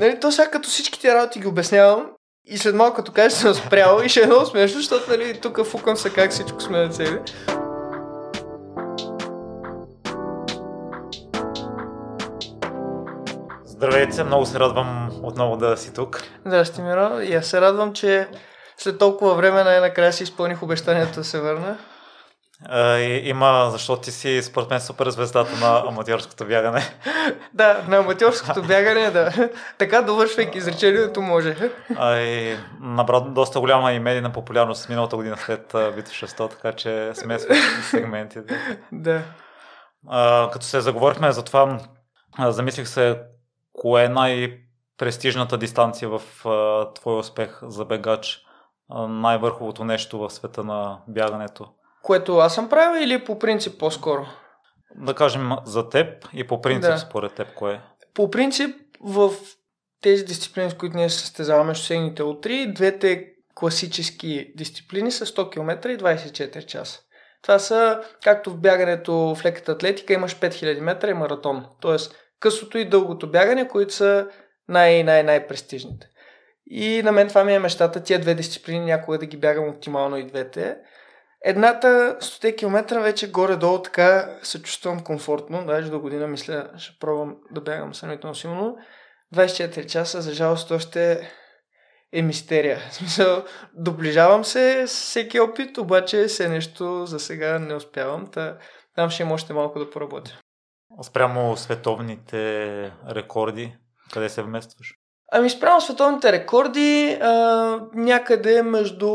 Нали, то сега като всички тези работи ги обяснявам и след малко като кажеш съм спрял и ще е много смешно, защото нали, тук фукам се как всичко сме на цели. Здравейте, много се радвам отново да си тук. Здрасти, Миро. И аз се радвам, че след толкова време най-накрая си изпълних обещанието да се върна. А, и, има, защото ти си според мен супер звездата на аматьорското бягане. да, на аматьорското бягане, да. така довършвайки изречението може. А, и набра доста голяма и медийна популярност миналата година след Битва 600, така че смесваш сегментите. да. А, като се заговорихме за това, замислих се кое е най-престижната дистанция в а, твой успех за бегач? Най-върховото нещо в света на бягането? Което аз съм правил или по принцип по-скоро? Да кажем за теб и по принцип да. според теб кое е? По принцип в тези дисциплини, с които ние се състезаваме шосейните утри, двете класически дисциплини са 100 км и 24 часа. Това са, както в бягането в леката атлетика, имаш 5000 метра и маратон. Тоест, късото и дългото бягане, които са най-най-най-престижните. И на мен това ми е мечтата, тия две дисциплини някога да ги бягам оптимално и двете. Едната 100 км вече горе-долу така се чувствам комфортно. Даже до година мисля, ще пробвам да бягам сравнително силно. 24 часа, за жалост, още е мистерия. В смисъл, доближавам се с всеки опит, обаче се нещо за сега не успявам. Та, там ще има още малко да поработя. Спрямо световните рекорди, къде се вместваш? Ами спрямо световните рекорди а, някъде между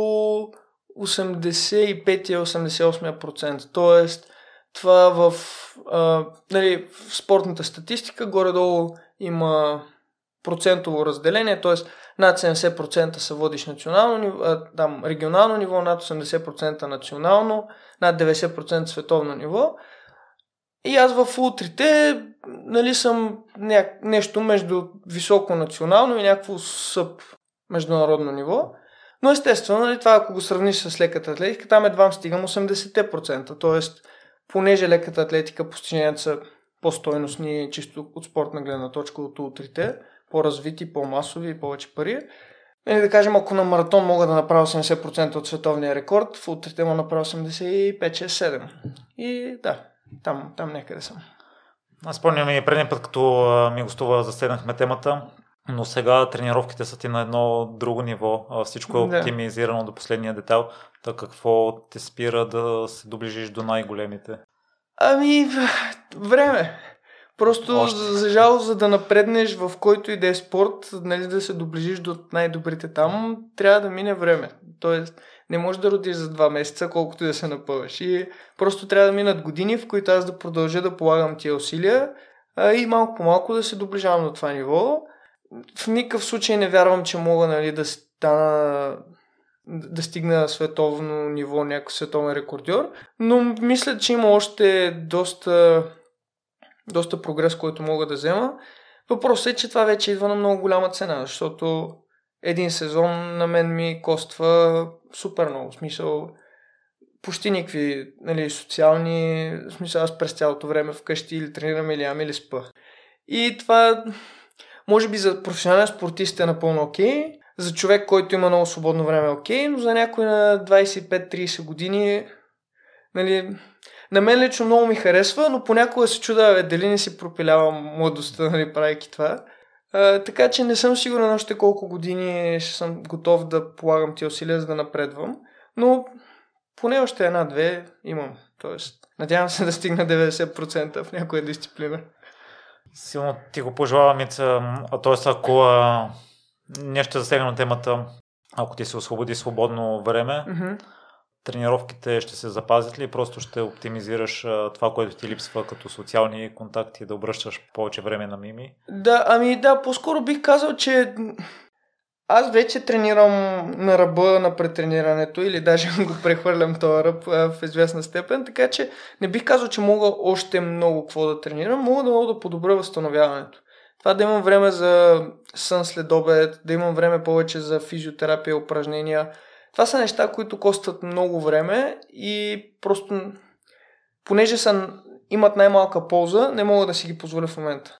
85 и 88%. Тоест, това в, а, нали, в спортната статистика горе-долу има процентово разделение, т.е. над 70% са водиш национално ниво, там, регионално ниво, над 80% национално, над 90% световно ниво. И аз в утрите нали, съм ня... нещо между високо национално и някакво съб международно ниво. Но естествено, нали, това ако го сравниш с леката атлетика, там едва стигам 80%. Тоест, понеже леката атлетика постиженията са по-стойностни, чисто от спортна гледна точка от утрите, по-развити, по-масови и повече пари. Нали, да кажем, ако на маратон мога да направя 80% от световния рекорд, в утрите му направя 85-6-7. И да, там, там някъде съм. Аз спомням и предния път, като ми гостува, заседнахме темата, но сега тренировките са ти на едно друго ниво. Всичко е да. оптимизирано до последния детайл. Та какво те спира да се доближиш до най-големите? Ами, време. Просто, Още. за жалост, за да напреднеш в който и да е спорт, нали, да се доближиш до най-добрите там, трябва да мине време. Тоест, не можеш да родиш за два месеца, колкото и да се напъваш. И просто трябва да минат години, в които аз да продължа да полагам тия усилия а, и малко по малко да се доближавам до това ниво. В никакъв случай не вярвам, че мога нали, да стана да стигна световно ниво, някой световен рекордьор, но мисля, че има още доста, доста прогрес, който мога да взема. Въпросът е, че това вече идва на много голяма цена, защото един сезон на мен ми коства супер много. В смисъл, почти никакви нали, социални, в смисъл аз през цялото време вкъщи или тренирам или ям или спа. И това, може би за професионален спортист е напълно окей, за човек, който има много свободно време е окей, но за някой на 25-30 години, нали, на мен лично много ми харесва, но понякога се чуда, дали не си пропилявам младостта, нали, правейки това. А, така че не съм сигурен още колко години ще съм готов да полагам тия усилия, за да напредвам. Но поне още една-две имам. Тоест, надявам се да стигна 90% в някоя дисциплина. Силно ти го пожелавам, Мица. Т.е. ако а, не ще засегна темата, ако ти се освободи свободно време, mm-hmm тренировките ще се запазят ли? Просто ще оптимизираш а, това, което ти липсва като социални контакти, да обръщаш повече време на мими? Да, ами да, по-скоро бих казал, че аз вече тренирам на ръба на претренирането или даже го прехвърлям този ръб а, в известна степен, така че не бих казал, че мога още много какво да тренирам, мога да мога да подобря възстановяването. Това да имам време за сън след обед, да имам време повече за физиотерапия, упражнения, това са неща, които костват много време и просто, понеже са, имат най-малка полза, не мога да си ги позволя в момента.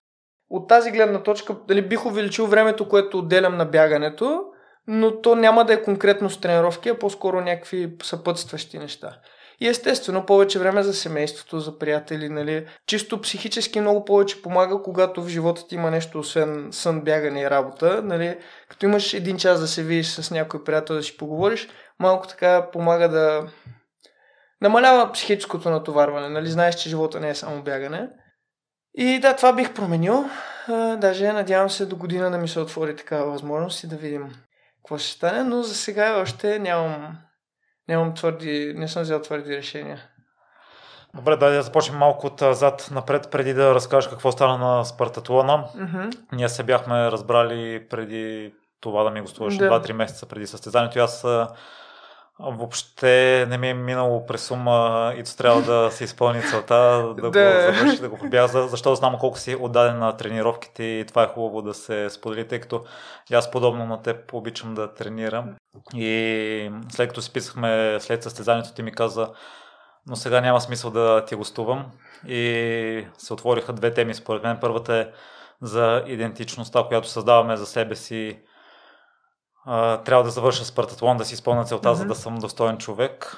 От тази гледна точка, дали бих увеличил времето, което отделям на бягането, но то няма да е конкретно с тренировки, а по-скоро някакви съпътстващи неща. И естествено, повече време за семейството, за приятели, нали. Чисто психически много повече помага, когато в живота ти има нещо, освен сън, бягане и работа, нали. Като имаш един час да се видиш с някой приятел да си поговориш, малко така помага да намалява психическото натоварване, нали. Знаеш, че живота не е само бягане. И да, това бих променил. А, даже надявам се до година да ми се отвори такава възможност и да видим какво ще стане, но за сега още нямам, нямам твърди, не съм взел твърди решения. Добре, да започнем малко от зад напред, преди да разкажеш какво стана на Спартатлона. Mm-hmm. Ние се бяхме разбрали преди това да ми гостуваш да. 2-3 месеца преди състезанието. Аз Въобще не ми е минало през ума и трябва да се изпълни целта, да, да. го завърши, да го побяга, защото знам колко си отдаден на тренировките и това е хубаво да се сподели, тъй като аз подобно на теб обичам да тренирам. И след като си писахме след състезанието, ти ми каза, но сега няма смисъл да ти гостувам. И се отвориха две теми според мен. Първата е за идентичността, която създаваме за себе си а, трябва да завърша Спартатлон, да си изпълня целта, mm-hmm. за да съм достоен човек.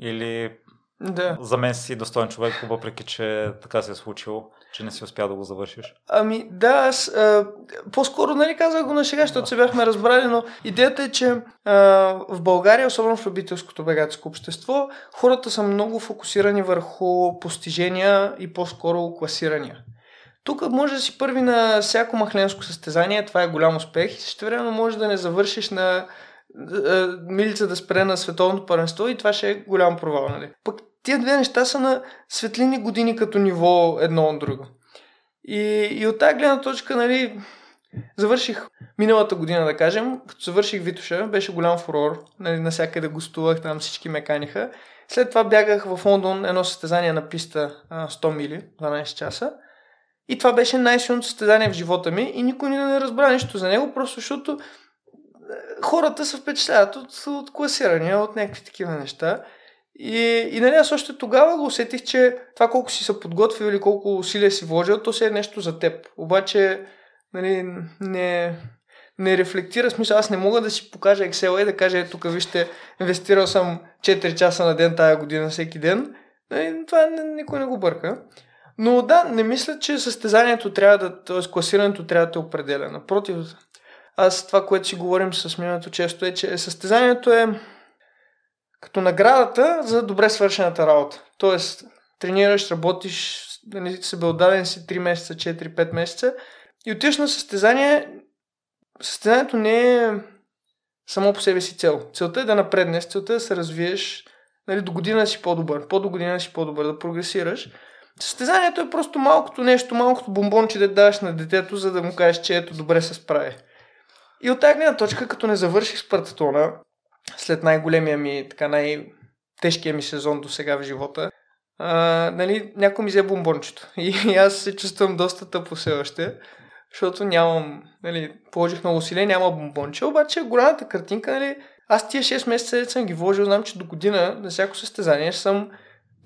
Или да. за мен си достоен човек, въпреки че така се е случило, че не си успял да го завършиш. Ами да, аз а, по-скоро нали казах го на шега, защото да. се бяхме разбрали, но идеята е, че а, в България, особено в любителското бегатско общество, хората са много фокусирани върху постижения и по-скоро класирания. Тук може да си първи на всяко махленско състезание, това е голям успех и също време може да не завършиш на милица да спре на световното първенство и това ще е голям провал. Нали? Пък тия две неща са на светлини години като ниво едно от друго. И, и от тази гледна точка, нали, завърших миналата година, да кажем, като завърших Витуша, беше голям фурор, нали, насякъде гостувах, там всички ме каниха. След това бягах в Лондон едно състезание на писта 100 мили, 12 часа. И това беше най-силното състезание в живота ми и никой не разбра нищо за него, просто защото е, хората се впечатляват от, от класирания, от някакви такива неща. И, и нали, аз още тогава го усетих, че това колко си се подготвил или колко усилия си вложил, то се е нещо за теб. Обаче нали, не, не рефлектира смисъл. Аз не мога да си покажа Excel и да кажа, тук вижте, инвестирал съм 4 часа на ден тая година всеки ден. Нали, това никой не го бърка. Но да, не мисля, че състезанието трябва да, т.е. класирането трябва да те определя. Напротив, аз това, което си говорим с миналото често е, че състезанието е като наградата за добре свършената работа. Тоест, тренираш, работиш, нали, себеотдаден си 3 месеца, 4-5 месеца и отиваш на състезание. Състезанието не е само по себе си цел. Целта е да напреднеш, целта е да се развиеш, нали, до година си по-добър, по-до година си по-добър, да прогресираш. Състезанието е просто малкото нещо, малкото бомбонче да даваш на детето, за да му кажеш, че ето добре се справи. И от тази точка, като не завърших Спартатона, след най-големия ми, така най-тежкия ми сезон до сега в живота, а, нали, някой ми взе бомбончето. И, и аз се чувствам доста тъпо все още, защото нямам, нали, положих много усилия, няма бомбонче, обаче голямата картинка, нали, аз тия 6 месеца съм ги вложил, знам, че до година на всяко състезание съм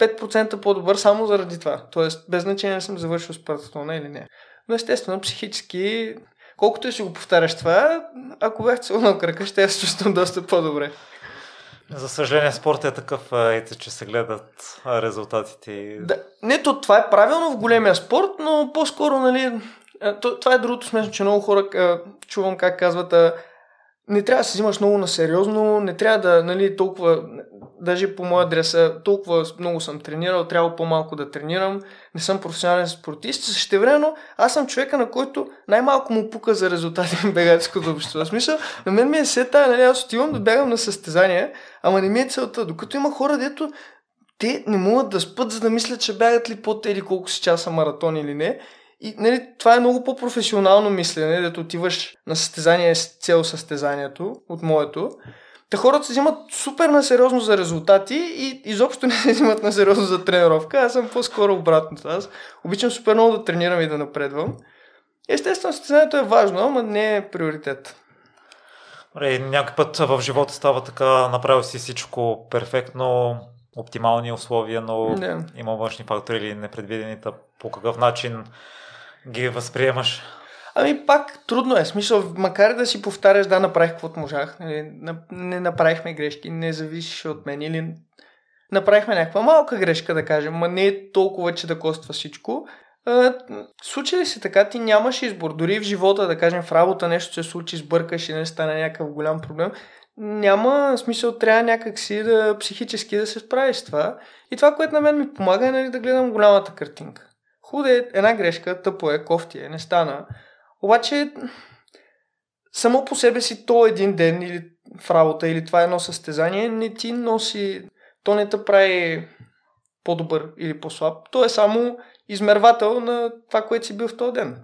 5% по-добър само заради това. Тоест, без значение съм завършил Спартатлона или не. Но естествено, психически, колкото и си го повтаряш това, ако бях целунал кръка, ще я се чувствам доста по-добре. За съжаление, спорт е такъв, ете, че се гледат резултатите. Да, не, то това е правилно в големия спорт, но по-скоро, нали, това е другото смешно, че много хора чувам как казват, не трябва да се взимаш много на сериозно, не трябва да, нали, толкова, даже по моя адреса, толкова много съм тренирал, трябва по-малко да тренирам, не съм професионален спортист. Същевременно аз съм човека, на който най-малко му пука за резултати в бегатското общество. В смисъл, на мен ми е сета, нали, аз отивам да бягам на състезания, ама не ми е целта. Докато има хора, дето те не могат да спът, за да мислят, че бягат ли под или колко си часа маратон или не. И нали, това е много по-професионално мислене, дето отиваш на състезание с цел състезанието от моето. Те хората се взимат супер на сериозно за резултати и изобщо не се взимат на сериозно за тренировка. Аз съм по-скоро обратното. Аз обичам супер много да тренирам и да напредвам. Естествено, състезанието е важно, ама не е приоритет. Ре, някой път в живота става така, направил си всичко перфектно, оптимални условия, но не. има външни фактори или непредвидените по какъв начин ги възприемаш? Ами пак трудно е. Смисъл, макар да си повтаряш, да, направих каквото можах. Нали, не направихме грешки, не зависеше от мен. Или направихме някаква малка грешка, да кажем, ма не е толкова, че да коства всичко. случи ли се така, ти нямаш избор. Дори в живота, да кажем, в работа нещо се случи, сбъркаш и не стане някакъв голям проблем. Няма смисъл, трябва някакси да психически да се справиш с това. И това, което на мен ми помага е нали, да гледам голямата картинка. Худе е една грешка, тъпо е, кофти е, не стана. Обаче, само по себе си то един ден или в работа, или това едно състезание, не ти носи, то не те прави по-добър или по-слаб. То е само измервател на това, което си бил в този ден.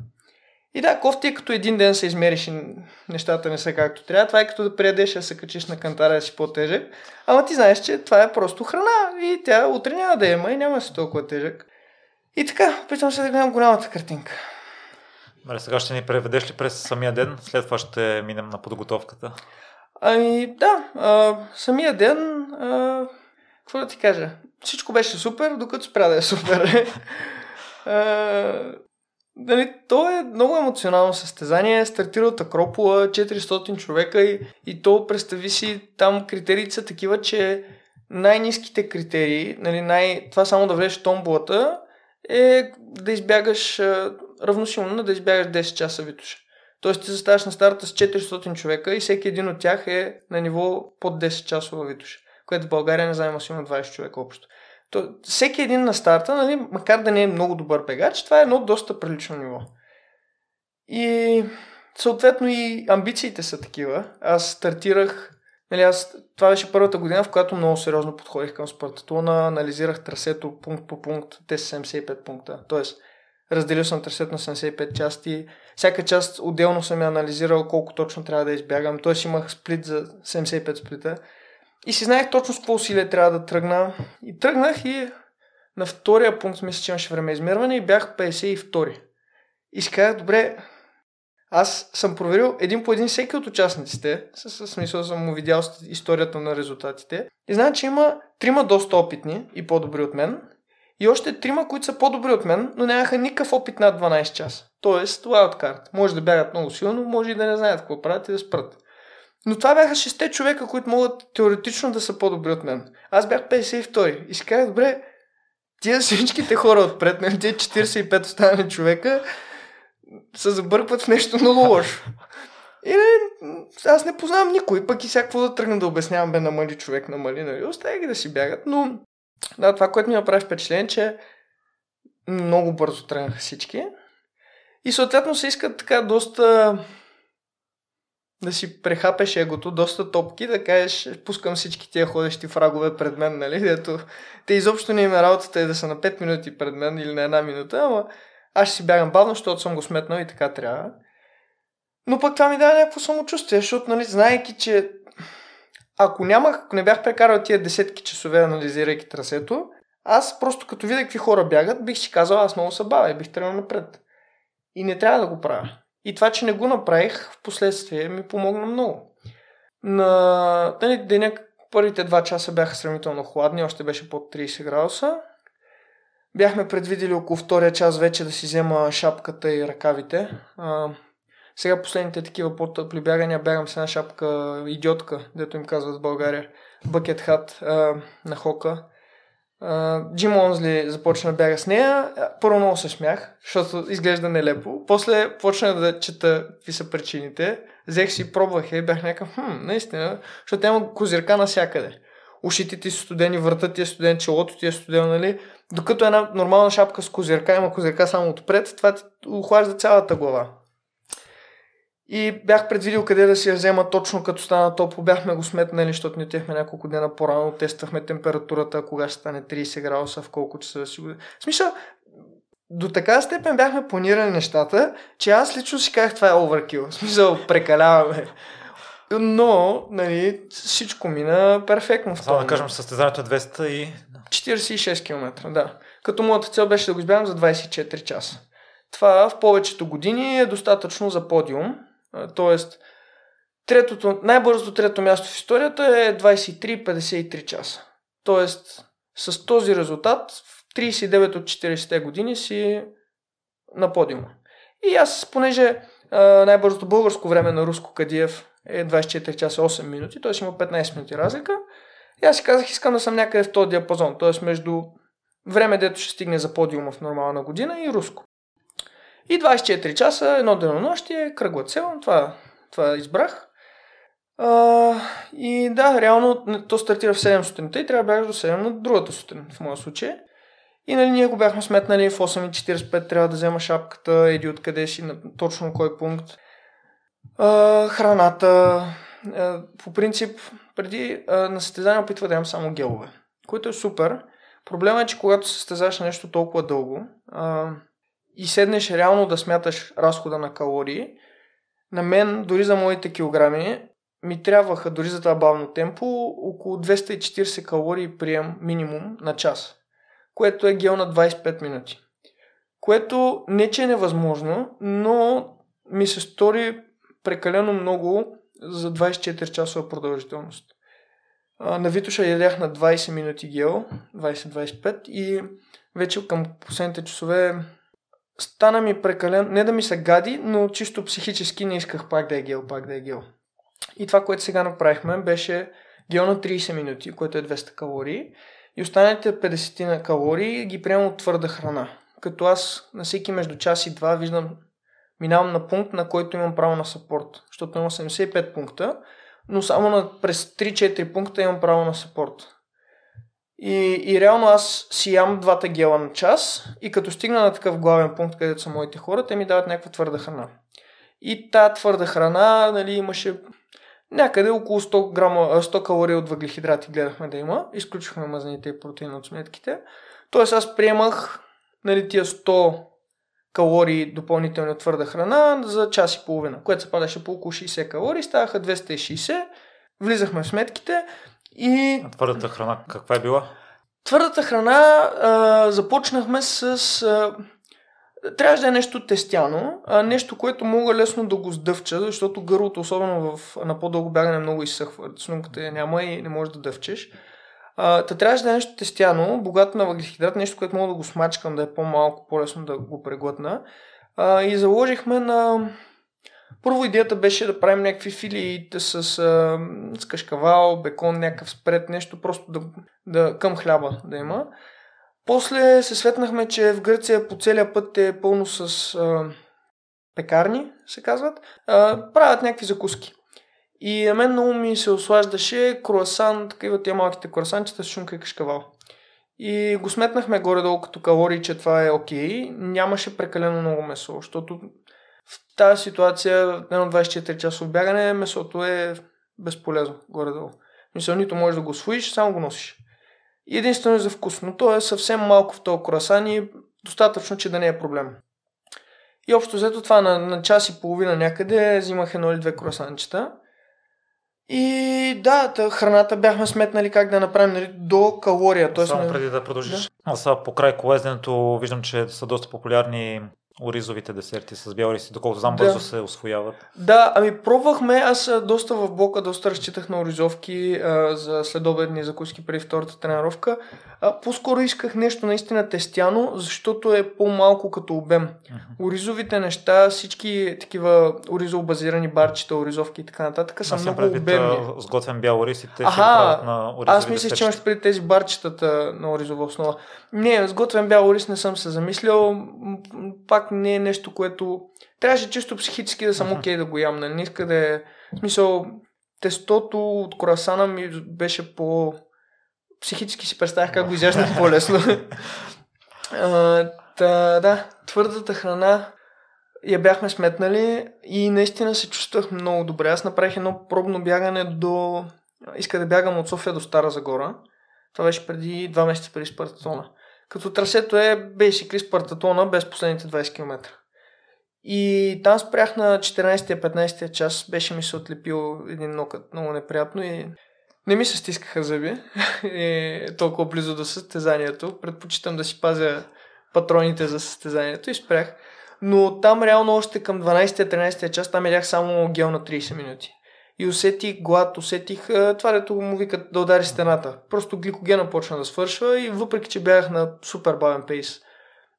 И да, кофти е като един ден се измериш и нещата не са както трябва. Това е като да приедеш да се качиш на кантара да си по-тежък. Ама ти знаеш, че това е просто храна и тя утре няма да има и няма да си толкова тежък. И така, опитвам се да гледам голямата картинка. Добре, сега ще ни преведеш ли през самия ден, след това ще минем на подготовката? Ами да, а, самия ден, а, какво да ти кажа, всичко беше супер, докато спря да е супер. а, Нали, то е много емоционално състезание. Стартира от Акропола, 400 човека и, и то, представи си, там критериите са такива, че най-низките критерии, нали, най- това само да влезеш в томбулата, е да избягаш равносилно на да избягаш 10 часа витуша. Тоест ти заставаш на старта с 400 човека и всеки един от тях е на ниво под 10 часова витуша, което в България не знае силно 20 човека общо. То, всеки един на старта, нали, макар да не е много добър бегач, това е едно доста прилично ниво. И съответно и амбициите са такива. Аз стартирах, нали, аз, това беше първата година, в която много сериозно подходих към спартатлона, анализирах трасето пункт по пункт, те са 75 пункта. Тоест, разделил съм трасето на 75 части, всяка част отделно съм я анализирал колко точно трябва да избягам, т.е. имах сплит за 75 сплита и си знаех точно с какво усилие трябва да тръгна. И тръгнах и на втория пункт, мисля, че имаше време измерване и бях 52. И си казах, добре, аз съм проверил един по един всеки от участниците, с, с смисъл съм му видял историята на резултатите. И знам, че има трима доста опитни и по-добри от мен, и още трима, които са по-добри от мен, но нямаха никакъв опит над 12 часа. Тоест, wildcard. Може да бягат много силно, може и да не знаят какво правят и да спрат. Но това бяха шесте човека, които могат теоретично да са по-добри от мен. Аз бях 52 и си казах, добре, тия всичките хора отпред, нали, тия 45 останали човека, се забъркват в нещо много лошо. И не, аз не познавам никой, пък и всякакво да тръгна да обяснявам, бе, намали човек, намали, нали, оставя ги да си бягат, но да, това, което ми направи впечатление, че много бързо тръгнаха всички. И съответно се искат така доста да си прехапеш егото, доста топки, да кажеш, пускам всички тия ходещи фрагове пред мен, нали, дето те изобщо не има работата е да са на 5 минути пред мен или на една минута, ама аз си бягам бавно, защото съм го сметнал и така трябва. Но пък това ми дава някакво самочувствие, защото, нали, знаеки, че ако нямах, ако не бях прекарал тия десетки часове анализирайки трасето, аз просто като видя какви хора бягат, бих си казал, аз много се бавя и бих тръгнал напред. И не трябва да го правя. И това, че не го направих, в последствие ми помогна много. На нали, деня, първите два часа бяха сравнително хладни, още беше под 30 градуса. Бяхме предвидели около втория час вече да си взема шапката и ръкавите. А, сега последните такива по-тъпли бягания бягам с една шапка идиотка, дето им казват в България. Бъкет хат на хока. Джим Онзли започна да бяга с нея. Първо много се смях, защото изглежда нелепо. После почна да чета какви са причините. Взех си, пробвах и бях някакъв, хм, наистина, защото няма козирка навсякъде. Ушите ти са студени, вратът ти е студен, челото ти е студено, нали? Докато една нормална шапка с козирка има козирка само отпред, това ти охлажда цялата глава. И бях предвидил къде да си я взема точно като стана топло. Бяхме го сметнали, защото ни отехме няколко дена по-рано. Тествахме температурата, кога ще стане 30 градуса, в колко часа да си го... В смисъл, до така степен бяхме планирали нещата, че аз лично си казах това е оверкил. В смисъл, прекаляваме. Но, нали, всичко мина перфектно. Само да кажем, състезанието е 200 и... 46 км, да. Като моята цел беше да го избягам за 24 часа. Това в повечето години е достатъчно за подиум, Тоест, третото, най-бързото трето място в историята е 23-53 часа. Тоест, с този резултат в 39 от 40 години си на подиума. И аз, понеже най-бързото българско време на Руско Кадиев е 24 часа 8 минути, т.е. има 15 минути разлика, и аз си казах, искам да съм някъде в този диапазон, т.е. между време, дето ще стигне за подиума в нормална година и руско. И 24 часа, едно денонощие, кръгла цел, това, това избрах. А, и да, реално то стартира в 7 сутринта и трябва да бягаш до 7 на другата сутрин, в моя случай. И нали, ние го бяхме сметнали в 8.45 трябва да взема шапката, еди откъде си, на точно кой пункт. А, храната. А, по принцип, преди а, на състезание опитва да имам само гелове, което е супер. Проблема е, че когато се състезаш нещо толкова дълго а, и седнеш реално да смяташ разхода на калории, на мен, дори за моите килограми, ми трябваха, дори за това бавно темпо, около 240 калории прием минимум на час, което е гел на 25 минути. Което не че е невъзможно, но ми се стори прекалено много за 24 часова продължителност. На Витоша ядях на 20 минути гел, 20-25 и вече към последните часове стана ми прекалено, не да ми се гади, но чисто психически не исках пак да е гел, пак да е гел. И това, което сега направихме, беше гел на 30 минути, което е 200 калории. И останалите 50 на калории ги приемам от твърда храна. Като аз на всеки между час и два виждам, минавам на пункт, на който имам право на сапорт. Защото имам 75 пункта, но само на, през 3-4 пункта имам право на сапорт. И, и реално аз си ям двата гела на час и като стигна на такъв главен пункт, където са моите хора, те ми дават някаква твърда храна. И тази твърда храна нали, имаше Някъде около 100, грама, 100 калории от въглехидрати гледахме да има. Изключихме мазните и протеин от сметките. Тоест аз приемах нали, тия 100 калории допълнително от твърда храна за час и половина, което се падаше по около 60 калории, ставаха 260. Влизахме в сметките и... А твърдата храна каква е била? Твърдата храна а, започнахме с... А, Трябваше да е нещо тестяно, а нещо, което мога лесно да го сдъвча, защото гърлото, особено в, на по-дълго бягане, много изсъхва. Слюнката я няма и не можеш да дъвчеш. А, та трябваше да е нещо тестяно, богато на въглехидрат, нещо, което мога да го смачкам, да е по-малко, по-лесно да го преглътна. А, и заложихме на... Първо идеята беше да правим някакви филии с, а, с кашкавал, бекон, някакъв спред, нещо просто да, да, към хляба да има. После се светнахме, че в Гърция по целия път е пълно с а, пекарни, се казват. А, правят някакви закуски. И на мен много ми се ослаждаше круасан, такива тия малките круасанчета с шунка и кашкавал. И го сметнахме горе-долу като калории, че това е окей. Okay. Нямаше прекалено много месо, защото в тази ситуация, едно 24 часов бягане, месото е безполезно горе-долу. Мисля, нито можеш да го освоиш, само го носиш единствено за вкусно. То е съвсем малко в този круасан и достатъчно, че да не е проблем. И общо взето това на, на час и половина някъде взимах едно или две круасанчета. И да, тъ, храната бяхме сметнали как да направим нали, до калория. Тоест, Само преди да продължиш. Да. Аз по край колезненето виждам, че са доста популярни оризовите десерти с бял рис, доколкото знам, да. бързо се освояват. Да, ами пробвахме, аз доста в блока, доста разчитах на оризовки а, за следобедни закуски преди втората тренировка. А, по-скоро исках нещо наистина тестяно, защото е по-малко като обем. Uh-huh. Оризовите неща, всички такива оризово-базирани барчета, оризовки и така нататък са аз много предвид, обемни. Сготвен бял рис и те Аха, на аз мисля, че имаш преди тези барчетата на оризова основа. Не, сготвен бял рис не съм се замислял. Пак не е нещо, което... Трябваше чисто психически да съм окей okay да го ям. Не иска да е... В смисъл, тестото от корасана ми беше по... Психически си представях как го изяждах по-лесно. а, та, да, твърдата храна я бяхме сметнали и наистина се чувствах много добре. Аз направих едно пробно бягане до... Иска да бягам от София до Стара Загора. Това беше преди два месеца преди Спартатона. Като трасето е basically Спартатона без последните 20 км. И там спрях на 14-15 час, беше ми се отлепил един нокът много неприятно и не ми се стискаха зъби и толкова близо до състезанието. Предпочитам да си пазя патроните за състезанието и спрях. Но там реално още към 12-13 час там ядях само гел на 30 минути и усетих глад, усетих това, дето му викат да удари стената. Просто гликогена почна да свършва и въпреки, че бях на супер бавен пейс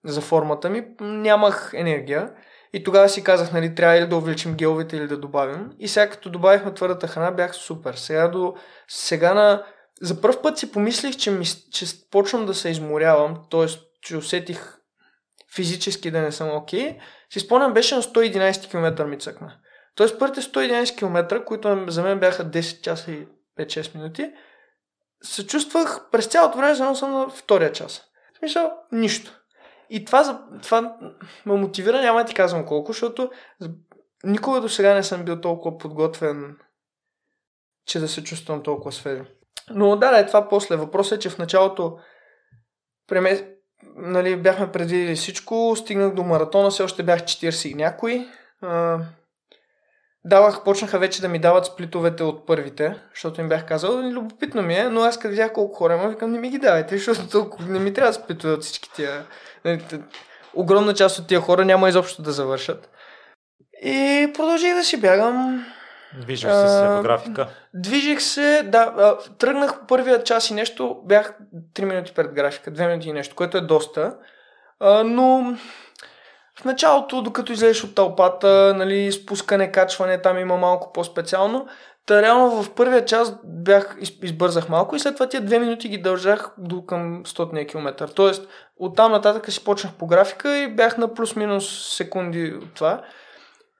за формата ми, нямах енергия. И тогава си казах, нали, трябва или да увеличим геловете или да добавим. И сега като добавихме твърдата храна, бях супер. Сега, до, сега на... За първ път си помислих, че, ми, че почвам да се изморявам, т.е. че усетих физически да не съм окей. Okay. Си спомням, беше на 111 км ми цъкна. Тоест първите 111 км, които за мен бяха 10 часа и 5-6 минути, се чувствах през цялото време, заедно съм на втория час. В смисъл, нищо. И това, това ме мотивира, няма да ти казвам колко, защото никога до сега не съм бил толкова подготвен, че да се чувствам толкова свежо. Но да, да, е това после. Въпросът е, че в началото преме... нали, бяхме предвидели всичко, стигнах до маратона, все още бях 40 и някой. А, давах, почнаха вече да ми дават сплитовете от първите, защото им бях казал, любопитно ми е, но аз като видях колко хора има, викам, не ми ги давайте, защото толкова не ми трябва сплитове от всички тия. Нали, огромна част от тия хора няма изобщо да завършат. И продължих да си бягам. Движих се по графика. Движих се, да. Тръгнах първия час и нещо, бях 3 минути пред графика, 2 минути и нещо, което е доста. Но в началото, докато излезеш от тълпата, нали, спускане, качване, там има малко по-специално. Та реално в първия час бях, избързах малко и след това тия две минути ги дължах до към 100 км. Тоест, оттам нататък си почнах по графика и бях на плюс-минус секунди от това.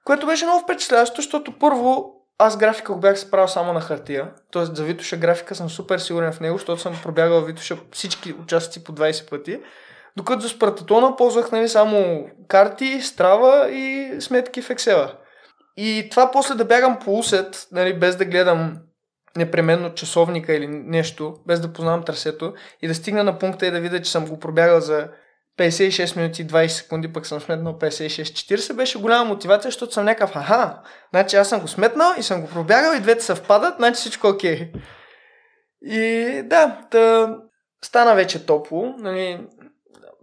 Което беше много впечатляващо, защото първо аз графика го бях справил само на хартия. Тоест за Витуша графика съм супер сигурен в него, защото съм пробягал Витуша всички участъци по 20 пъти. Докато за Спартатона ползвах нали, само карти, страва и сметки в Excel. И това после да бягам по усет, нали, без да гледам непременно часовника или нещо, без да познавам трасето и да стигна на пункта и да видя, че съм го пробягал за 56 минути и 20 секунди, пък съм сметнал 56-40, беше голяма мотивация, защото съм някакъв, аха, значи аз съм го сметнал и съм го пробягал и двете съвпадат, значи всичко е окей. Okay. И да, да, стана вече топло, нали,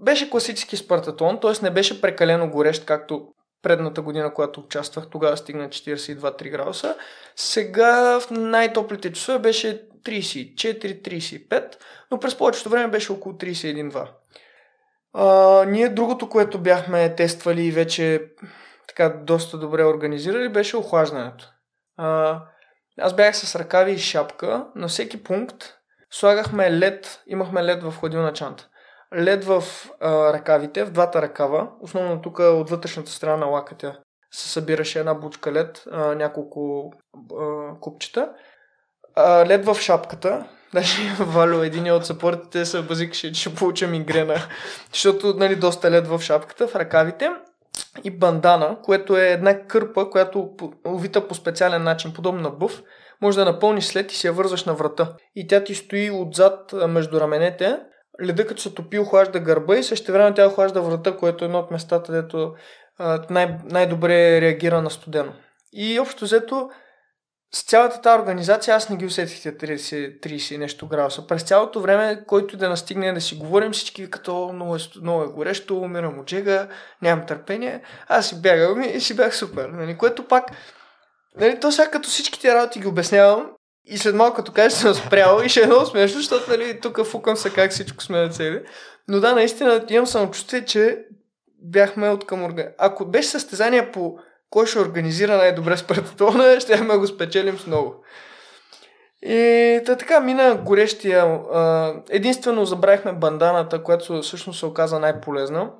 беше класически спартатон, т.е. не беше прекалено горещ, както предната година, когато участвах, тогава стигна 42-3 градуса. Сега в най-топлите часове беше 34-35, но през повечето време беше около 31-2. А, ние другото, което бяхме тествали и вече така доста добре организирали, беше охлаждането. А, аз бях с ръкави и шапка. На всеки пункт слагахме лед, имахме лед в хладилна чанта лед в а, ръкавите, в двата ръкава, основно тук от вътрешната страна на лакътя се събираше една бучка лед, а, няколко а, купчета. А, лед в шапката, даже Валю, един от съпортите се базикаше, че ще получа мигрена, защото нали, доста лед в шапката, в ръкавите. И бандана, което е една кърпа, която увита по специален начин, подобно на бъв, може да напълниш след и си я вързваш на врата. И тя ти стои отзад между раменете леда като се топи охлажда гърба и също време тя охлажда врата, което е едно от местата, дето най- най-добре реагира на студено. И общо взето, с цялата тази организация аз не ги усетих 30, 30 нещо градуса. През цялото време, който да настигне да си говорим, всички като много е, много е горещо, умирам от жега, нямам търпение. Аз си бягам и си бях супер. Нали? Което пак, нали, то сега като всички тези работи ги обяснявам, и след малко, като кажеш, съм спрял и ще е много смешно, защото нали, тук фукам се как всичко сме на цели. Но да, наистина имам самочувствие, че бяхме от към орга... Ако беше състезание по кой ще организира най-добре спартатона, ще ме го спечелим с много. И та така мина горещия. Единствено забравихме банданата, която всъщност се оказа най-полезна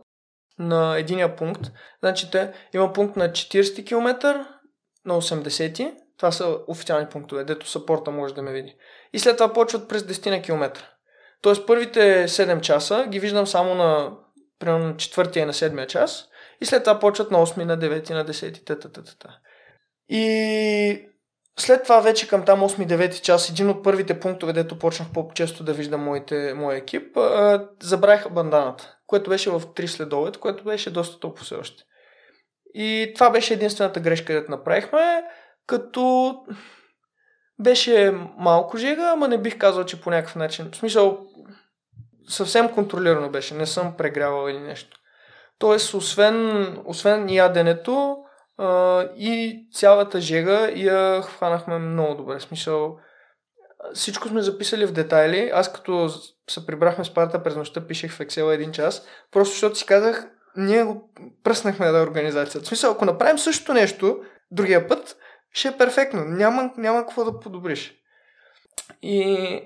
на единия пункт. Значи те, има пункт на 40 км, на 80 това са официални пунктове, дето сапорта може да ме види. И след това почват през 10 на километра. Тоест първите 7 часа ги виждам само на примерно четвъртия и на седмия час и след това почват на 8, на 9, на 10. Та, та, та, та. И след това вече към там 8-9 час, един от първите пунктове, дето почнах по-често да виждам моите, моя екип, забравиха банданата, което беше в 3 следовет, което беше доста топло все още. И това беше единствената грешка, където направихме като беше малко жега, ама не бих казал, че по някакъв начин. В смисъл, съвсем контролирано беше, не съм прегрявал или нещо. Тоест, освен, освен яденето а, и цялата жега я хванахме много добре. В смисъл, всичко сме записали в детайли. Аз като се прибрахме с парата през нощта, пишех в Excel един час, просто защото си казах, ние го пръснахме да организацията. В смисъл, ако направим същото нещо другия път, ще е перфектно. Няма, няма какво да подобриш. И,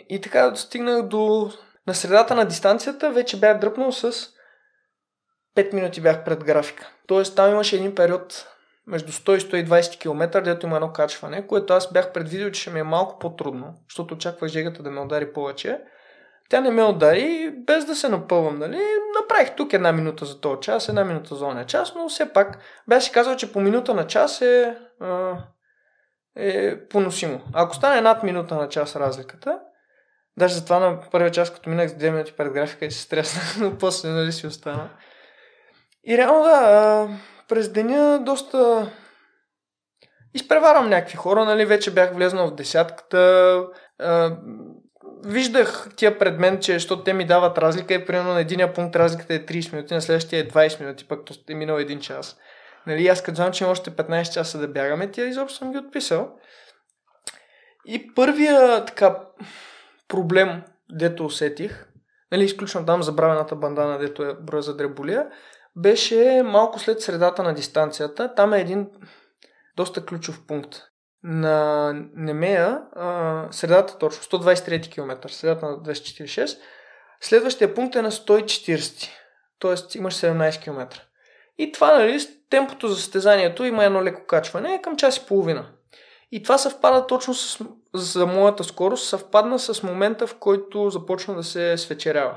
и така стигнах до... На средата на дистанцията вече бях дръпнал с 5 минути бях пред графика. Тоест там имаше един период между 100 и 120 км, дето има едно качване, което аз бях предвидил, че ще ми е малко по-трудно, защото очаквах жегата да ме удари повече. Тя не ме удари, без да се напълвам, нали? Направих тук една минута за този час, една минута за ония час, но все пак бях си казал, че по минута на час е, е поносимо. Ако стане над минута на час разликата, даже затова на първия час, като минах с 2 минути пред графика и се стреснах, но после нали си остана. И реално да, през деня доста изпреварвам някакви хора, нали, вече бях влезнал в десятката, виждах тия пред мен, че защото те ми дават разлика и примерно на единия пункт разликата е 30 минути, на следващия е 20 минути, пък е минал един час. Нали, аз като знам, че има още 15 часа да бягаме, тя изобщо съм ги отписал. И първия така проблем, дето усетих, нали, изключвам там забравената бандана, дето е броя за дреболия, беше малко след средата на дистанцията. Там е един доста ключов пункт. На Немея, средата точно, 123 км, средата на 246, следващия пункт е на 140, т.е. имаш 17 км. И това, нали, темпото за състезанието има едно леко качване към час и половина. И това съвпада точно с, за моята скорост, съвпадна с момента, в който започна да се свечерява.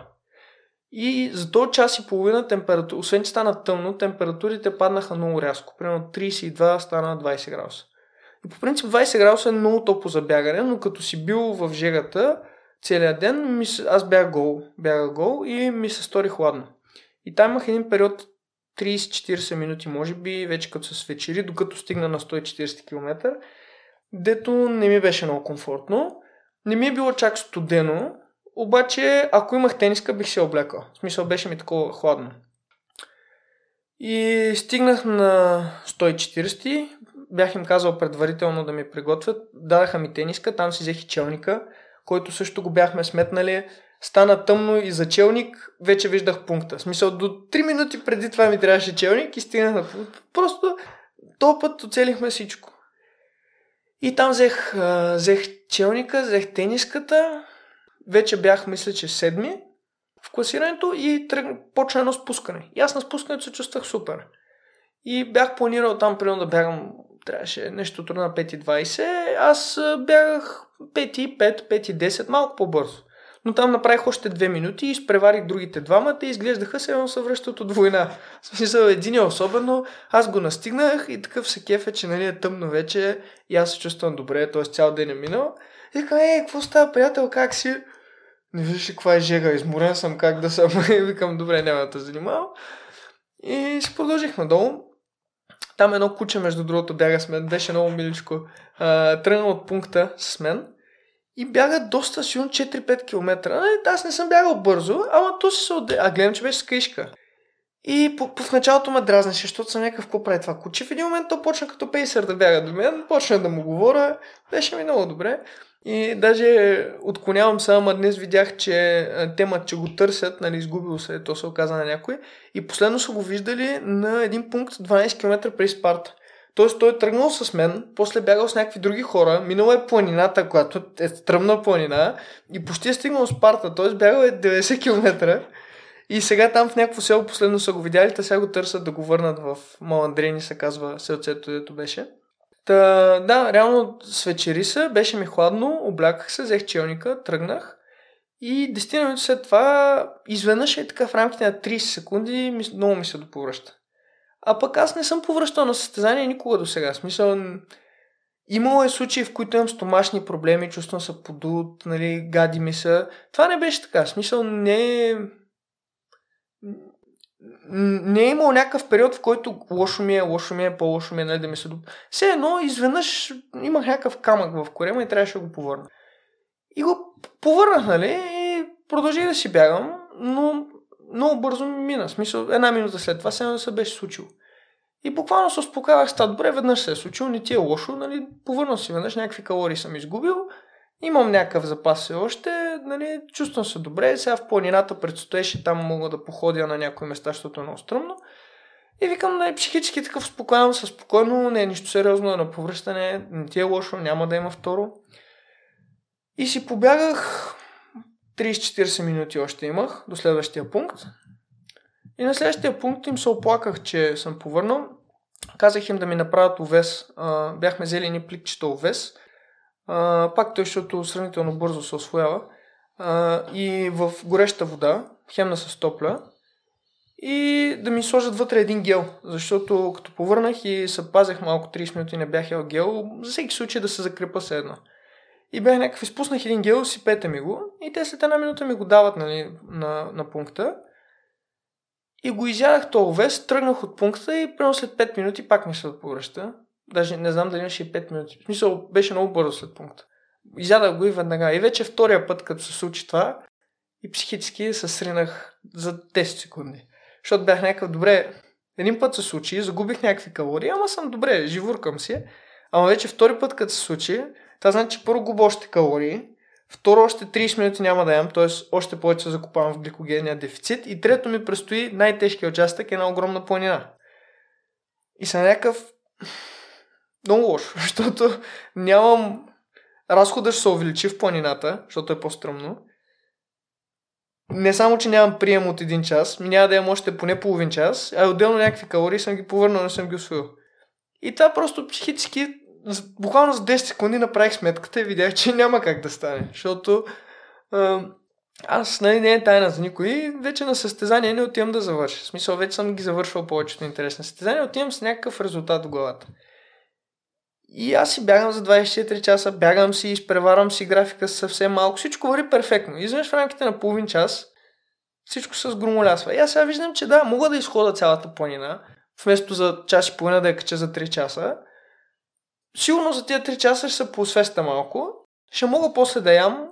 И за този час и половина температура, освен че стана тъмно, температурите паднаха много рязко. Примерно 32 стана 20 градуса. И по принцип 20 градуса е много топло за бягане, но като си бил в жегата целият ден, аз бях гол, бягах гол и ми се стори хладно. И там имах един период 30-40 минути, може би, вече като се свечери, докато стигна на 140 км, дето не ми беше много комфортно. Не ми е било чак студено, обаче, ако имах тениска, бих се облекал. В смисъл, беше ми такова хладно. И стигнах на 140. Бях им казал предварително да ми приготвят. Дадаха ми тениска, там си взех и челника, който също го бяхме сметнали. Стана тъмно и за челник вече виждах пункта. В смисъл, до 3 минути преди това ми трябваше челник и стигнах на пункт. Просто този път оцелихме всичко. И там взех, взех челника, взех тениската, вече бях, мисля, че седми в класирането и тръг... почна едно спускане. И аз на спускането се чувствах супер. И бях планирал там, примерно да бягам, трябваше нещо трудно на 5.20, аз бягах 5.5, 5.10, малко по-бързо. Но там направих още две минути и изпреварих другите двамата и изглеждаха се едно се връщат от война. В смисъл, един е особено, аз го настигнах и такъв се кефе, че нали е тъмно вече и аз се чувствам добре, т.е. цял ден е минал. И така, е, какво става, приятел, как си? Не виждаш ли каква е жега, изморен съм, как да съм. И викам, добре, няма да те занимавам. И си продължихме долу. Там едно куче, между другото, бяга с мен. Беше много миличко. тръгна от пункта с мен. И бяга доста силно 4-5 км. Аз не съм бягал бързо, ама то се отде... А гледам, че беше с каишка. И в началото ме дразнеше, защото съм някакъв какво прави това куче. В един момент то почна като пейсър да бяга до мен, почна да му говоря, беше ми много добре. И даже отклонявам се, ама днес видях, че темат, че го търсят, нали, изгубил се, то се оказа на някой. И последно са го виждали на един пункт 12 км преди Спарта. Тоест той е тръгнал с мен, после бягал с някакви други хора, минала е планината, която е стръмна планина и почти е стигнал Спарта, т.е. бягал е 90 км. И сега там в някакво село последно са го видяли, те сега го търсят да го върнат в Маландрени, се казва селцето, дето беше. Та, да, реално свечери се, беше ми хладно, обляках се, взех челника, тръгнах и 10 минути след това изведнъж е така в рамките на 30 секунди много ми се доповръща. А пък аз не съм повръщал на състезание никога до сега. Смисъл, имало е случаи, в които имам стомашни проблеми, чувствам се подут, нали, гади ми са. Това не беше така. Смисъл, не не е имал някакъв период, в който лошо ми е, лошо ми е, по-лошо ми е, нали, да ми се... Все едно, изведнъж имах някакъв камък в корема и трябваше да го повърна. И го повърнах, нали, и продължих да си бягам, но много бързо ми мина. Смисъл, една минута след това се, се беше случило. И буквално се успокоявах, ста добре, веднъж се е случило, не ти е лошо, нали, повърнал си веднъж, някакви калории съм изгубил, Имам някакъв запас все още, нали, чувствам се добре, сега в планината предстоеше, там мога да походя на някои места, защото е много стръмно. И викам, нали, психически такъв спокоен, със спокойно, не е нищо сериозно, на повръщане, не ти е лошо, няма да има второ. И си побягах 30-40 минути още имах до следващия пункт. И на следващия пункт им се оплаках, че съм повърнал. Казах им да ми направят овес. Бяхме взели ни пликчета овес. Пак той, защото сравнително бързо се освоява. И в гореща вода, хемна с топля, и да ми сложат вътре един гел, защото като повърнах и се пазех малко 30 минути не бях ел гел, за всеки случай да се закрепа се едно. И бях някакъв, изпуснах един гел, си пете ми го и те след една минута ми го дават нали, на, на пункта. И го изядах този овес, тръгнах от пункта и примерно след 5 минути пак ми се повръща. Даже не знам дали имаше и 5 минути. В смисъл, беше много бързо след пункта. Изядах го и веднага. И вече втория път, като се случи това, и психически се сринах за 10 секунди. Защото бях някакъв, добре, един път се случи, загубих някакви калории, ама съм добре, живуркам си. Ама вече втори път, като се случи, това значи, че първо губа още калории, второ още 30 минути няма да ям, т.е. още повече се закупавам в гликогенния дефицит и трето ми предстои най-тежкият участък, една огромна планина. И съм някакъв много лошо, защото нямам разхода ще се увеличи в планината, защото е по-стръмно не само, че нямам прием от един час, ми няма да имам още поне половин час, а отделно някакви калории съм ги повърнал, не съм ги освоил. И това просто психически, буквално за 10 секунди направих сметката и видях, че няма как да стане. Защото аз, нали, не е тайна за никой, вече на състезание не отивам да завърша. В смисъл, вече съм ги завършвал повечето интересни състезания, отивам с някакъв резултат в главата. И аз си бягам за 24 часа, бягам си, изпреварвам си графика съвсем малко. Всичко върви перфектно. Изведнъж в рамките на половин час всичко се сгромолясва. И аз сега виждам, че да, мога да изхода цялата планина, вместо за час и половина да я кача за 3 часа. Сигурно за тия 3 часа ще се посвеста малко. Ще мога после да ям.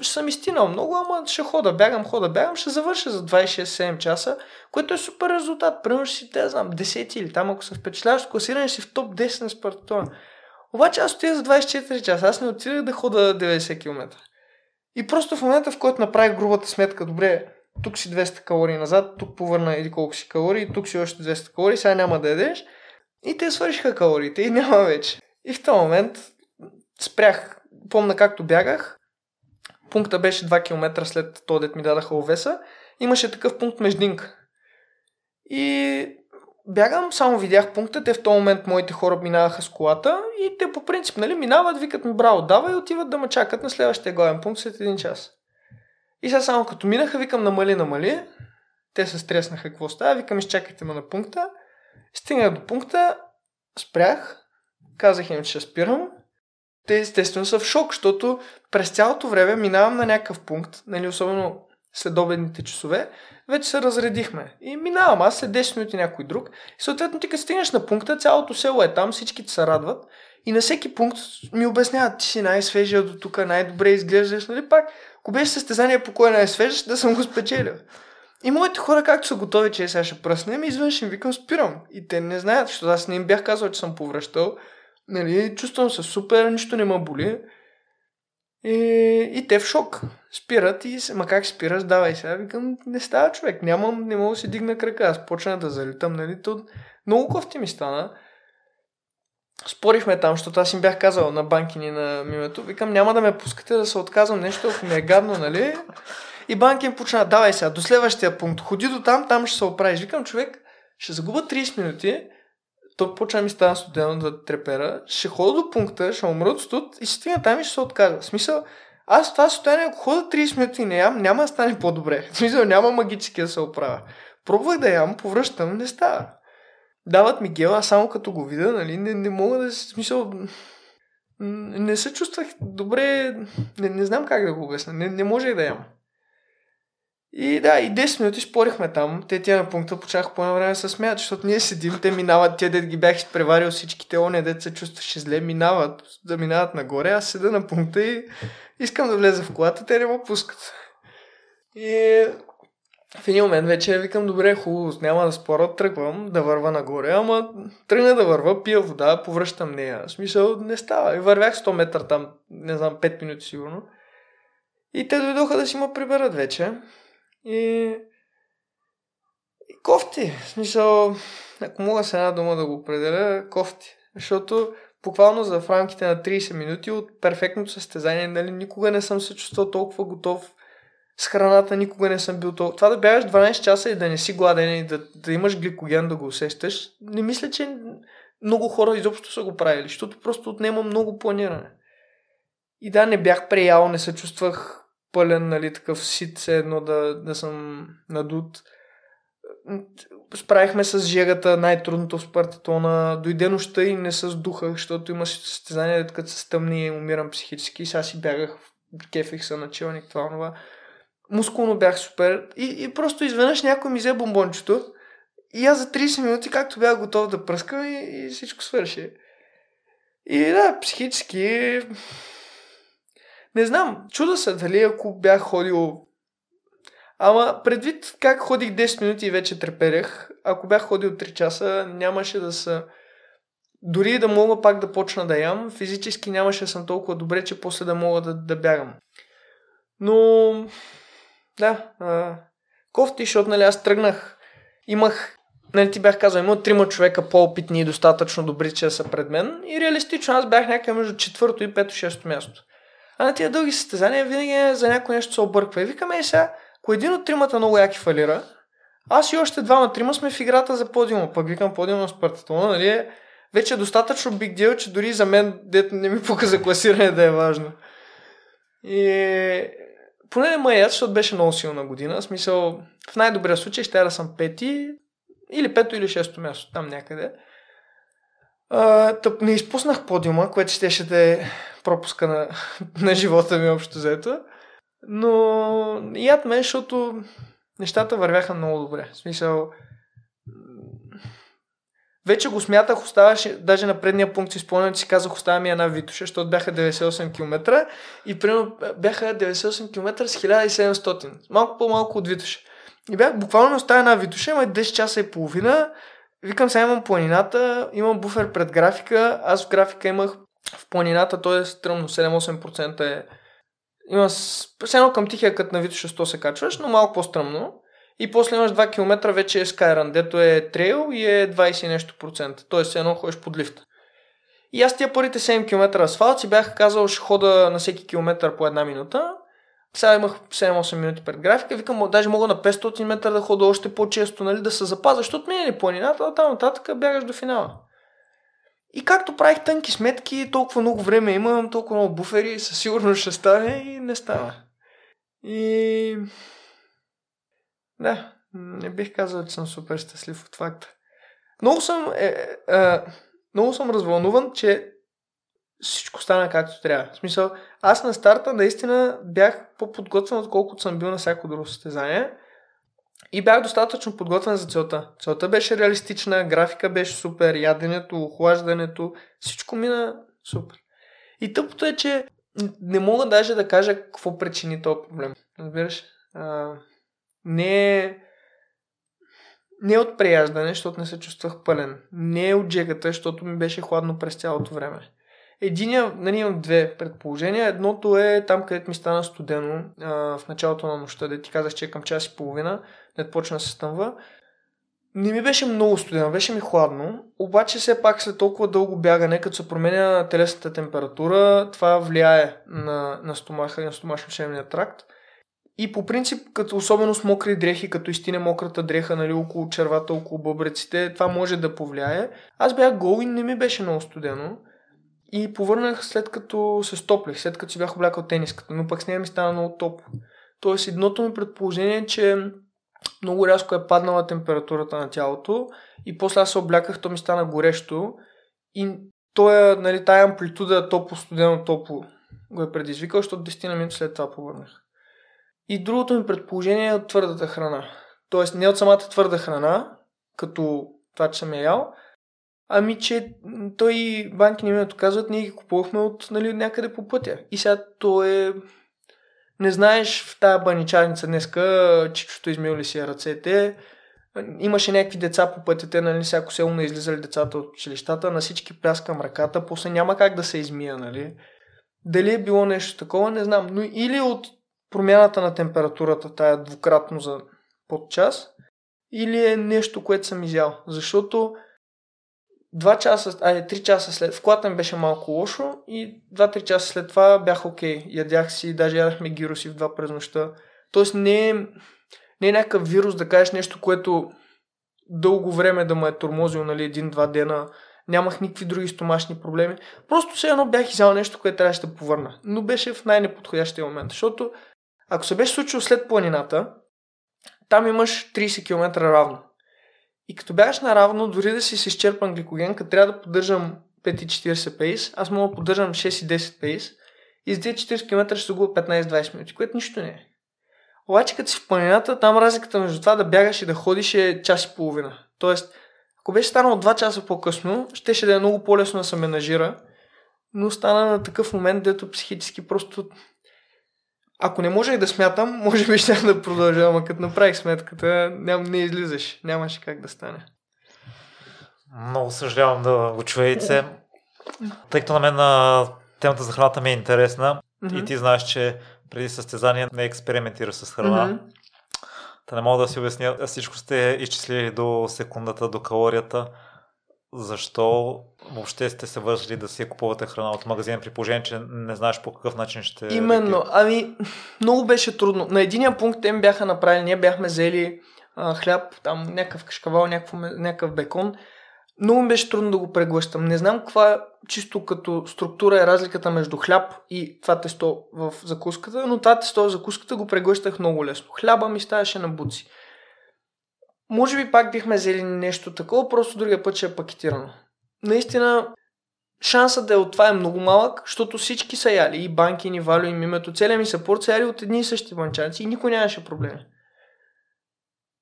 Ще съм изтинал много, ама ще хода, бягам, хода, бягам. Ще завърша за 26-7 часа, което е супер резултат. Примерно ще си, те знам, 10 или там, ако се впечатляваш класиране, си в топ 10 на Спартона. Обаче аз отидах за 24 часа, аз не отидах да хода 90 км. И просто в момента, в който направих грубата сметка, добре, тук си 200 калории назад, тук повърна или колко си калории, тук си още 200 калории, сега няма да ядеш. И те свършиха калориите и няма вече. И в този момент спрях. Помна както бягах. Пункта беше 2 км след това, дет ми дадаха овеса. Имаше такъв пункт междинка. И бягам, само видях пункта, те в този момент моите хора минаваха с колата и те по принцип нали, минават, викат ми браво, дава и отиват да ме чакат на следващия главен пункт след един час. И сега само като минаха, викам намали, намали. Те се стреснаха какво става, викам изчакайте ме на пункта. Стигнах до пункта, спрях, казах им, че спирам. Те естествено са в шок, защото през цялото време минавам на някакъв пункт, нали, особено следобедните часове, вече се разредихме. И минавам аз след 10 минути някой друг. И съответно ти като стигнеш на пункта, цялото село е там, всички се радват. И на всеки пункт ми обясняват, ти си най-свежия до тук, най-добре изглеждаш, нали пак. Ако беше състезание по кой най-свежаш, да съм го спечелил. И моите хора, както са готови, че сега ще пръснем, извън ще им викам спирам. И те не знаят, защото аз не им бях казал, че съм повръщал. Нали, чувствам се супер, нищо не ме боли. И, и те в шок. Спират и ма как спираш, давай сега. Викам, не става човек, нямам, не мога да си дигна крака. Аз почна да залитам, нали, то много кофти ми стана. Спорихме там, защото аз им бях казал на банкини на мимето. Викам, няма да ме пускате да се отказвам нещо, ако ми е гадно, нали? И банки им почна, давай сега, до следващия пункт. Ходи до там, там ще се оправиш. Викам, човек, ще загуба 30 минути, то почва ми става студено да трепера, ще хода до пункта, ще умра от студ и ще стигна там и ще се отказва. В смисъл, аз това състояние, ако хода 30 минути и не ям, няма да стане по-добре. В смисъл, няма магически да се оправя. Пробвах да ям, повръщам, не става. Дават ми гела, само като го видя, нали, не, не мога да се смисъл... Не се чувствах добре, не, не знам как да го обясня, не, не можех да ям. И да, и 10 минути спорихме там. Те тия на пункта почнаха по време се смеят, защото ние седим, те минават, те дет ги бях изпреварил всичките, оне дет се чувстваше зле, минават, да минават нагоре, аз седа на пункта и искам да влеза в колата, те не ме пускат. И в един момент вече викам, добре, хубаво, няма да споря, тръгвам да върва нагоре, ама тръгна да върва, пия вода, повръщам нея. В смисъл не става. И вървях 100 метра там, не знам, 5 минути сигурно. И те дойдоха да си ме приберат вече. И, Кофти. В смисъл, ако мога с една дума да го определя, кофти. Защото буквално за в рамките на 30 минути от перфектното състезание, нали, никога не съм се чувствал толкова готов с храната, никога не съм бил толкова. Това да бягаш 12 часа и да не си гладен и да, да имаш гликоген да го усещаш, не мисля, че много хора изобщо са го правили, защото просто отнема много планиране. И да, не бях преял, не се чувствах пълен, нали, такъв сит, все едно да, да съм надут. Справихме с жегата, най-трудното в Спартатона. Дойде нощта и не се сдухах, защото имаше състезание, като се стъмни и умирам психически. Сега си бягах, кефих се началник, това, това. Мускулно бях супер. И, и просто изведнъж някой ми взе бомбончето. И аз за 30 минути, както бях готов да пръскам и, и всичко свърши. И да, психически не знам, чуда се дали ако бях ходил... Ама предвид как ходих 10 минути и вече треперех, ако бях ходил 3 часа, нямаше да са... Дори да мога пак да почна да ям, физически нямаше да съм толкова добре, че после да мога да, да бягам. Но... Да, а... кофти, защото нали аз тръгнах, имах нали, ти бях казал, има трима човека по-опитни и достатъчно добри, че са пред мен. И реалистично аз бях някъде между четвърто и пето, шесто място. А на тия дълги състезания винаги е за някой нещо се обърква. И викаме и сега, ако един от тримата много яки фалира, аз и още двама-трима сме в играта за подиума. Пък викам подиума с партитона, нали е вече е достатъчно биг дел, че дори за мен, дето не ми пука за класиране да е важно. И поне не ме защото беше много силна година. В смисъл, в най-добрия случай ще я да съм пети, или пето или шесто място, там някъде. А, тъп, не изпуснах подиума, което ще да е пропуска на, на живота ми общо взето. Но яд мен, защото нещата вървяха много добре. В смисъл, вече го смятах, оставаше, даже на предния пункт си спомням, че си казах, оставя ми една Витуша, защото бяха 98 км и примерно бяха 98 км с 1700. Малко по-малко от Витуша. И бях буквално оставя една Витуша, има 10 часа и половина. Викам, сега имам планината, имам буфер пред графика. Аз в графика имах в планината, т.е. е стръмно, 7-8% е... Има едно към тихия кът на Витуша 100 се качваш, но малко по-стръмно. И после имаш 2 км вече е Skyrun, дето е трейл и е 20 нещо процента. Тоест едно ходиш под лифта. И аз тия първите 7 км асфалт си бях казал, ще хода на всеки километър по една минута. Сега имах 7-8 минути пред графика. Викам, даже мога на 500 метра да хода още по-често, нали, да се запазя, защото ми е планината, а там нататък бягаш до финала. И както правих тънки сметки, толкова много време имам, толкова много буфери, със сигурност ще стане и не става. И... Да, не бих казал, че съм супер щастлив от факта. Много съм, е, е, е, много съм развълнуван, че всичко стана както трябва. В смисъл, аз на старта наистина бях по-подготвен, отколкото съм бил на всяко друго състезание. И бях достатъчно подготвен за целта. Целта беше реалистична, графика беше супер, яденето, охлаждането, всичко мина супер. И тъпото е, че не мога даже да кажа какво причини този проблем. Разбираш? А, не е не от преяждане, защото не се чувствах пълен. Не е от джегата, защото ми беше хладно през цялото време. Единия, нали имам две предположения. Едното е там, където ми стана студено а, в началото на нощта, да ти казах, че е към час и половина, не почна се стъмва. Не ми беше много студено, беше ми хладно, обаче все пак след толкова дълго бягане, като се променя телесната температура, това влияе на, на стомаха и на стомашно-шемния тракт. И по принцип, като особено с мокри дрехи, като изтине мократа дреха нали, около червата, около бъбреците, това може да повлияе. Аз бях гол и не ми беше много студено. И повърнах след като се стоплих, след като си бях облякал тениската, но пък с нея ми стана много топло. Тоест, едното ми предположение е, че много рязко е паднала температурата на тялото и после аз се обляках, то ми стана горещо и тоя, нали, тая амплитуда топло, студено, топло го е предизвикал, защото 10 на минути след това повърнах. И другото ми предположение е от твърдата храна. Тоест не от самата твърда храна, като това, че съм я ял, Ами, че той банки ми казват, ние ги купувахме от нали, някъде по пътя. И сега то е... Не знаеш в тази баничарница днеска, чичото измил ли си ръцете. Имаше някакви деца по пътя, те нали, всяко село не излизали децата от училищата, на всички пляскам ръката, после няма как да се измия, нали. Дали е било нещо такова, не знам. Но или от промяната на температурата, тая двукратно за под час, или е нещо, което съм изял. Защото 2 часа, ай, 3 часа след, в колата ми беше малко лошо и 2-3 часа след това бях окей. Okay. Ядях си, даже ядахме гироси в два през нощта. Тоест не е, не е някакъв вирус да кажеш нещо, което дълго време да ме е тормозил, нали, един-два дена. Нямах никакви други стомашни проблеми. Просто все едно бях изял нещо, което трябваше да повърна. Но беше в най-неподходящия момент. Защото ако се беше случило след планината, там имаш 30 км равно. И като бягаш наравно, дори да си с изчерпан като трябва да поддържам 5,40 пейс, аз мога да поддържам 6,10 пейс и за тези 40 км ще загубя 15-20 минути, което нищо не е. Обаче като си в планината, там разликата между това да бягаш и да ходиш е час и половина. Тоест, ако беше станало 2 часа по-късно, щеше да е много по-лесно да се менажира, но стана на такъв момент, дето психически просто ако не можех да смятам, може би ще да продължа, ама като направих сметката, ням, не излизаш. Нямаше как да стане. Много съжалявам да го чуете. Тъй като на мен на темата за храната ми е интересна mm-hmm. и ти знаеш, че преди състезание не експериментираш с храна. Mm-hmm. Та не мога да си обясня. Всичко сте изчислили до секундата, до калорията защо въобще сте се вършили да си купувате храна от магазин при положение, че не знаеш по какъв начин ще... Именно. Ами, много беше трудно. На единия пункт те ми бяха направили, ние бяхме взели а, хляб, там някакъв кашкавал, някакъв, някакъв бекон. Много ми беше трудно да го преглъщам. Не знам каква чисто като структура е разликата между хляб и това тесто в закуската, но това тесто в закуската го преглъщах много лесно. Хляба ми ставаше на буци. Може би пак бихме взели нещо такова, просто другия път ще е пакетирано. Наистина, шансът да е от това е много малък, защото всички са яли. И банки, и Валю, и Мимето. Целият ми съпорт са яли от едни и същи банчанци и никой нямаше проблеми.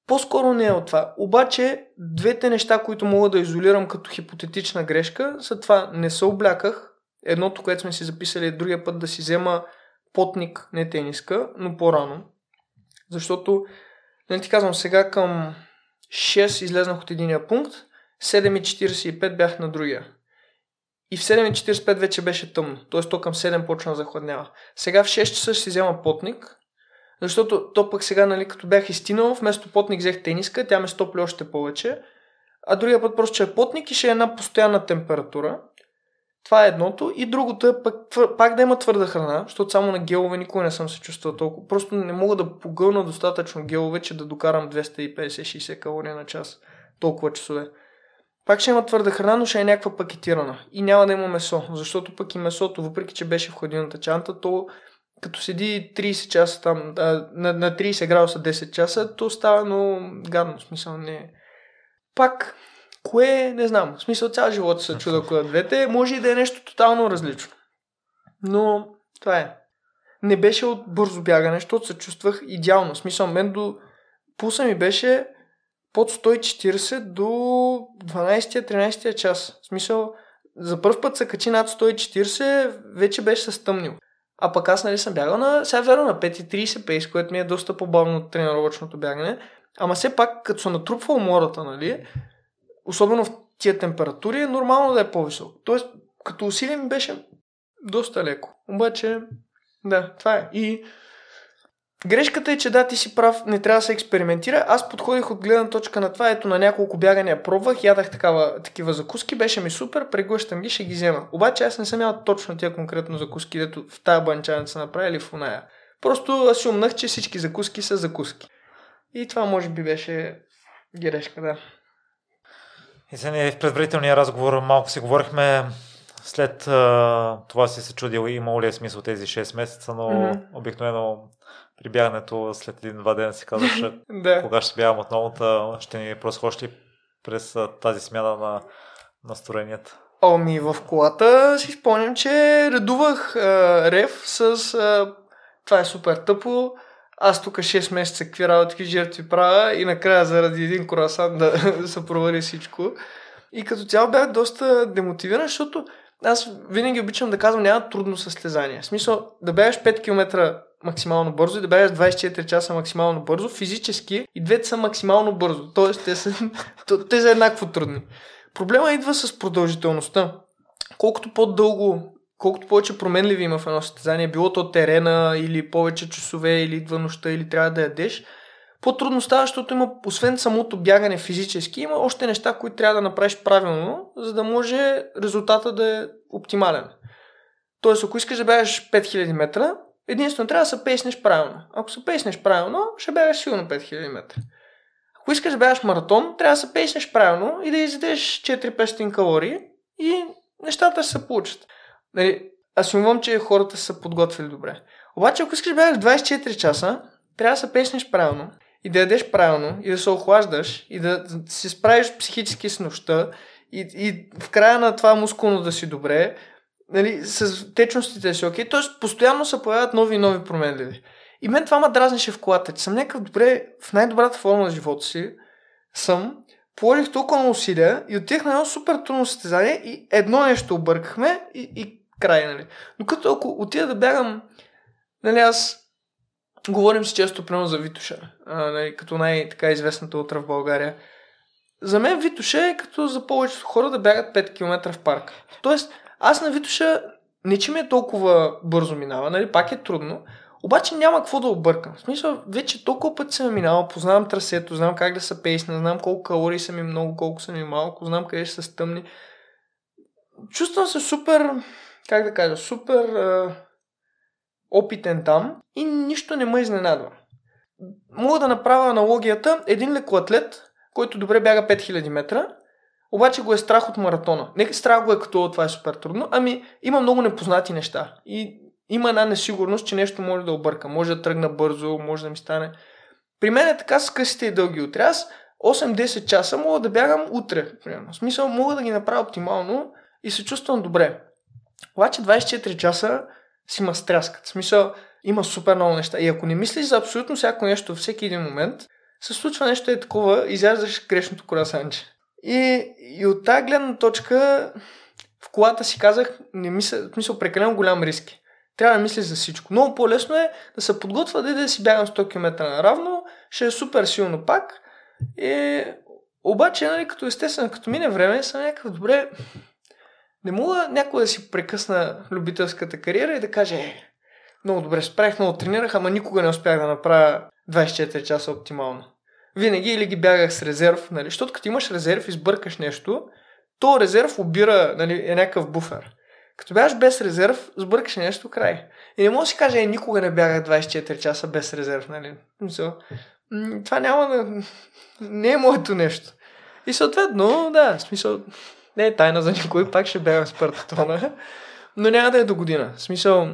По-скоро не е от това. Обаче, двете неща, които мога да изолирам като хипотетична грешка, са това. Не се обляках. Едното, което сме си записали, е другия път да си взема потник, не тениска, но по-рано. Защото, не ти казвам, сега към 6 излезнах от единия пункт, 7.45 бях на другия. И в 7.45 вече беше тъмно, т.е. то към 7 почна да захладнява. Сега в 6 часа ще си взема потник, защото то пък сега, нали, като бях изтинал, вместо потник взех тениска, тя ме стопли още повече, а другия път просто ще е потник и ще е една постоянна температура. Това е едното. И другото е пак, пак да има твърда храна, защото само на гелове никога не съм се чувствал толкова. Просто не мога да погълна достатъчно гелове, че да докарам 250-60 калории на час. Толкова часове. Пак ще има твърда храна, но ще е някаква пакетирана. И няма да има месо, защото пък и месото, въпреки че беше в хладилната чанта, то като седи 30 часа там, а, на, на 30 градуса 10 часа, то става много гадно. Смисъл не. Пак Кое, не знам. В смисъл цял живот се чуда кое двете. Може и да е нещо тотално различно. Но това е. Не беше от бързо бягане, защото се чувствах идеално. В смисъл, мен до... Пулса ми беше под 140 до 12-13 час. В смисъл, за първ път се качи над 140, вече беше се стъмнил. А пък аз нали съм бягал на, сега верно на 5.30 пейс, което ми е доста по-бавно от тренировъчното бягане. Ама все пак, като се натрупва умората, нали, особено в тия температури, е нормално да е по-висок. Тоест, като усилие ми беше доста леко. Обаче, да, това е. И грешката е, че да, ти си прав, не трябва да се експериментира. Аз подходих от гледна точка на това, ето на няколко бягания пробвах, ядах такава, такива закуски, беше ми супер, преглъщам ги, ще ги взема. Обаче аз не съм ял точно тия конкретно закуски, дето в тая банчаница направили в оная. Просто аз си умнах, че всички закуски са закуски. И това може би беше грешка, да. И сега в предварителния разговор малко си говорихме след а, това си се чудил имало ли е смисъл тези 6 месеца, но mm-hmm. обикновено при бягането след един-два дена си казваш да. кога ще бягам отново, ще ни просхощи през а, тази смяна на настроенията. Оми в колата си спомням, че редувах а, рев с а, това е супер тъпо, аз тук 6 месеца какви работи, жертви правя и накрая заради един корасан да се провали всичко. И като цяло бях доста демотивиран, защото аз винаги обичам да казвам няма трудно състезание. В смисъл да бягаш 5 км максимално бързо и да бягаш 24 часа максимално бързо, физически и двете са максимално бързо. Тоест те са, те са еднакво трудни. Проблема идва с продължителността. Колкото по-дълго колкото повече променливи има в едно състезание, било то терена или повече часове, или идва нощта, или трябва да ядеш, по-трудно става, защото има, освен самото бягане физически, има още неща, които трябва да направиш правилно, за да може резултата да е оптимален. Тоест, ако искаш да бягаш 5000 метра, единствено трябва да се песнеш правилно. Ако се песнеш правилно, ще бягаш сигурно 5000 метра. Ако искаш да бягаш маратон, трябва да се песнеш правилно и да изядеш 4-500 калории и нещата ще се получат. Нали, аз имам, че хората са подготвили добре. Обаче, ако искаш да бягаш 24 часа, трябва да се песнеш правилно и да ядеш правилно и да се охлаждаш и да си справиш психически с нощта и, и в края на това мускулно да си добре, нали, с течностите си окей, т.е. постоянно се появяват нови и нови променливи. И мен това ме дразнеше в колата, че съм някакъв добре, в най-добрата форма на живота си съм, положих толкова много усилия и отих на едно супер трудно състезание и едно нещо объркахме и, и край, нали. Но като ако отида да бягам, нали, аз говорим си често примерно за Витуша, а, нали, като най-така известната утра в България. За мен Витуша е като за повечето хора да бягат 5 км в парк. Тоест, аз на Витуша не че ми е толкова бързо минава, нали, пак е трудно, обаче няма какво да объркам. В смисъл, вече толкова пъти съм минал, познавам трасето, знам как да се пейсна, знам колко калории са ми много, колко са ми малко, знам къде ще са тъмни. Чувствам се супер, как да кажа, супер е, опитен там и нищо не ме изненадва. Мога да направя аналогията, един лекоатлет, който добре бяга 5000 метра, обаче го е страх от маратона. Не страх го е като това е супер трудно, ами има много непознати неща. И има една несигурност, че нещо може да обърка. Може да тръгна бързо, може да ми стане. При мен е така с късите и дълги утре. Аз 8-10 часа мога да бягам утре. Примерно. В смисъл, мога да ги направя оптимално и се чувствам добре. Обаче 24 часа си ма стряскат. В смисъл, има супер много неща. И ако не мислиш за абсолютно всяко нещо всеки един момент, се случва нещо е такова, изяждаш грешното корасанче. И, и от тази гледна точка в колата си казах, не мисля, смисъл прекалено голям риски. Трябва да мислиш за всичко. Много по-лесно е да се подготвя да, да си бягам 100 км наравно, ще е супер силно пак. И, обаче, нали, като естествено, като мине време, съм някакъв добре. Не мога някой да си прекъсна любителската кариера и да каже, е, много добре справих, много тренирах, ама никога не успях да направя 24 часа оптимално. Винаги или ги бягах с резерв, нали? Защото като имаш резерв и сбъркаш нещо, то резерв обира, нали, е някакъв буфер. Като бягаш без резерв, сбъркаш нещо край. И не мога да си кажа, е, никога не бягах 24 часа без резерв, нали? Това няма да... Не е моето нещо. И съответно, да, в смисъл, не е тайна за никой, пак ще бягам с партатона, но няма да е до година. В смисъл,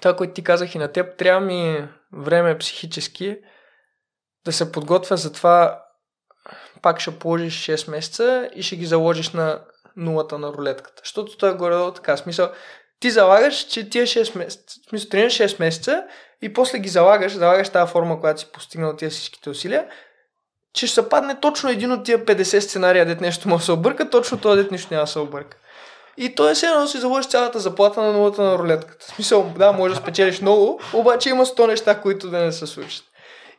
това, което ти казах и на теб, трябва ми време психически да се подготвя за това пак ще положиш 6 месеца и ще ги заложиш на нулата на рулетката. Защото това е горе така. Смисъл, ти залагаш, че тия 6 месеца, смисъл, тренираш 6 месеца и после ги залагаш, залагаш тази форма, която си постигнал тия всичките усилия, че ще се падне точно един от тия 50 сценария, дет нещо може да се обърка, точно този дет нищо няма да се обърка. И то е все едно си заложиш цялата заплата на нулата на рулетката. В смисъл, да, може да спечелиш много, обаче има 100 неща, които да не се случат.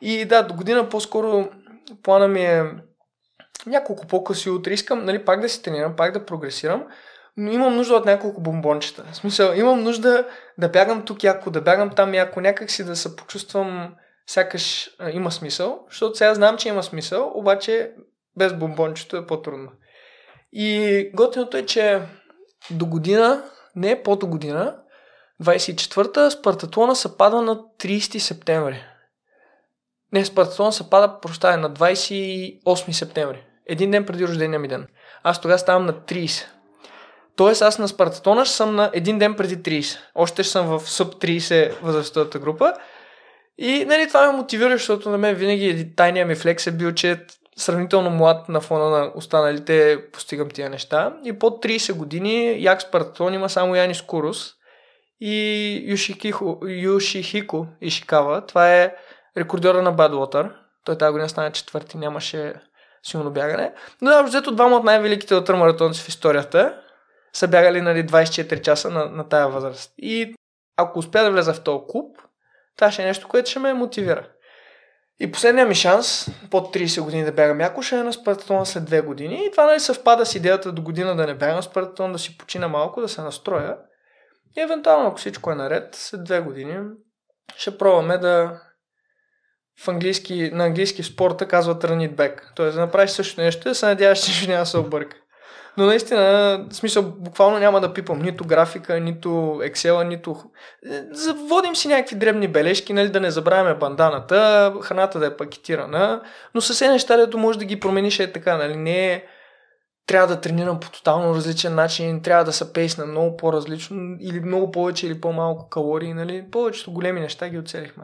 И да, до година по-скоро плана ми е няколко по-къси утре. Искам нали, пак да си тренирам, пак да прогресирам, но имам нужда от няколко бомбончета. В смисъл, имам нужда да бягам тук яко, да бягам там яко, някак си да се почувствам сякаш а, има смисъл, защото сега знам, че има смисъл, обаче без бомбончето е по-трудно. И готиното е, че до година, не по до година, 24-та, Спартатлона се пада на 30 септември. Не, Спартатлона се пада, прощай, на 28 септември. Един ден преди рождения ми ден. Аз тогава ставам на 30. Тоест аз на Спартатона ще съм на един ден преди 30. Още ще съм в суб 30 възрастовата група. И нали, това ме мотивира, защото на мен винаги тайният ми флекс е бил, че сравнително млад на фона на останалите постигам тия неща. И под 30 години як Спартатон има само Яни Скурус и Юшихико, Юшихико Ишикава. Това е рекордьора на Badwater. Той тази година стана четвърти, нямаше силно бягане. Но да, взето двама от най-великите ултрамаратонци в историята са бягали нали, 24 часа на, на тая възраст. И ако успя да влеза в този клуб, това ще е нещо, което ще ме мотивира. И последният ми шанс, под 30 години да бягам яко, ще е на спартатона след 2 години. И това нали съвпада с идеята до година да не бягам спартатон, да си почина малко, да се настроя. И евентуално, ако всичко е наред, след 2 години ще пробваме да в английски, на английски в спорта казват run it back. Тоест да направиш също нещо, да се надяваш, че няма да се обърка. Но наистина, в смисъл, буквално няма да пипам нито графика, нито Excel, нито... Заводим си някакви дребни бележки, нали, да не забравяме банданата, храната да е пакетирана, но със неща, дето може да ги промениш е така, нали, не е трябва да тренирам по тотално различен начин, трябва да се пейсна много по-различно или много повече или по-малко калории, нали? Повечето големи неща ги оцелихме.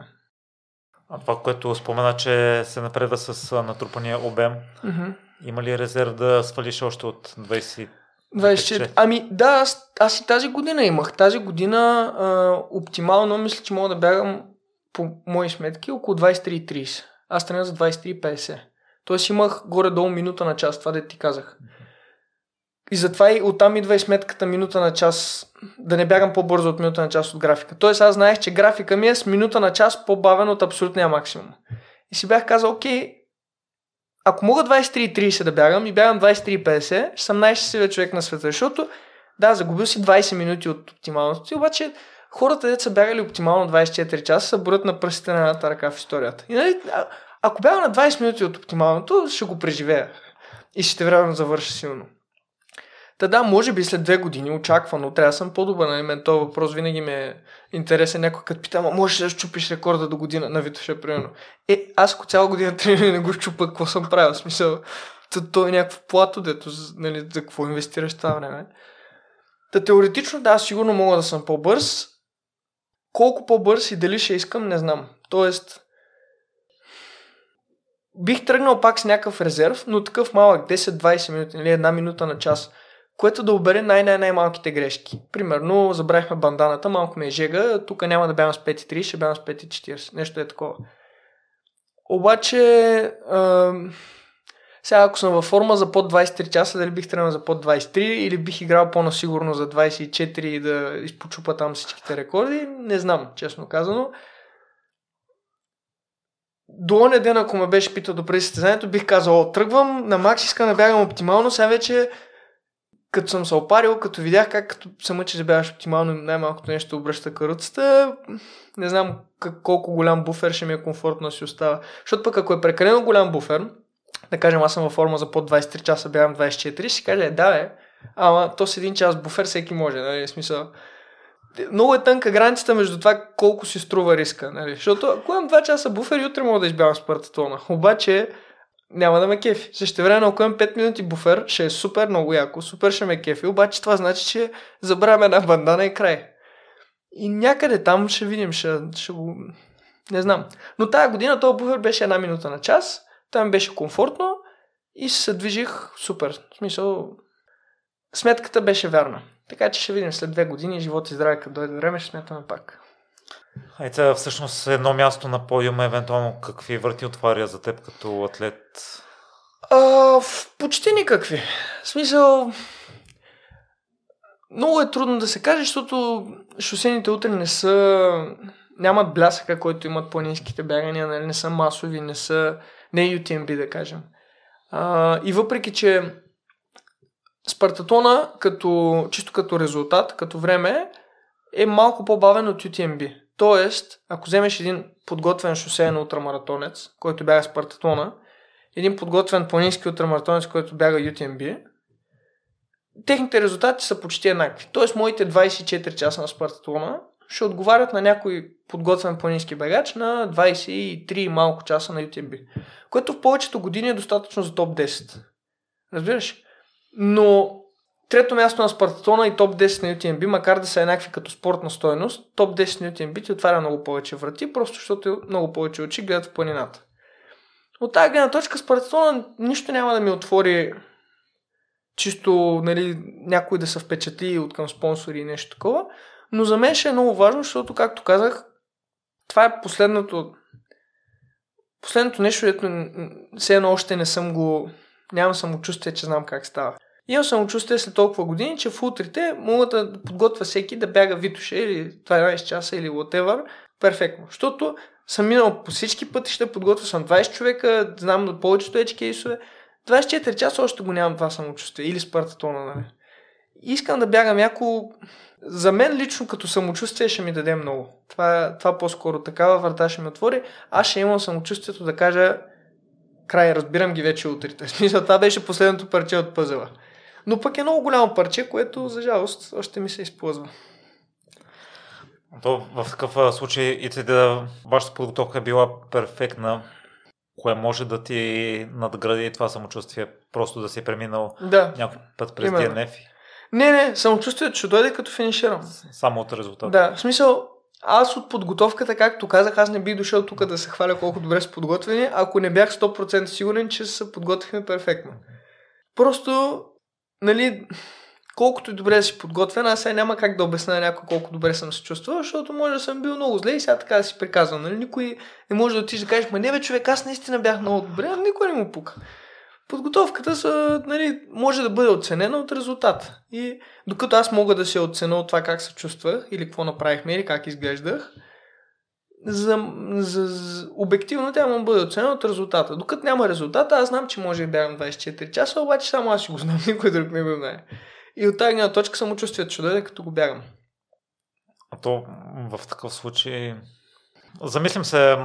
А това, което спомена, че се напреда с натрупания обем, mm-hmm. има ли резерв да свалиш още от 20? 24. Ами да, аз, аз и тази година имах. Тази година а, оптимално мисля, че мога да бягам по мои сметки около 23.30. Аз тренирам за 23.50. Тоест имах горе-долу минута на час, това да ти казах. И затова и оттам идва и сметката минута на час, да не бягам по-бързо от минута на час от графика. Тоест аз знаех, че графика ми е с минута на час по-бавен от абсолютния максимум. И си бях казал, окей, ако мога 23.30 да бягам и бягам 23.50, ще съм най-щастливият човек на света, защото да, загубил си 20 минути от оптималното си, обаче хората, деца са бягали оптимално 24 часа, са броят на пръстите на едната ръка в историята. И нали, а, ако бягам на 20 минути от оптималното, ще го преживея. И ще време завърша силно. Та да, може би след две години, очаквано, трябва да съм по-добър. на нали, мен този въпрос винаги ме е интересен. Някой като пита, а можеш да щупиш рекорда до година на Витоша, примерно. Е, аз ако цяла година тренирам не го щупа, какво съм правил? Смисъл, то, то е някакво плато, дето, нали, за какво инвестираш това време. Та теоретично, да, сигурно мога да съм по-бърз. Колко по-бърз и дали ще искам, не знам. Тоест, бих тръгнал пак с някакъв резерв, но такъв малък, 10-20 минути или една минута на час – което да обере най-най-най-малките грешки. Примерно, забравихме банданата, малко ме е жега, тук няма да бягам с 5.30, ще бягам с 5.40. Нещо е такова. Обаче, а, сега ако съм във форма за под 23 часа, дали бих тренирал за под 23 или бих играл по-насигурно за 24 и да изпочупа там всичките рекорди, не знам, честно казано. До оня ден, ако ме беше питал до преди състезанието, бих казал, тръгвам, на макс искам да бягам оптимално, сега вече като съм се опарил, като видях как като се мъчиш да бягаш оптимално най-малкото нещо обръща каруцата, не знам как, колко голям буфер ще ми е комфортно да си остава. Защото пък ако е прекалено голям буфер, да кажем аз съм във форма за под 23 часа, бягам 24, ще каже, е, да е, ама то с един час буфер всеки може, нали, смисъл. Много е тънка границата между това колко си струва риска, нали? Защото ако имам 2 часа буфер, утре мога да избягам с партатона. Обаче, няма да ме кефи. Също време, ако имам 5 минути буфер, ще е супер много яко, супер ще ме кефи, обаче това значи, че забравяме една бандана и край. И някъде там ще видим, ще, ще го... Не знам. Но тази година този буфер беше една минута на час, там беше комфортно и се движих супер. В смисъл, сметката беше вярна. Така че ще видим след две години, живот и здраве, като дойде време, ще сметаме пак. Айде, всъщност едно място на подиума, евентуално какви врати отваря за теб като атлет? А, почти никакви. В смисъл, много е трудно да се каже, защото шосените утре не са... нямат блясъка, който имат планинските бягания, нали? не са масови, не са... не UTMB, да кажем. А, и въпреки, че Спартатона, като, чисто като резултат, като време, е малко по-бавен от UTMB. Тоест, ако вземеш един подготвен шосеен ултрамаратонец, който бяга с партатона, един подготвен планински ултрамаратонец, който бяга UTMB, техните резултати са почти еднакви. Тоест, моите 24 часа на спартатлона ще отговарят на някой подготвен планински бегач на 23 малко часа на UTMB. Което в повечето години е достатъчно за топ 10. Разбираш? Но Трето място на Спартатона и топ 10 на UTMB, макар да са еднакви като спортна стоеност, топ 10 на UTMB ти отваря много повече врати, просто защото много повече очи гледат в планината. От тази гледна точка Спартатона нищо няма да ми отвори чисто нали, някой да се впечатли от към спонсори и нещо такова, но за мен ще е много важно, защото, както казах, това е последното последното нещо, което все едно още не съм го нямам самочувствие, че знам как става. Имам самочувствие след толкова години, че в утрите мога да подготвя всеки да бяга Витоше или 12 часа или whatever, перфектно. Защото съм минал по всички пътища, подготвил съм 20 човека, знам на повечето едж кейсове. 24 часа още го нямам това самочувствие. Или Спартатона, нали? Искам да бягам яко За мен лично като самочувствие ще ми даде много. Това, това по-скоро такава врата ще ми отвори. Аз ще имам самочувствието да кажа край, разбирам ги вече утрите. Смисъл, това беше последното парче от пъзела. Но пък е много голямо парче, което за жалост още ми се използва. То в такъв случай и да вашата подготовка е била перфектна, кое може да ти надгради това самочувствие, просто да си преминал да. някой път през Именно. DNF? Не, не, самочувствието ще дойде като финиширам. Само от резултата? Да, в смисъл, аз от подготовката, както казах, аз не бих дошъл тук да се хваля колко добре са подготвени, ако не бях 100% сигурен, че се подготвихме перфектно. Просто, нали, колкото и добре да си подготвен, аз сега няма как да обясня на някой колко добре съм се чувствал, защото може да съм бил много зле и сега така да си приказвам. Нали? Никой не може да отиде да кажеш, ма не бе човек, аз наистина бях много добре, а никой не му пука. Подготовката са, нали, може да бъде оценена от резултата. И докато аз мога да се оценя от това как се чувствах или какво направихме или как изглеждах, за, за, за обективно тя му бъде оценена от резултата. Докато няма резултата, аз знам, че може да бягам 24 часа, обаче само аз си го знам, никой друг не го знае. И от тази гледна точка самочувствието ще дойде като го бягам. А то в такъв случай... Замислим се,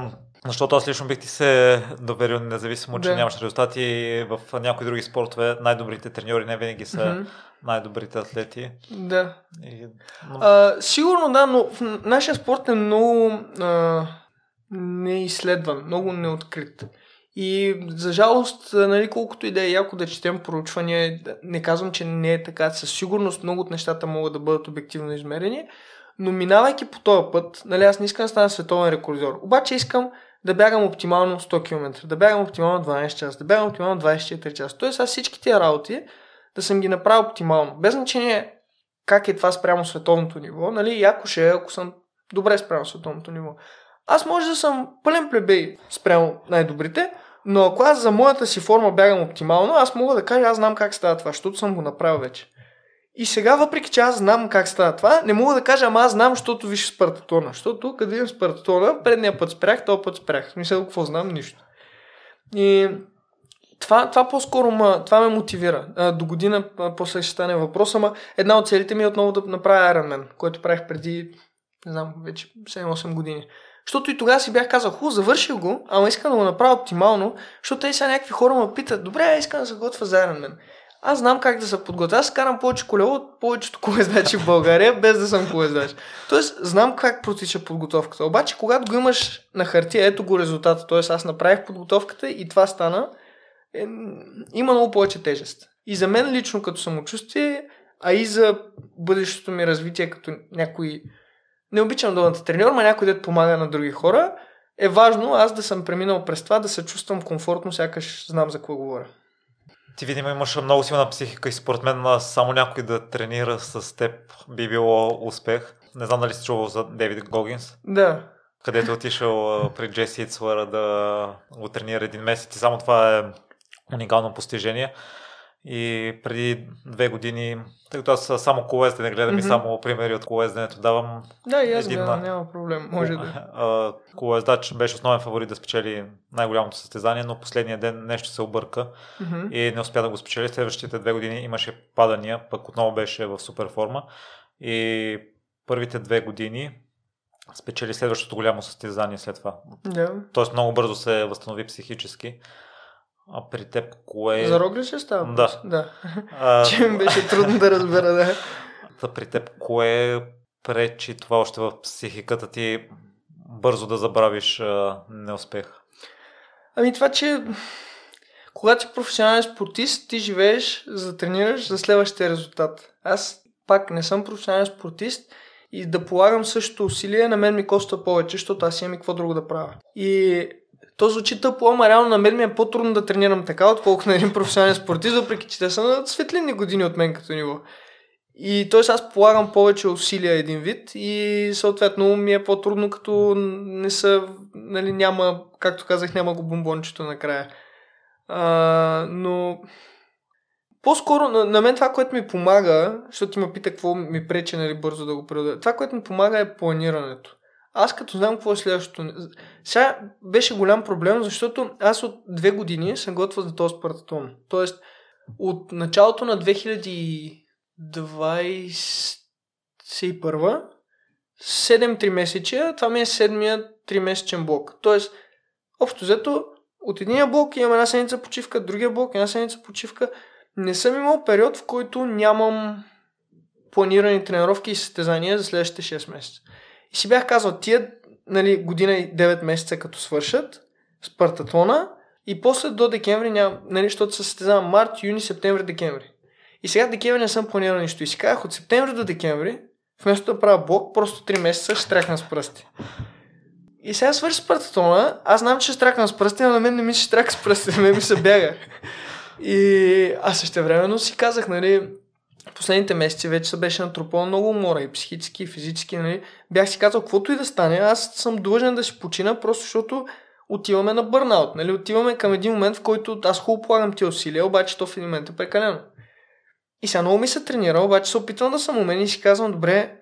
защото аз лично бих ти се доверил, независимо, че да. нямаш резултати в някои други спортове. Най-добрите треньори не винаги са mm-hmm. Най-добрите атлети. Да. И, но... а, сигурно да, но в нашия спорт е много а, неизследван, много неоткрит. И за жалост, нали, колкото и да е яко да четем проучвания, не казвам, че не е така. Със сигурност много от нещата могат да бъдат обективно измерени, но минавайки по този път, нали, аз не искам да стана световен рекордьор. Обаче искам да бягам оптимално 100 км, да бягам оптимално 12 часа, да бягам оптимално 24 часа. Тоест аз всички тия работи да съм ги направил оптимално. Без значение как е това спрямо световното ниво. Нали, яко ще е, ако съм добре спрямо световното ниво. Аз може да съм пълен плебей спрямо най-добрите, но ако аз за моята си форма бягам оптимално, аз мога да кажа, аз знам как става това, защото съм го направил вече. И сега, въпреки че аз знам как става това, не мога да кажа, ама аз знам, защото виж Спартатона. Защото къде имам Спартатона, предния път спрях, този път спрях. В смисъл, какво знам? Нищо. И това, това по-скоро ма, това ме мотивира. А, до година после ще стане въпрос, ама една от целите ми е отново да направя Ironman, който правих преди, не знам, вече 7-8 години. Защото и тогава си бях казал, хубаво, завърших го, ама искам да го направя оптимално, защото те сега някакви хора ме питат, добре, искам да се готвя за Ironman. Аз знам как да се подготвя. Аз карам повече колело от повечето колездачи в България, без да съм колездач. Тоест, знам как протича подготовката. Обаче, когато го имаш на хартия, ето го резултата. Тоест, аз направих подготовката и това стана. Е, има много повече тежест. И за мен лично като самочувствие, а и за бъдещото ми развитие като някой не обичам думата треньор, но някой дет помага на други хора, е важно аз да съм преминал през това, да се чувствам комфортно, сякаш знам за какво говоря. Ти видимо имаш много силна психика и според мен само някой да тренира с теб би било успех. Не знам дали си чувал за Дейвид Гогинс. Да. Където е отишъл при Джеси Ицлъра да го тренира един месец и само това е уникално постижение. И преди две години, тъй като аз само колездене гледам mm-hmm. и само примери от колезденето давам. Да, и аз един, гледам, няма проблем, може да. Колездач беше основен фаворит да спечели най-голямото състезание, но последния ден нещо се обърка mm-hmm. и не успя да го спечели. Следващите две години имаше падания, пък отново беше в супер форма. И първите две години спечели следващото голямо състезание след това. Yeah. Тоест много бързо се възстанови психически. А при теб кое... За Роглич ще става? Да. да. А... Че ми беше трудно да разбера, да. Та при теб кое пречи това още в психиката ти бързо да забравиш а, неуспех? Ами това, че когато си професионален спортист, ти живееш, за да тренираш за следващия резултат. Аз пак не съм професионален спортист и да полагам същото усилие, на мен ми коста повече, защото аз имам и какво друго да правя. И то звучи тъпо, ама реално на мен ми е по-трудно да тренирам така, отколкото на един професионален спортист, въпреки че те са на светлини години от мен като ниво. И т.е. аз полагам повече усилия един вид и съответно ми е по-трудно, като не са, нали, няма, както казах, няма го бомбончето накрая. А, но по-скоро на, на мен това, което ми помага, защото ти ме пита какво ми пречи нали, бързо да го преодоля, това, което ми помага е планирането аз като знам какво е следващото. Сега беше голям проблем, защото аз от две години съм готва за този Спартатон. Тоест, от началото на 2020 2021, 7 3 месечия, това ми е седмия 3 месечен блок. Тоест, общо взето, от единия блок имам една седмица почивка, другия блок една седмица почивка. Не съм имал период, в който нямам планирани тренировки и състезания за следващите 6 месеца. И си бях казал, тия нали, година и 9 месеца като свършат с партатлона и после до декември няма, нали, защото се състезавам март, юни, септември, декември. И сега декември не съм планирал нищо. И си казах от септември до декември, вместо да правя блок, просто 3 месеца ще тряхна с пръсти. И сега свърши с партатона, аз знам, че ще тракам с пръсти, но на мен не ми ще трака с пръсти, на мен ми се бяга. И аз също времено си казах, нали, последните месеци вече се беше натрупал много умора и психически, и физически, нали. Бях си казал, каквото и да стане, аз съм длъжен да си почина, просто защото отиваме на бърнаут, нали. Отиваме към един момент, в който аз хубаво полагам ти усилия, обаче то в един момент е прекалено. И сега много ми се тренира, обаче се опитвам да съм умен и си казвам, добре,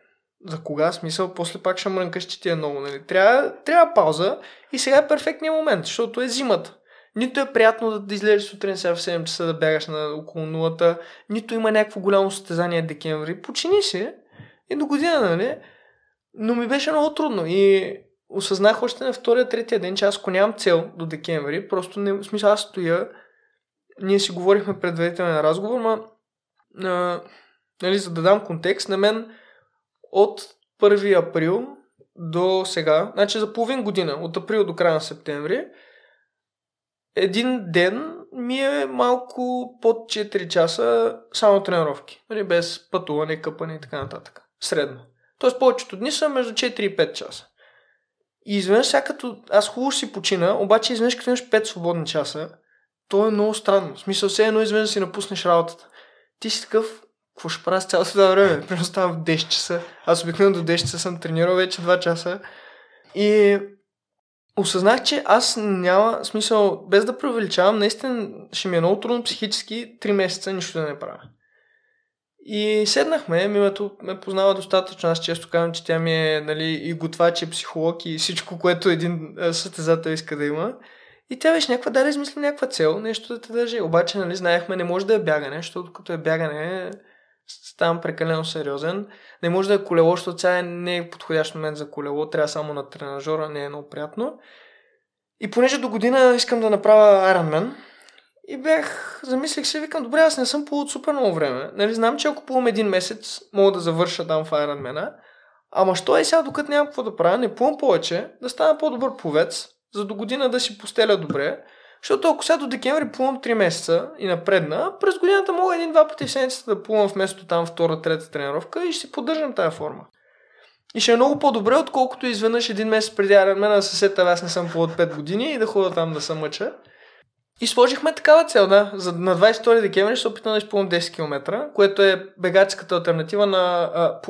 за кога смисъл, после пак ще мрънкаш, че ти е много, нали? Трябва, трябва пауза и сега е перфектният момент, защото е зимата. Нито е приятно да, да излезеш сутрин сега в 7 часа да бягаш на около нулата, нито има някакво голямо състезание декември. Почини се и до година, нали? Но ми беше много трудно и осъзнах още на втория, третия ден, че аз ако нямам цел до декември, просто не, в смисъл аз стоя, ние си говорихме предварителен разговор, ма, а, нали, за да дам контекст, на мен от 1 април до сега, значи за половин година, от април до края на септември, един ден ми е малко под 4 часа само тренировки. Нали, без пътуване, къпане и така нататък. Средно. Тоест повечето дни са между 4 и 5 часа. И изведнъж сега като аз хубаво си почина, обаче изведнъж като имаш 5 свободни часа, то е много странно. В смисъл, все едно изведнъж си напуснеш работата. Ти си такъв, какво ще правя с цялото това време? Примерно ставам в 10 часа. Аз обикновено до 10 часа съм тренирал вече 2 часа. И осъзнах, че аз няма смисъл, без да преувеличавам, наистина ще ми е много трудно психически 3 месеца нищо да не правя. И седнахме, мимето ме познава достатъчно, аз често казвам, че тя ми е нали, и готвач, и психолог, и всичко, което един състезател иска да има. И тя беше някаква, да, измисли някаква цел, нещо да те държи. Обаче, нали, знаехме, не може да е бягане, защото като е бягане, ставам прекалено сериозен. Не може да е колело, защото сега не е подходящ момент за колело, трябва само на тренажора, не е много приятно. И понеже до година искам да направя Ironman, и бях, замислих се, викам, добре, аз не съм плувал супер много време. Нали, знам, че ако плувам един месец, мога да завърша там в Ironman. Ама що е сега, докато нямам какво да правя, не плувам повече, да стана по-добър пловец, за до година да си постеля добре, защото ако сега до декември плувам 3 месеца и напредна, през годината мога един-два пъти в седмицата да плувам вместо там втора, трета тренировка и ще си поддържам тази форма. И ще е много по-добре, отколкото изведнъж един месец преди Ironman да се сета, аз не съм плувал 5 години и да ходя там да се мъча. И сложихме такава цел, да. За, на 22 декември ще се опитам да изпълня 10 км, което е бегаческата альтернатива на... А,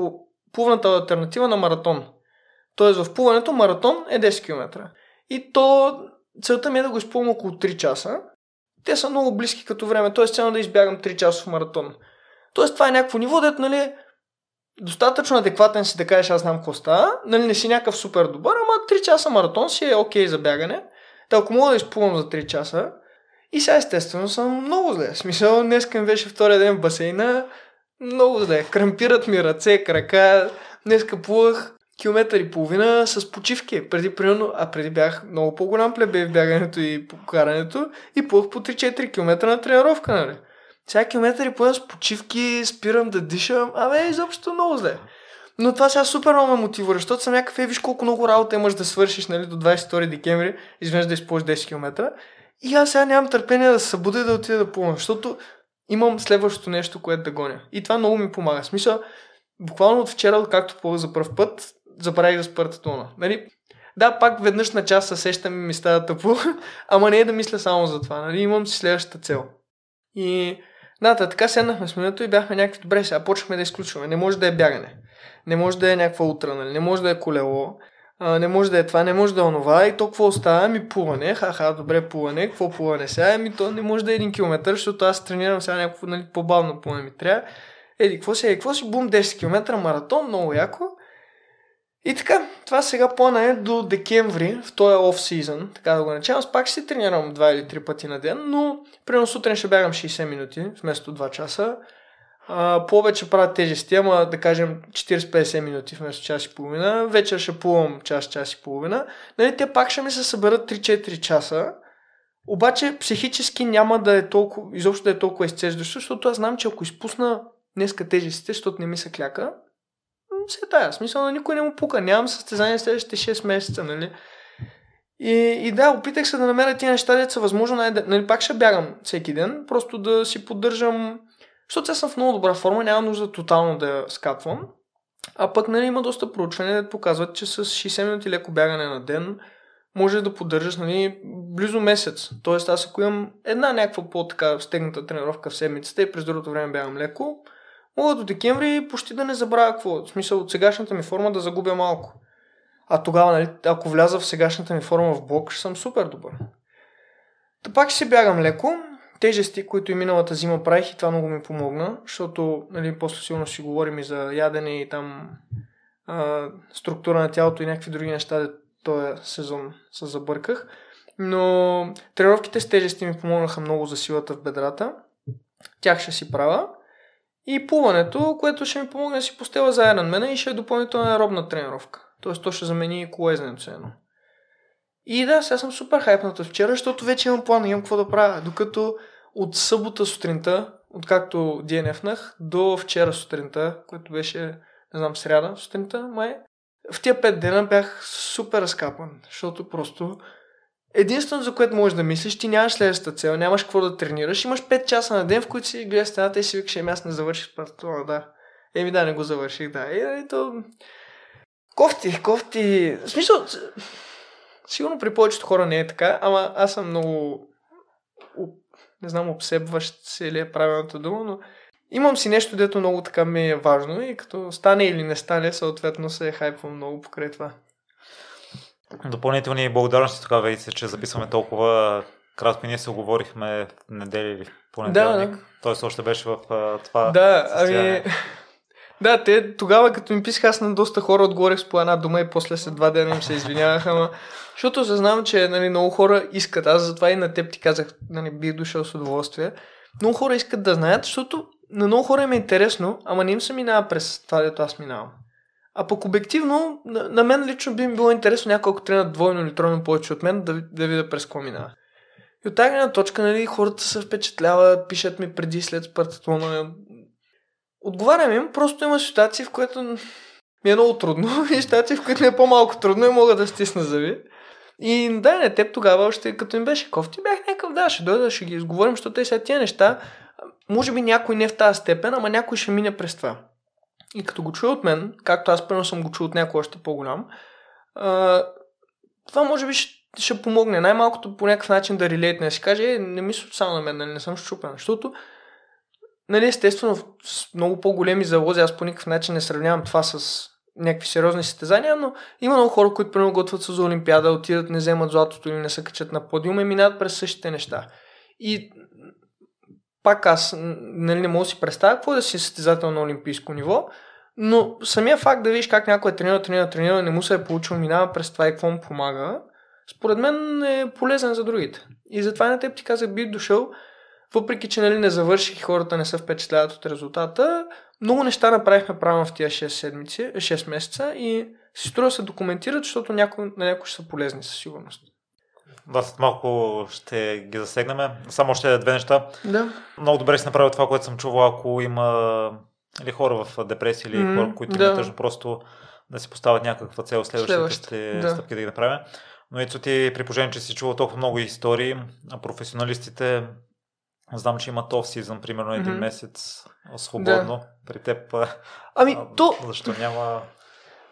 плувната альтернатива на маратон. Тоест в плуването маратон е 10 км. И то целта ми е да го изпълня около 3 часа. Те са много близки като време, т.е. цяло да избягам 3 часов маратон. Тоест това е някакво ниво, дето нали, достатъчно адекватен си да кажеш аз знам какво става, нали не си някакъв супер добър, ама 3 часа маратон си е окей за бягане. Та ако мога да изплувам за 3 часа, и сега естествено съм много зле. В смисъл, днес ми беше втория ден в басейна, много зле. Крампират ми ръце, крака. Днеска плувах километър и половина с почивки. Преди, примерно, а преди бях много по-голям плебе в бягането и по карането и плувах по 3-4 км на тренировка, нали? Сега километър и половина с почивки, спирам да дишам, абе, изобщо много зле. Но това сега супер много ме мотивира, защото съм някакъв, е, виж колко много работа имаш да свършиш, нали, до 22 декември, изведнъж да използваш 10 км. И аз сега нямам търпение да се събудя и да отида да плувам, защото имам следващото нещо, което да гоня. И това много ми помага. Смисъл, буквално от вчера, както плувах за първ път, забравих да спърта тона. Нали? Да, пак веднъж на час се сещам и ми става тъпо, ама не е да мисля само за това. Нали? Имам си следващата цел. И да, така седнахме с минуто и бяхме някакви добре, сега почнахме да изключваме. Не може да е бягане. Не може да е някаква утра, нали? не може да е колело а, не може да е това, не може да е онова и то какво остава? Ми плуване, ха-ха, добре плуване, какво плуване сега? Ми то не може да е един километър, защото аз тренирам сега някакво нали, по-бавно плуване ми трябва. Еди, какво си, еди, какво си, бум, 10 км маратон, много яко. И така, това сега плана е до декември, в този оф сезон, така да го начинам. Аз пак ще си тренирам 2 или 3 пъти на ден, но примерно сутрин ще бягам 60 минути вместо 2 часа. А, повече правя тежести, ама да кажем 40-50 минути вместо час и половина. Вечер ще плувам час, час и половина. Нали, те пак ще ми се съберат 3-4 часа. Обаче психически няма да е толкова, изобщо да е толкова изцеждащо, защото аз знам, че ако изпусна днеска тежестите, защото не ми се кляка, се е тая. Смисъл на никой не му пука. Нямам състезание следващите 6 месеца, нали? И, и да, опитах се да намеря тия неща, деца възможно най нали, пак ще бягам всеки ден, просто да си поддържам, защото сега съм в много добра форма, няма нужда тотално да скапвам. А пък нали, има доста проучвания, да показват, че с 60 минути леко бягане на ден може да поддържаш нали, близо месец. Тоест аз ако имам една някаква по-така стегната тренировка в седмицата и през другото време бягам леко, мога до декември почти да не забравя какво. В смисъл от сегашната ми форма да загубя малко. А тогава, нали, ако вляза в сегашната ми форма в блок, ще съм супер добър. Та пак ще си бягам леко. Тежести, които и миналата зима правих и това много ми помогна, защото нали, после силно си говорим и за ядене и там а, структура на тялото и някакви други неща, този сезон се забърках. Но тренировките с тежести ми помогнаха много за силата в бедрата. Тях ще си правя. И плуването, което ще ми помогне да си постела за Ironman и ще е допълнителна аеробна тренировка. Тоест, то ще замени колезенето едно. И да, сега съм супер хайпнат от вчера, защото вече имам план, имам какво да правя. Докато от събота сутринта, откакто DNF-нах, до вчера сутринта, което беше, не знам, сряда сутринта, май, в тия пет дена бях супер разкапан, защото просто единствено за което можеш да мислиш, ти нямаш следващата цел, нямаш какво да тренираш, имаш 5 часа на ден, в които си гледаш стената и си викаш, еми аз не завърших спартуна, да. Еми да, не го завърших, да. И, и то... Кофти, кофти. В смисъл, сигурно при повечето хора не е така, ама аз съм много не знам, обсебващ се ли е правилната дума, но имам си нещо, дето много така ми е важно и като стане или не стане, съответно се хайпвам много покрай това. Допълнителни благодарности тогава, Вейце, че записваме толкова кратко. Ние се оговорихме в неделя или понеделник. Да, да. Тоест още беше в това Да, ами... Да, те тогава, като ми писаха, аз на доста хора отговорих с по една дума и после след два дена им се извиняваха, ама защото съзнавам, че нали, много хора искат, аз затова и на теб ти казах, нали, бих дошъл с удоволствие, много хора искат да знаят, защото на много хора им е интересно, ама не им се минава през това, дето аз минавам. А пък обективно, на, на мен лично би ми било интересно някой, ако тренят двойно или тройно повече от мен, да, да видя през какво минава. И от тази точка, нали, хората се впечатляват, пишат ми преди и след спартатлона. Отговарям им, просто има ситуации, в които ми е много трудно и ситуации, в които ми е по-малко трудно и мога да стисна зъби. И да, не, теб тогава още като им беше кофти, бях някакъв, да, ще дойда, ще ги изговорим, защото те сега тия неща, може би някой не в тази степен, ама някой ще мине през това. И като го чуя от мен, както аз първо съм го чул от някой още по-голям, а, това може би ще, ще помогне най-малкото по някакъв начин да релейтне, да си каже, е, не мисля само на мен, нали, не съм щупен, защото нали, естествено с много по-големи залози, аз по никакъв начин не сравнявам това с някакви сериозни състезания, но има много хора, които примерно готвят се за Олимпиада, отидат, не вземат златото или не се качат на подиума и минават през същите неща. И пак аз нали, не мога да си представя какво е да си състезател на олимпийско ниво, но самия факт да видиш как някой е тренирал, тренирал, тренирал, не му се е получил, минава през това и какво му помага, според мен е полезен за другите. И затова на теб ти казах, би дошъл, въпреки че нали, не завърших и хората не се впечатляват от резултата, много неща направихме правилно в тия 6, седмици, 6 месеца и си струва се документират, защото някои, на някои ще са полезни със сигурност. Да, след малко ще ги засегнем. Само още две неща. Да. Много добре си направил това, което съм чувал, ако има или хора в депресия, или mm, хора, които да. имат тъжно, просто да си поставят някаква цел следващите да. стъпки да ги направим. Но ето ти, при положение, че си чувал толкова много истории, а професионалистите Знам, че имат оф-сизън, примерно един mm-hmm. месец свободно. Да. При теб. Ами, а, то. Защо няма.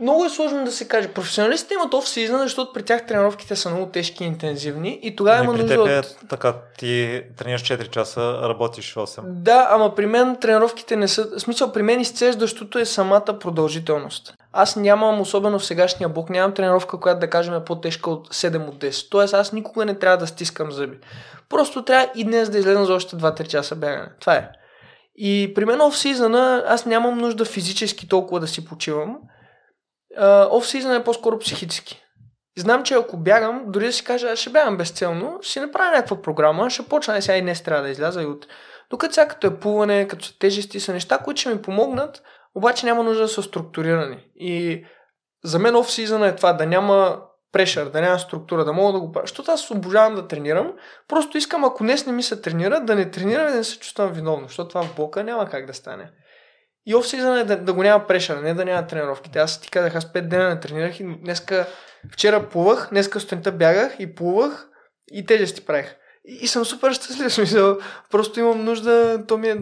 Много е сложно да се каже. Професионалистите имат оф сезон, защото при тях тренировките са много тежки и интензивни и тогава ами има нужда теб е от... така, ти тренираш 4 часа, работиш 8. Да, ама при мен тренировките не са... В смисъл, при мен изцеждащото е самата продължителност. Аз нямам, особено в сегашния блок, нямам тренировка, която да кажем е по-тежка от 7 от 10. Тоест аз никога не трябва да стискам зъби. Просто трябва и днес да излезна за още 2-3 часа бягане. Това е. И при мен оф сезона аз нямам нужда физически толкова да си почивам офсизън е по-скоро психически. Знам, че ако бягам, дори да си кажа, аз ще бягам безцелно, ще направя някаква програма, ще почна сега и днес трябва да изляза и от... Докато сега като е плуване, като са тежести, са неща, които ще ми помогнат, обаче няма нужда да са структурирани. И за мен оф сезона е това, да няма прешър, да няма структура, да мога да го правя. Защото аз обожавам да тренирам. Просто искам, ако днес не ми се тренира, да не тренирам и да не се чувствам виновно, защото това в блока няма как да стане. И оф е да, да, го няма прешър, не да няма тренировките. Аз ти казах, аз 5 дена не тренирах и днеска, вчера плувах, днеска сутринта бягах и плувах и тежести правих. И, и съм супер щастлив, смисъл. Просто имам нужда, то ми е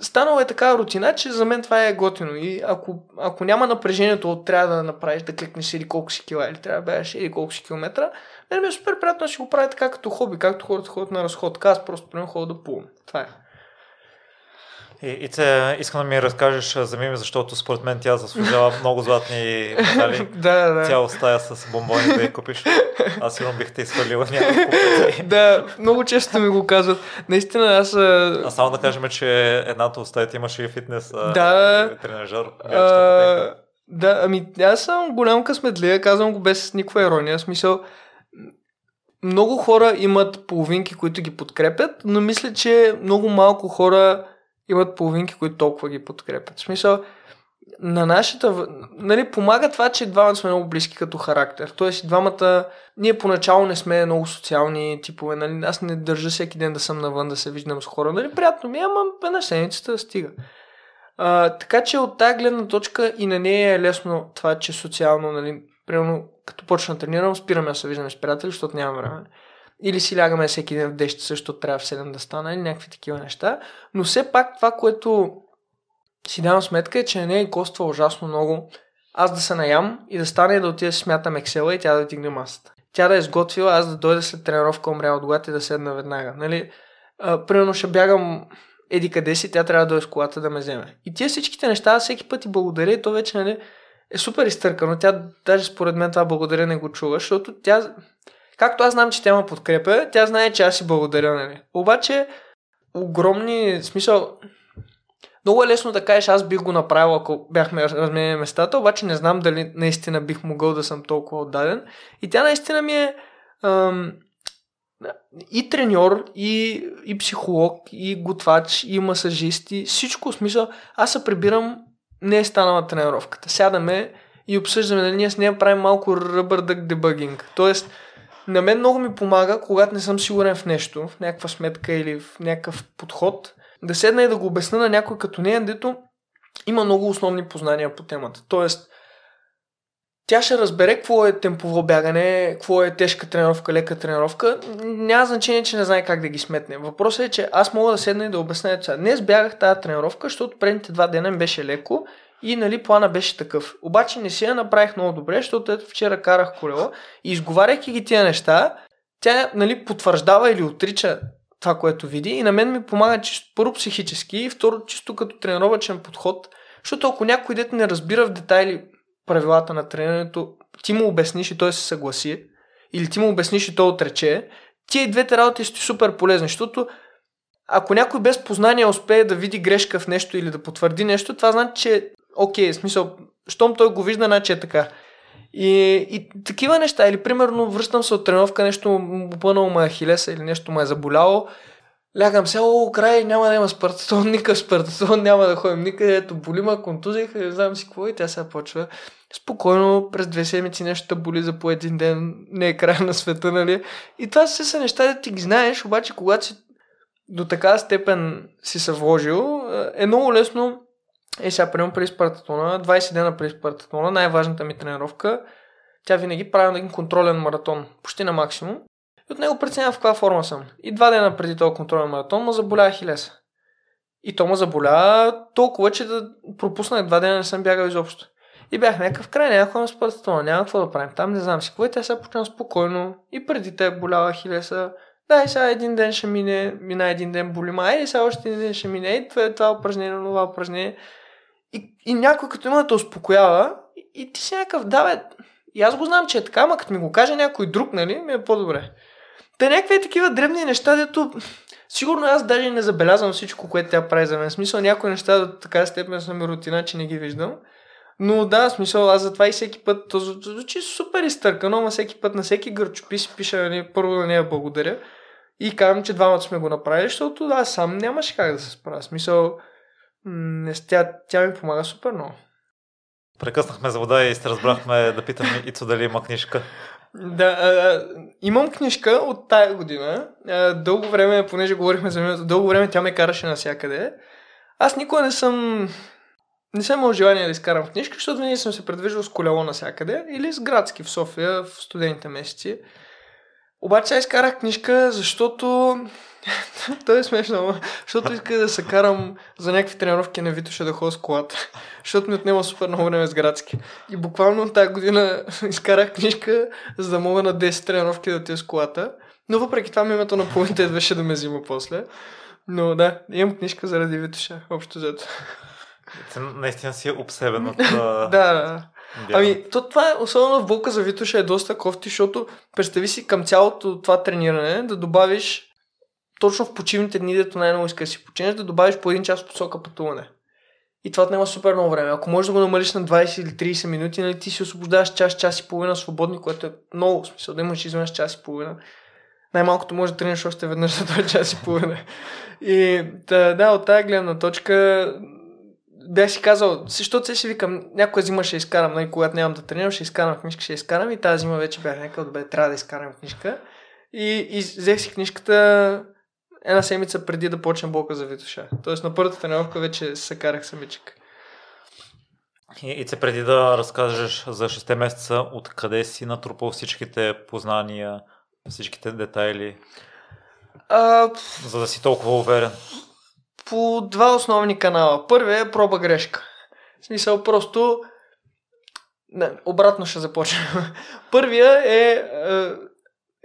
станала е такава рутина, че за мен това е готино. И ако, ако няма напрежението, трябва да направиш, да кликнеш или колко си кила, или трябва да бягаш или колко си километра, мен ми е супер приятно да си го правя така като хоби, както хората ходят на разход. Аз просто примерно ходя да плувам. Това е. И, и те, искам да ми разкажеш за Мими, защото според мен тя заслужава много златни медали. да, да. Цяла стая с бомбони да я купиш. Аз сигурно бих те изхвърлила няколко пъти. да, много често ми го казват. Наистина аз... А само да кажем, че едната от стаите имаше и фитнес да, тренажер. А, да, ами аз съм голям късметлия, казвам го без никаква ирония. Смисъл, много хора имат половинки, които ги подкрепят, но мисля, че много малко хора имат половинки, които толкова ги подкрепят. В смисъл, на нашата... Нали, помага това, че двамата сме много близки като характер. Тоест, двамата... Ние поначало не сме много социални типове. Нали? Аз не държа всеки ден да съм навън, да се виждам с хора. Нали, приятно ми, е, ама една седмицата стига. А, така че от тази гледна точка и на нея е лесно това, че социално, нали, примерно, като почна да тренирам, спираме да се виждаме с приятели, защото няма време или си лягаме всеки ден в 10 също трябва в 7 да стане, или някакви такива неща. Но все пак това, което си давам сметка е, че не е коства ужасно много аз да се наям и да стане и да отида да смятам Excel и тя да дигне масата. Тя да е изготвила, аз да дойда след тренировка, умря от глад и да седна веднага. Нали? А, примерно ще бягам еди къде си, тя трябва да дойде с колата да ме вземе. И тия всичките неща, всеки път и благодаря и то вече нали, е супер изтъркано. Тя даже според мен това благодаря не го чува, защото тя Както аз знам, че тя ме подкрепя, тя знае, че аз си благодаря, нали? Обаче, огромни, смисъл, много е лесно да кажеш, аз бих го направил, ако бяхме разменени местата, обаче не знам дали наистина бих могъл да съм толкова отдаден. И тя наистина ми е ам, и треньор, и, и психолог, и готвач, и масажист, и всичко. Смисъл, аз се прибирам, не е станала тренировката. Сядаме и обсъждаме, нали ние с нея правим малко ръбър дък дебъгинг. Тоест, на мен много ми помага, когато не съм сигурен в нещо, в някаква сметка или в някакъв подход, да седна и да го обясна на някой като нея, дето има много основни познания по темата. Тоест, тя ще разбере какво е темпово бягане, какво е тежка тренировка, лека тренировка. Няма значение, че не знае как да ги сметне. Въпросът е, че аз мога да седна и да обясня. Днес бягах тази тренировка, защото предните два дена ми беше леко и нали, плана беше такъв. Обаче не си я направих много добре, защото ето вчера карах колело и изговаряйки ги тия неща, тя нали, потвърждава или отрича това, което види и на мен ми помага чисто, първо психически и второ чисто като тренировачен подход, защото ако някой дете не разбира в детайли правилата на тренирането, ти му обясниш и той се съгласи, или ти му обясниш и той отрече, тия двете работи са супер полезни, защото ако някой без познание успее да види грешка в нещо или да потвърди нещо, това значи, че окей, okay, смисъл, щом той го вижда, значи е така. И, и такива неща, или примерно връщам се от тренировка, нещо му ме хилеса или нещо ме е заболяло, лягам се, о, край, няма да има спартатон, никакъв спартатон, няма да ходим никъде, ето боли ма, контузих, не знам си какво и тя сега почва. Спокойно, през две седмици нещо да боли за по един ден, не е край на света, нали? И това все са неща, да ти ги знаеш, обаче когато си до така степен си се вложил, е много лесно е, сега приемам при Спартатона, 20 дена при Спартатона, най-важната ми тренировка, тя винаги прави един контролен маратон, почти на максимум. И от него преценя в каква форма съм. И два дена преди този контролен маратон ме заболя Хилеса. И то ме заболя толкова, че да пропуснах два дена не съм бягал изобщо. И бях някакъв край, няма ходим с Спартатона, няма какво да правим. Там не знам си какво и тя сега почна спокойно. И преди те болява Хилеса. Да, и сега един ден ще мине, мина един ден боли май, и сега още един ден ще мине, и това, това упражнение, това упражнение. И, и някой като има да те успокоява, и, и ти си някакъв, да бе, и аз го знам, че е така, ама като ми го каже някой друг, нали, ми е по-добре. Та някакви такива дребни неща, дето сигурно аз даже не забелязвам всичко, което тя прави за мен. Смисъл някои неща до така степен са ми рутина, че не ги виждам. Но да, смисъл, аз затова и всеки път, то звучи супер изтъркано, но всеки път на всеки гърчопис пиша, нали, първо на нея благодаря. И казвам, че двамата сме го направили, защото аз сам нямаше как да се справя. Смисъл, не, тя, тя ми помага супер много. Прекъснахме за вода и се разбрахме да питаме Ицо дали има книжка. Да, а, имам книжка от тая година. А, дълго време, понеже говорихме за миналото, дълго време тя ме караше навсякъде. Аз никога не съм не съм имал желание да изкарам книжка, защото винаги съм се предвиждал с колело навсякъде или с градски в София в студените месеци. Обаче аз изкарах книжка, защото То е смешно, защото иска да се карам за някакви тренировки на Витоша да ходя с колата, защото ми отнема супер много време с градски. И буквално тази година изкарах книжка, за да мога на 10 тренировки да отида с колата. Но въпреки това името на половината идваше да ме взима после. Но да, имам книжка заради Витоша, общо взето. Наистина си е обсебен от... да, да. Ами, то това е, особено в болка за Витоша е доста кофти, защото представи си към цялото това трениране да добавиш точно в почивните дни, дето най-много искаш да си починеш, да добавиш по един час посока пътуване. И това отнема супер много време. Ако можеш да го намалиш на 20 или 30 минути, нали, ти си освобождаваш час, час и половина свободни, което е много смисъл да имаш изведнъж час и половина. Най-малкото може да тренираш още веднъж за този час и половина. И да, да, от тази гледна точка бях си казал, защото се си викам, някоя зима ще изкарам, нали, когато нямам да тренирам, ще изкарам книжка, ще изкарам и тази зима вече бях някакъв, добре, трябва да изкарам книжка. И, и взех си книжката една седмица преди да почне блока за Витоша. Тоест на първата тренировка вече се карах самичък. И, и се преди да разкажеш за 6 месеца, откъде си натрупал всичките познания, всичките детайли, а, за да си толкова уверен? По два основни канала. Първият е проба грешка. В смисъл просто... Не, обратно ще започнем. Първия е, е...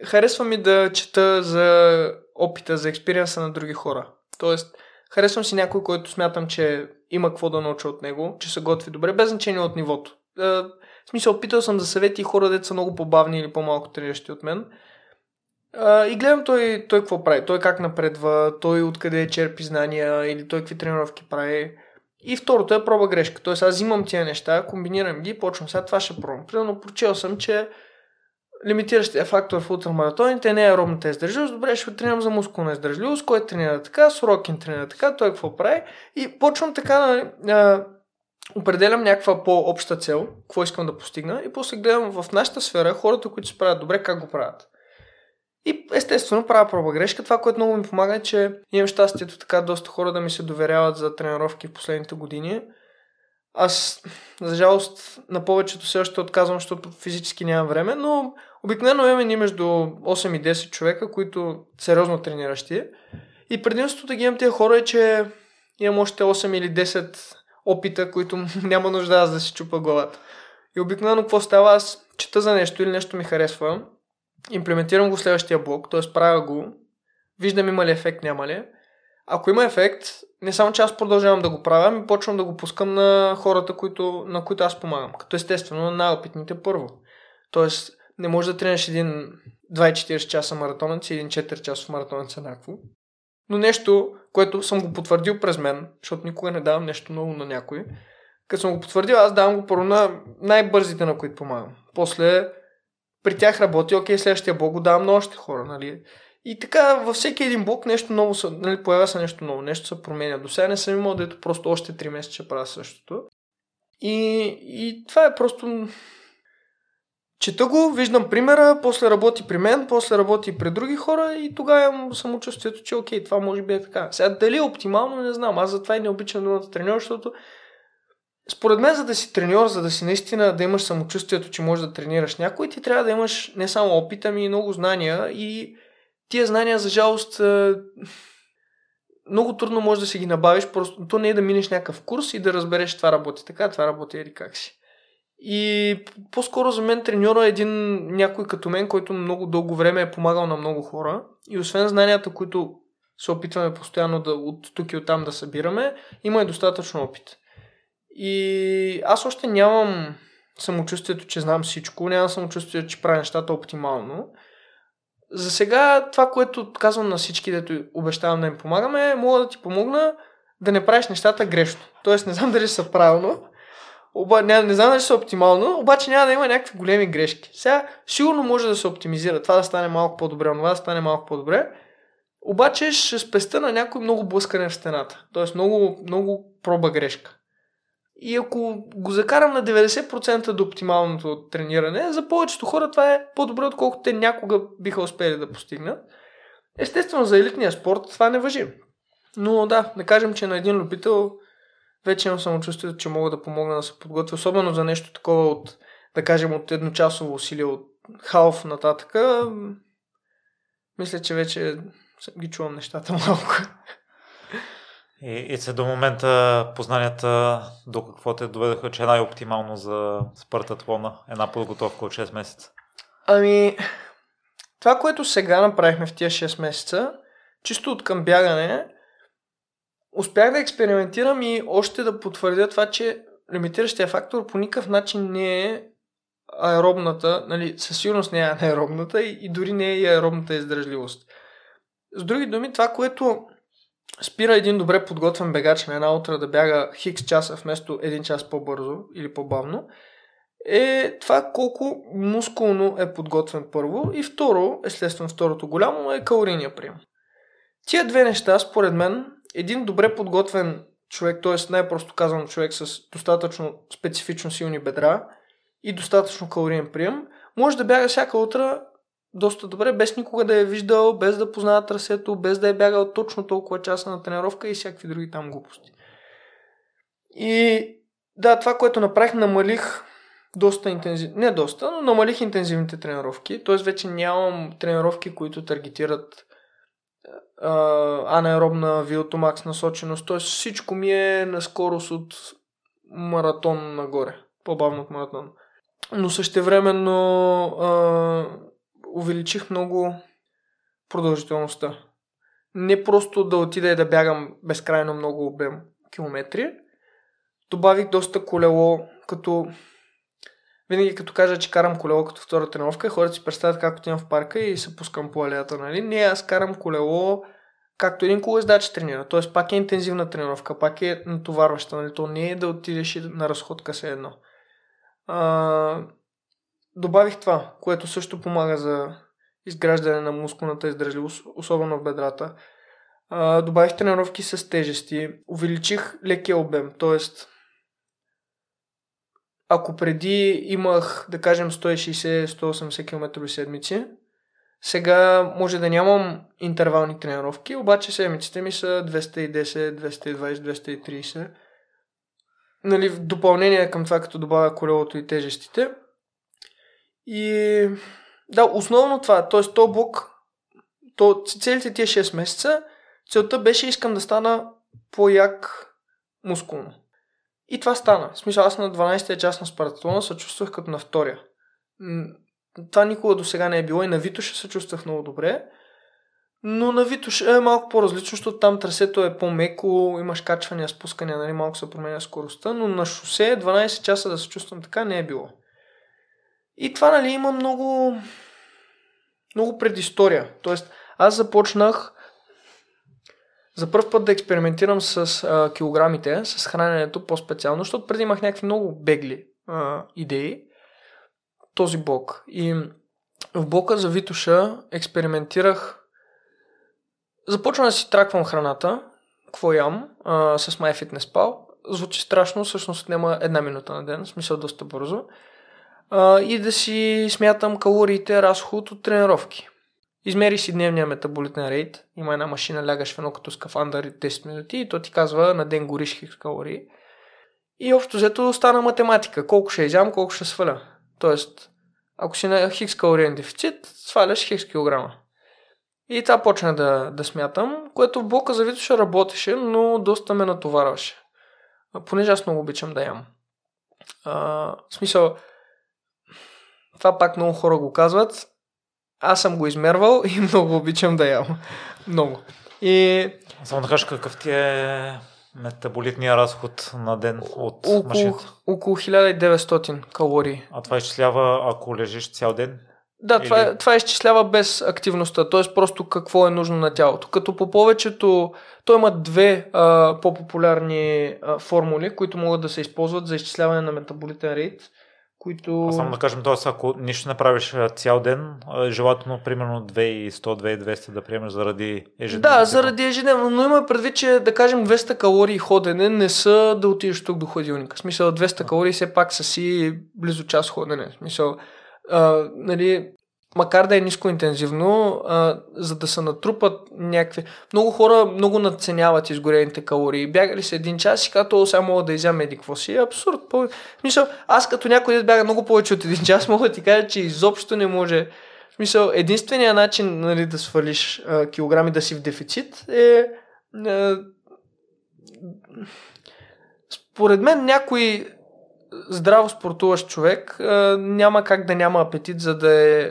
Харесва ми да чета за опита, за експириенса на други хора. Тоест, харесвам си някой, който смятам, че има какво да науча от него, че се готви добре, без значение от нивото. Е, в смисъл, опитал съм за съвети и хора, деца са много по-бавни или по-малко трениращи от мен. Е, и гледам той, той какво прави, той как напредва, той откъде черпи знания или той какви тренировки прави. И второто е проба грешка. Тоест аз взимам тия неща, комбинирам ги и почвам сега това ще пробвам. Примерно прочел съм, че лимитиращия фактор в ултрамаратоните не е аеробната издържливост. Добре, ще тренирам за мускулна издържливост, кой тренира така, Сорокин тренира така, той какво прави. И почвам така да определям някаква по-обща цел, какво искам да постигна и после гледам в нашата сфера хората, които се правят добре, как го правят. И естествено правя проба грешка. Това, което много ми помага е, че имам щастието така доста хора да ми се доверяват за тренировки в последните години. Аз, за жалост, на повечето все още отказвам, защото физически нямам време, но Обикновено имаме ни между 8 и 10 човека, които сериозно трениращи. И предимството да ги имам тези хора е, че имам още 8 или 10 опита, които няма нужда аз да си чупа главата. И обикновено какво става? Аз чета за нещо или нещо ми харесва, имплементирам го в следващия блок, т.е. правя го, виждам има ли ефект, няма ли. Ако има ефект, не само че аз продължавам да го правя, ми почвам да го пускам на хората, които, на които аз помагам. Като естествено на най-опитните първо. Тоест, не можеш да тренеш един 24 часа маратонец и един 4 часов маратонец еднакво. Но нещо, което съм го потвърдил през мен, защото никога не давам нещо ново на някой, като съм го потвърдил, аз давам го първо на най-бързите, на които помагам. После при тях работи, окей, следващия блок го давам на още хора, нали? И така, във всеки един блок нещо ново, нали, появява се нещо ново, нещо се променя. До сега не съм имал, дето просто още 3 месеца правя същото. И, и това е просто Чета го, виждам примера, после работи при мен, после работи при други хора и тогава имам самочувствието, че окей, това може би е така. Сега дали е оптимално, не знам. Аз затова и не обичам думата треньор, защото според мен, за да си треньор, за да си наистина да имаш самочувствието, че можеш да тренираш някой, ти трябва да имаш не само опит, ами и много знания и тия знания, за жалост, е, много трудно можеш да си ги набавиш, просто то не е да минеш някакъв курс и да разбереш това работи така, това работи или как си. И по-скоро за мен треньора е един някой като мен, който много дълго време е помагал на много хора. И освен знанията, които се опитваме постоянно да, от тук и от там да събираме, има и достатъчно опит. И аз още нямам самочувствието, че знам всичко, нямам самочувствието, че правя нещата оптимално. За сега това, което казвам на всички, дето обещавам да им помагаме, мога да ти помогна да не правиш нещата грешно. Тоест не знам дали са правилно, Оба, не, не знам дали са оптимално, обаче няма да има някакви големи грешки. Сега сигурно може да се оптимизира, това да стане малко по-добре, това да стане малко по-добре, Обаче ще спеста на някой много блъскане в стената. Тоест много, много проба грешка. И ако го закарам на 90% до оптималното трениране, за повечето хора това е по-добре, отколкото те някога биха успели да постигнат. Естествено, за елитния спорт това не въжи. Но да, да кажем, че на един любител вече имам самочувствието, че мога да помогна да се подготвя, особено за нещо такова от, да кажем, от едночасово усилие, от халф нататък. Мисля, че вече ги чувам нещата малко. И, и се до момента познанията до какво те доведаха, че е най-оптимално за спартатлона, една подготовка от 6 месеца? Ами, това, което сега направихме в тия 6 месеца, чисто от към бягане, успях да експериментирам и още да потвърдя това, че лимитиращия фактор по никакъв начин не е аеробната, нали, със сигурност не е аеробната и, и дори не е и аеробната издържливост. С други думи, това, което спира един добре подготвен бегач на една утра да бяга хикс часа вместо един час по-бързо или по-бавно, е това колко мускулно е подготвен първо и второ, естествено второто голямо е калорийния прием. Тия две неща, според мен, един добре подготвен човек, т.е. най-просто казвам човек с достатъчно специфично силни бедра и достатъчно калориен прием, може да бяга всяка утра доста добре, без никога да е виждал, без да познава трасето, без да е бягал точно толкова часа на тренировка и всякакви други там глупости. И да, това, което направих, намалих доста интензивно, не доста, но намалих интензивните тренировки, т.е. вече нямам тренировки, които таргетират анаеробна виотомакс насоченост, т.е. всичко ми е на скорост от маратон нагоре, по-бавно от маратон. Но същевременно а, увеличих много продължителността. Не просто да отида и да бягам безкрайно много обем километри, добавих доста колело, като винаги като кажа, че карам колело като втора тренировка, хората си представят как отивам в парка и се пускам по алеята, нали? Не, аз карам колело както един колездач тренира. Тоест пак е интензивна тренировка, пак е натоварваща, нали? То не е да отидеш на разходка се едно. А, добавих това, което също помага за изграждане на мускулната издържливост, особено в бедрата. А, добавих тренировки с тежести, увеличих лекия обем, т.е. ако преди имах, да кажем, 160-180 км седмици, сега може да нямам интервални тренировки, обаче седмиците ми са 210, 220, 230. Нали, в допълнение към това, като добавя колелото и тежестите. И да, основно това, т.е. то блок, то, целите тия 6 месеца, целта беше искам да стана по-як мускулно. И това стана. В смисъл, аз на 12-я час на Спартатлона се чувствах като на втория. Това никога до сега не е било и на Витоша се чувствах много добре. Но на Витош е малко по-различно, защото там трасето е по-меко, имаш качвания, спускания, нали, малко се променя скоростта, но на шосе 12 часа да се чувствам така не е било. И това, нали, има много, много предистория. Тоест, аз започнах за първ път да експериментирам с а, килограмите, с храненето по-специално, защото преди имах някакви много бегли а, идеи. Този блок. И в блока за Витуша експериментирах Започвам да си траквам храната, какво ям, а, с MyFitnessPal. Звучи страшно, всъщност няма една минута на ден, в смисъл доста бързо и да си смятам калориите, разход от тренировки. Измери си дневния метаболитен рейт, има една машина, лягаш в едно като скафандър 10 минути и то ти казва на ден гориш хикс калории. И общо взето стана математика, колко ще изям, колко ще сваля. Тоест, ако си на хикс калориен дефицит, сваляш хикс килограма. И това почна да, да смятам, което в блока за ще работеше, но доста ме натоварваше. Понеже аз много обичам да ям. А, в смисъл, това пак много хора го казват. Аз съм го измервал и много обичам да ям. Много. И... Само да кажеш какъв ти е метаболитния разход на ден от около, машината? Около 1900 калории. А това изчислява ако лежиш цял ден? Да, Или... това, това изчислява без активността, т.е. просто какво е нужно на тялото. Като по повечето, той има две а, по-популярни а, формули, които могат да се използват за изчисляване на метаболитен рейт които... А само да кажем, т.е. ако нищо не правиш цял ден, желателно примерно 2100-2200 да приемеш заради ежедневно. Да, заради ежедневно, но има предвид, че да кажем 200 калории ходене не са да отидеш тук до хладилника. В смисъл 200 калории все пак са си близо час ходене. В смисъл, а, нали, макар да е ниско интензивно, а, за да се натрупат някакви... Много хора много надценяват изгорените калории. Бягали се един час и като сега мога да изям еди какво си. Е абсурд. По... Мисъл, аз като някой ден бяга много повече от един час, мога да ти кажа, че изобщо не може... В смисъл, единственият начин нали, да свалиш а, килограми, да си в дефицит е... А, според мен някой здраво спортуващ човек а, няма как да няма апетит, за да е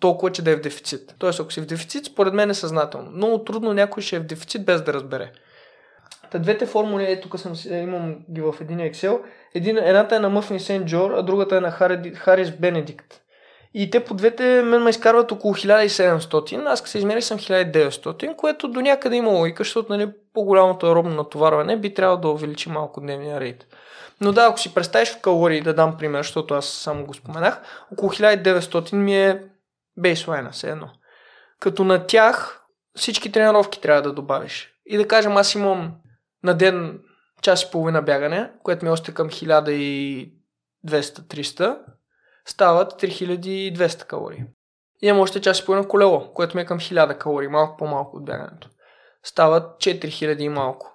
толкова, че да е в дефицит. Тоест, ако си в дефицит, според мен е съзнателно. Много трудно някой ще е в дефицит без да разбере. Та двете формули, е, тук съм, имам ги в един Excel. Един, едната е на Мъфин Сен Джор, а другата е на Харис Бенедикт. И те по двете мен ме изкарват около 1700, аз като се измерих съм 1900, което до някъде има логика, защото нали, по-голямото аеробно натоварване би трябвало да увеличи малко дневния рейд. Но да, ако си представиш в калории, да дам пример, защото аз само го споменах, около 1900 ми е бейслайна, все едно. Като на тях всички тренировки трябва да добавиш. И да кажем, аз имам на ден час и половина бягане, което ми е още към 1200-300, стават 3200 калории. Имам още час и половина колело, което ми е към 1000 калории, малко по-малко от бягането. Стават 4000 и малко.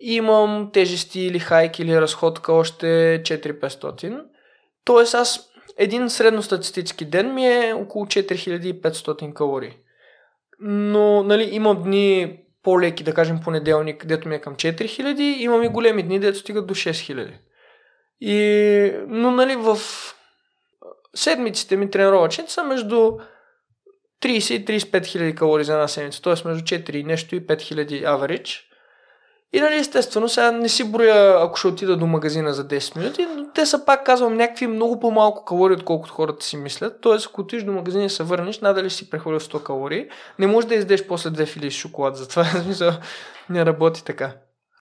Имам тежести или хайк или разходка още 4500. Тоест аз един средностатистически ден ми е около 4500 калории. Но, нали, имам дни по-леки, да кажем понеделник, където ми е към 4000, имам и големи дни, дето стигат до 6000. И, но, нали, в седмиците ми тренировъчните са между 30 и 35 хиляди калории за една седмица, т.е. между 4 и нещо и 5 хиляди average. И нали, естествено, сега не си броя, ако ще отида до магазина за 10 минути, но те са пак, казвам, някакви много по-малко калории, отколкото хората си мислят. Тоест, ако отидеш до магазина и се върнеш, надали си прехвалил 100 калории, не можеш да издеш после две фили шоколад. Затова не работи така.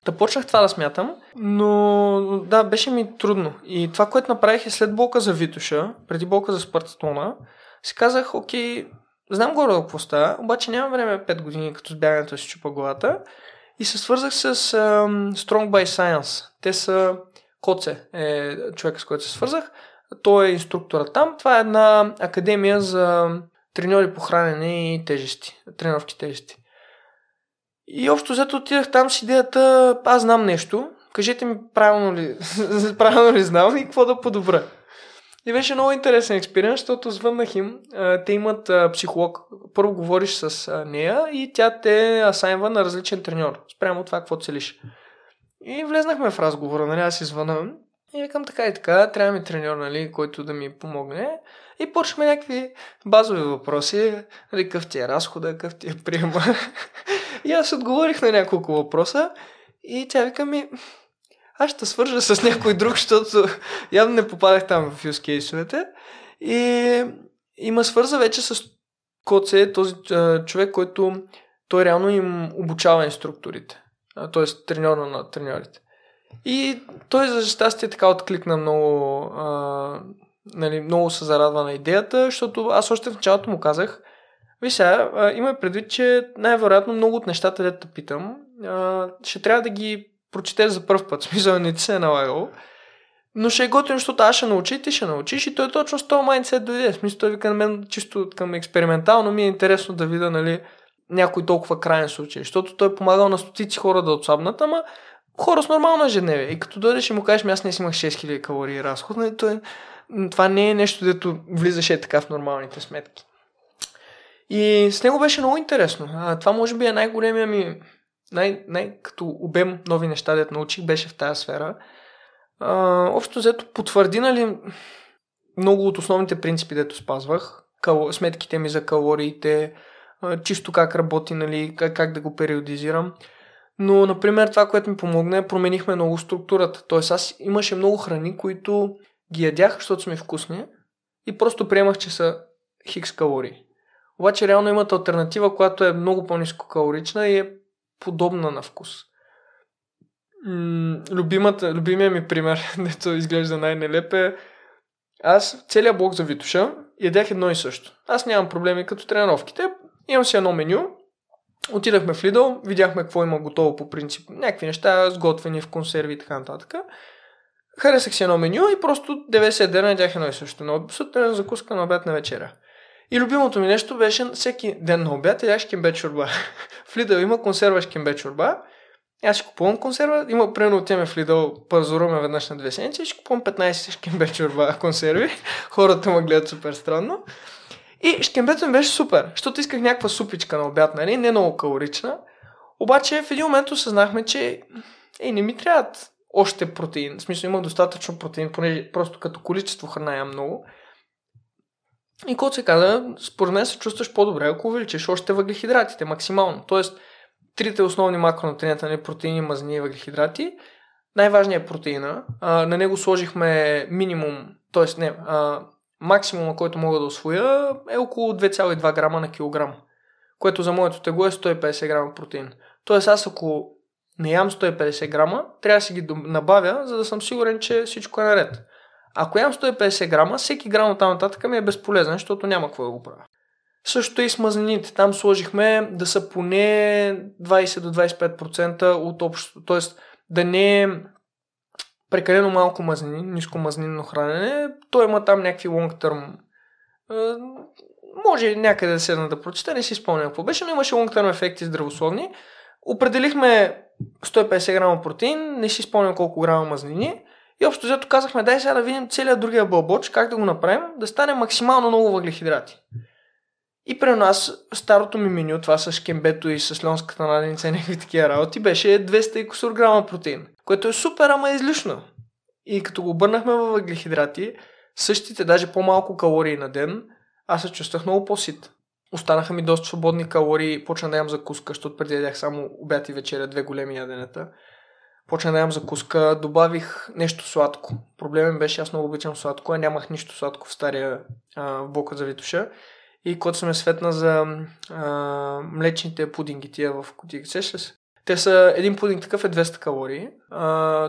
Та почнах това да смятам, но да, беше ми трудно. И това, което направих е след блока за Витуша, преди блока за Спартатона, си казах, окей, знам горе какво става, обаче нямам време 5 години, като с си чупа главата. И се свързах с um, Strong by Science. Те са Коце, е човека с който се свързах. Той е инструктора там. Това е една академия за треньори по хранене и тежести. Тренировки тежести. И общо взето отидах там с идеята, аз знам нещо, кажете ми правилно ли, правилно ли знам и какво да подобра. И беше много интересен експеримент, защото звъннах им. Те имат психолог. Първо говориш с нея и тя те асайнва на различен треньор. Спрямо това, какво целиш. И влезнахме в разговора, нали, аз извънна. И викам така и така, трябва ми треньор, нали, който да ми помогне. И почваме някакви базови въпроси. Нали, какъв ти е разхода, какъв ти е приема. и аз отговорих на няколко въпроса. И тя вика ми, аз ще свържа с някой друг, защото явно не попадах там в use кейсовете. И има свърза вече с Коце, този а, човек, който той реално им обучава инструкторите. Т.е. треньора на треньорите. И той за щастие така откликна много, а, нали, много се зарадва на идеята, защото аз още в началото му казах, ви сега, а, има предвид, че най-вероятно много от нещата, дето питам, а, ще трябва да ги прочетеш за първ път. Смисъл, не ти се е налагало. Но ще е готино, защото аз ще научи и ти ще научиш и той точно с този майндсет дойде. Смисъл, той вика на мен чисто към експериментално ми е интересно да видя, нали, някой толкова крайен случай. Защото той е помагал на стотици хора да отслабнат, ама хора с нормална ежедневие. И като дойдеш и му кажеш, аз не си имах 6000 калории разход, нали, той, това не е нещо, дето влизаше така в нормалните сметки. И с него беше много интересно. А, това може би е най-големия ми най, най- като обем нови неща, дето научих, беше в тази сфера. А, общо взето потвърди, нали, много от основните принципи, дето спазвах. Кал... Сметките ми за калориите, а, чисто как работи, нали, как, как да го периодизирам. Но, например, това, което ми помогна е, променихме много структурата. Тоест, аз имаше много храни, които ги ядях, защото са ми вкусни и просто приемах, че са хикс калории. Обаче реално имат альтернатива, която е много по-низко калорична и е подобна на вкус. М- любимата, любимия ми пример, дето изглежда най-нелеп е аз целият блок за Витуша ядях едно и също. Аз нямам проблеми като тренировките. Имам си едно меню, Отидахме в Lidl, видяхме какво има готово по принцип. Някакви неща, сготвени в консерви и така нататък. Харесах си едно меню и просто 90 дена ядях едно и също. На сутрин закуска на обяд на вечеря. И любимото ми нещо беше всеки ден на обяд ядях шкембе чорба. в Lidl има консерва шкембе чорба. Аз ще купувам консерва. Има примерно отиваме в Lidl, пазаруваме веднъж на две седмици ще купувам 15 шкембе чорба консерви. Хората ме гледат супер странно. И шкембето ми беше супер, защото исках някаква супичка на обяд, нали? Не много калорична. Обаче в един момент осъзнахме, че ей, не ми трябват още протеин. В смисъл имах достатъчно протеин, понеже просто като количество храна ям много. И когато се каза, според мен се чувстваш по-добре, ако увеличиш още въглехидратите максимално. Тоест, трите основни макронутриента, нали, протеини, мазнини и въглехидрати. Най-важният е протеина. А, на него сложихме минимум, т.е. не, а, максимума, който мога да освоя е около 2,2 грама на килограм, което за моето тегло е 150 грама протеин. Тоест аз ако не ям 150 грама, трябва да си ги набавя, за да съм сигурен, че всичко е наред. Ако ям 150 грама, всеки грам от там нататък ми е безполезен, защото няма какво да го правя. Също и с мазнините. Там сложихме да са поне 20 до 25% от общото. Тоест да не е прекалено малко мазнини, ниско мазнинно хранене, той има там някакви long term може някъде да седна да прочета, не си спомням какво беше, но имаше long term ефекти здравословни. Определихме 150 грама протеин, не си спомням колко грама мазнини и общо взето казахме, дай сега да видим целият другия бълбоч, как да го направим, да стане максимално много въглехидрати. И при нас старото ми меню, това с кембето и с льонската наденица и някакви такива работи, беше 200 и кусор грама протеин, което е супер, ама е излишно. И като го обърнахме във въглехидрати, същите, даже по-малко калории на ден, аз се чувствах много по-сит. Останаха ми доста свободни калории, почна да ям закуска, защото преди ядях само обяд и вечеря, две големи яденета. Почна да ям закуска, добавих нещо сладко. Проблемът беше, аз много обичам сладко, а нямах нищо сладко в стария а, в блока за Витуша и когато съм светна за а, млечните пудинги, тия в кутии. Сещаш се? Те са, един пудинг такъв е 200 калории,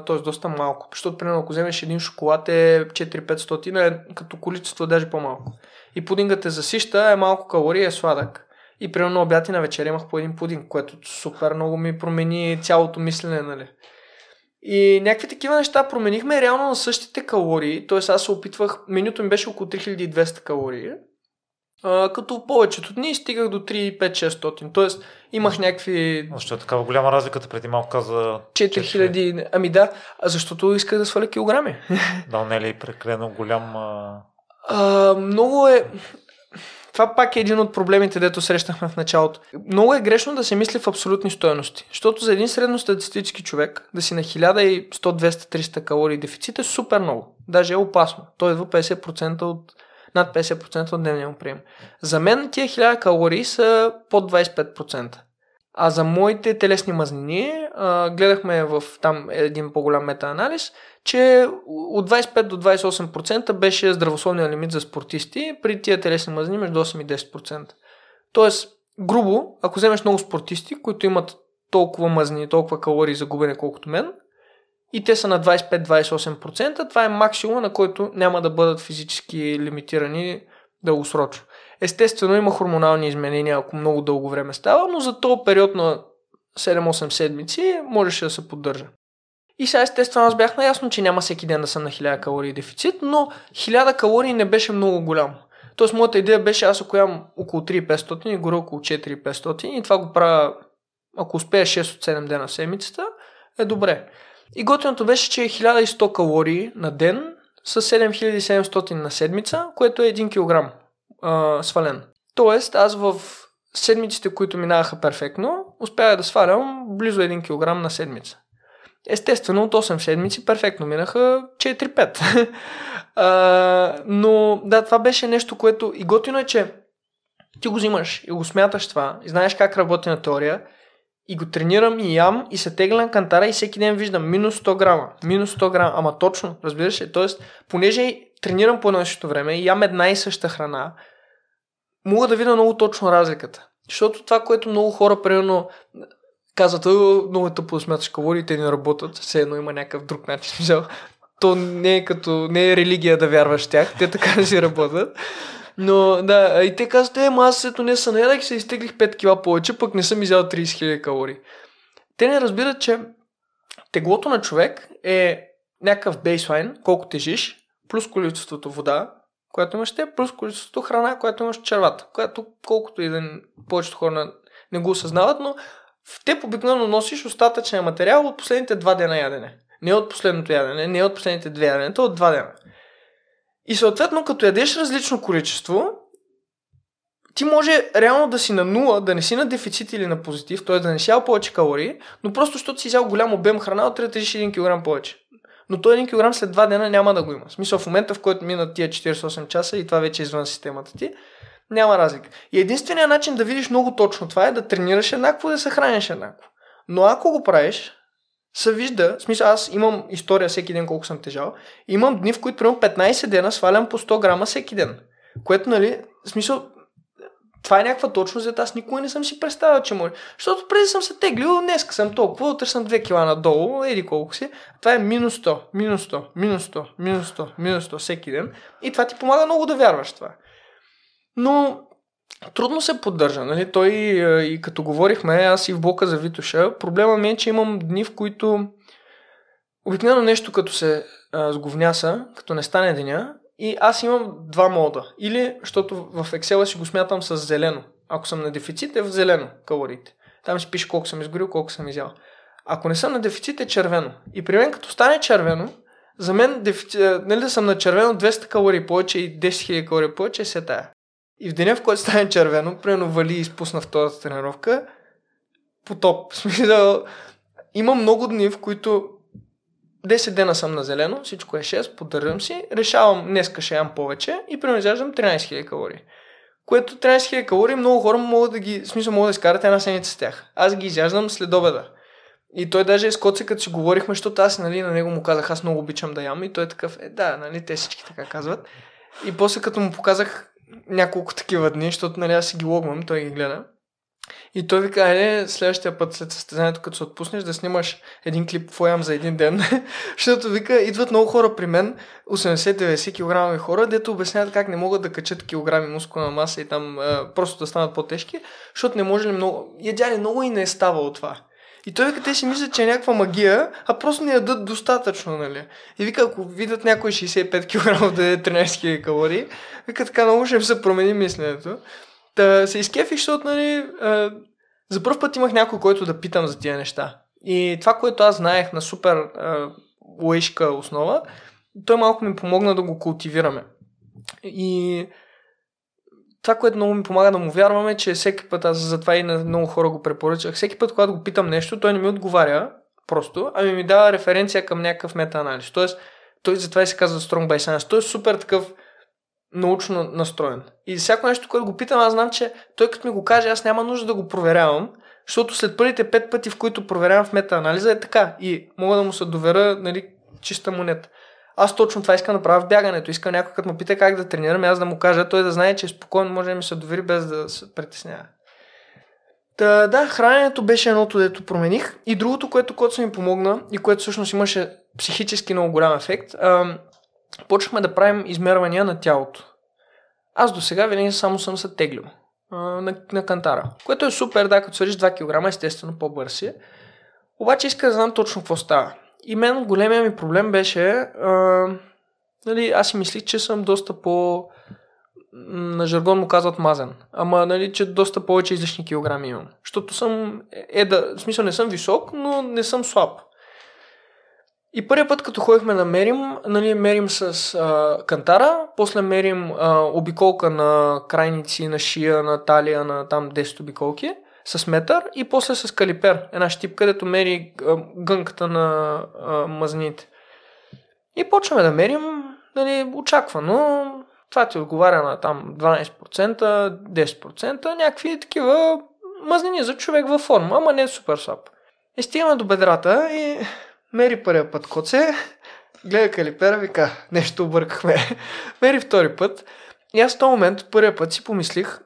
т.е. доста малко. Защото, примерно, ако вземеш един шоколад е 4-500, е като количество е даже по-малко. И пудингът е засища, е малко калории, е сладък. И примерно обяд и на вечер имах по един пудинг, което супер много ми промени цялото мислене, нали? И някакви такива неща променихме реално на същите калории, т.е. аз се опитвах, менюто ми беше около 3200 калории, а, като повечето дни стигах до 3-5-600. Тоест имах някакви... Защо е такава голяма разликата? Преди малко каза... 4000. Ами да, защото исках да сваля килограми. Да, не е ли прекалено голям... А, много е... Това пак е един от проблемите, дето срещахме в началото. Много е грешно да се мисли в абсолютни стоености, защото за един средностатистически човек да си на 1100, 200, 300 калории дефицит е супер много. Даже е опасно. Той идва 50% от над 50% от дневния му прием. За мен тия 1000 калории са под 25%. А за моите телесни мазнини, а, гледахме в там един по-голям метаанализ, че от 25 до 28% беше здравословния лимит за спортисти, при тия телесни мазнини между 8 и 10%. Тоест, грубо, ако вземеш много спортисти, които имат толкова мазнини, толкова калории за губене, колкото мен, и те са на 25-28%, това е максимум, на който няма да бъдат физически лимитирани дългосрочно. Естествено има хормонални изменения, ако много дълго време става, но за този период на 7-8 седмици можеше да се поддържа. И сега естествено аз бях наясно, че няма всеки ден да съм на 1000 калории дефицит, но 1000 калории не беше много голям. Тоест моята идея беше аз ако ям около 3500 и горе около 4500 и това го правя ако успея 6 от 7 дена в седмицата, е добре. И готиното беше, че е 1100 калории на ден с 7700 на седмица, което е 1 кг а, свален. Тоест, аз в седмиците, които минаваха перфектно, успях да свалям близо 1 кг на седмица. Естествено, от 8 седмици перфектно минаха 4-5. а, но да, това беше нещо, което и готино е, че ти го взимаш и го смяташ това, и знаеш как работи на теория, и го тренирам и ям и се тегля на кантара и всеки ден виждам минус 100 грама, минус 100 грама, ама точно, разбираш ли? Тоест, понеже тренирам по едно време и ям една и съща храна, мога да видя много точно разликата. Защото това, което много хора, примерно, казват, много е тъпо да смяташ калории, те не работят, все едно има някакъв друг начин. то не е като, не е религия да вярваш в тях, те така си работят. Но да, и те казват, е, аз ето не са наядах и се изтеглих 5 кила повече, пък не съм изял 30 000 калории. Те не разбират, че теглото на човек е някакъв бейслайн, колко тежиш, плюс количеството вода, което имаш те, плюс количеството храна, което имаш червата, което колкото и да повечето хора не го осъзнават, но в теб обикновено носиш остатъчен материал от последните два дена ядене. Не от последното ядене, не от последните две яденета, от два дена. И съответно, като ядеш различно количество, ти може реално да си на нула, да не си на дефицит или на позитив, т.е. да не си ял повече калории, но просто защото си взял голям обем храна, да тежиш 1 кг повече. Но той 1 кг след 2 дена няма да го има. В смисъл в момента, в който минат тия 48 часа и това вече е извън системата ти, няма разлика. И единственият начин да видиш много точно това е да тренираш еднакво, да се храниш еднакво. Но ако го правиш, се вижда, в смисъл аз имам история всеки ден колко съм тежал, имам дни, в които примерно 15 дена свалям по 100 грама всеки ден. Което, нали, в смисъл, това е някаква точност, за аз никога не съм си представил, че може. Защото преди съм се теглил, днес съм толкова, утре съм 2 кила надолу, еди колко си. Това е минус 100, минус 100, минус 100, минус 100, минус 100 всеки ден. И това ти помага много да вярваш това. Но трудно се поддържа. Нали? Той и като говорихме, аз и в блока за Витоша, проблема ми е, че имам дни, в които обикновено нещо като се сговняса, като не стане деня, и аз имам два мода. Или, защото в Excel си го смятам с зелено. Ако съм на дефицит, е в зелено калориите. Там си пише колко съм изгорил, колко съм изял. Ако не съм на дефицит, е червено. И при мен, като стане червено, за мен, дефицит, нали да съм на червено 200 калории повече и 10 000 калории повече, е се тая. И в деня, в който стане червено, примерно вали и изпусна втората тренировка, потоп. Смисъл, има много дни, в които 10 дена съм на зелено, всичко е 6, поддържам си, решавам днеска ще ям повече и изяждам 13 000 калории. Което 13 000 калории много хора могат да ги, в смисъл могат да изкарат една седмица с тях. Аз ги изяждам след обеда. И той даже е скоце, като си говорихме, защото аз нали, на него му казах, аз много обичам да ям и той е такъв, е да, нали, те всички така казват. И после като му показах няколко такива дни, защото нали, аз си ги логвам, той ги гледа. И той ви каже, следващия път след състезанието, като се отпуснеш, да снимаш един клип фоям за един ден. Защото вика, идват много хора при мен, 80-90 кг хора, дето обясняват как не могат да качат килограми мускулна маса и там а, просто да станат по-тежки, защото не може ли много... Ядяли много и не е ставало това. И той вика, те си мислят, че е някаква магия, а просто не ядат достатъчно, нали? И вика, ако видят някой 65 кг да е 13 000 калории, вика, така много ще се промени мисленето. Та се изкефих, защото, нали, за първ път имах някой, който да питам за тия неща. И това, което аз знаех на супер а, лоишка основа, той малко ми помогна да го култивираме. И това, което много ми помага да му вярваме, че всеки път, аз затова и на много хора го препоръчах, всеки път, когато го питам нещо, той не ми отговаря просто, ами ми дава референция към някакъв метаанализ. Тоест, той затова и се казва Strong by Science. Той е супер такъв научно настроен. И всяко нещо, което го питам, аз знам, че той като ми го каже, аз няма нужда да го проверявам, защото след първите пет пъти, в които проверявам в метаанализа, е така. И мога да му се доверя, нали, чиста монета. Аз точно това искам да правя в бягането. Искам някой, като ме пита как да тренирам, аз да му кажа, той да знае, че спокойно може да ми се довери без да се притеснява. Та, да, храненето беше едното, дето промених. И другото, което, което ми помогна и което всъщност имаше психически много голям ефект, ам, почнахме да правим измервания на тялото. Аз до сега винаги само съм се теглил на, на кантара, което е супер, да, като свържиш 2 кг, естествено по-бърз си. Обаче иска да знам точно какво става. И мен големия ми проблем беше, а, нали, аз си мислих, че съм доста по на жаргон му казват мазен. Ама, нали, че доста повече излишни килограми имам. Защото съм, е, да, в смисъл не съм висок, но не съм слаб. И първият път, като ходихме да мерим, нали, мерим с а, кантара, после мерим а, обиколка на крайници, на шия, на талия, на там 10 обиколки с метър и после с калипер, една щипка, където мери а, гънката на а, мазнините. И почваме да мерим, нали, очаквано, това ти отговаря на там 12%, 10%, някакви такива мазнини за човек във форма, ама не е супер слаб. И стигаме до бедрата и Мери първия път коце, гледа калипера, вика, нещо объркахме. Мери втори път. И аз в този момент, първия път си помислих,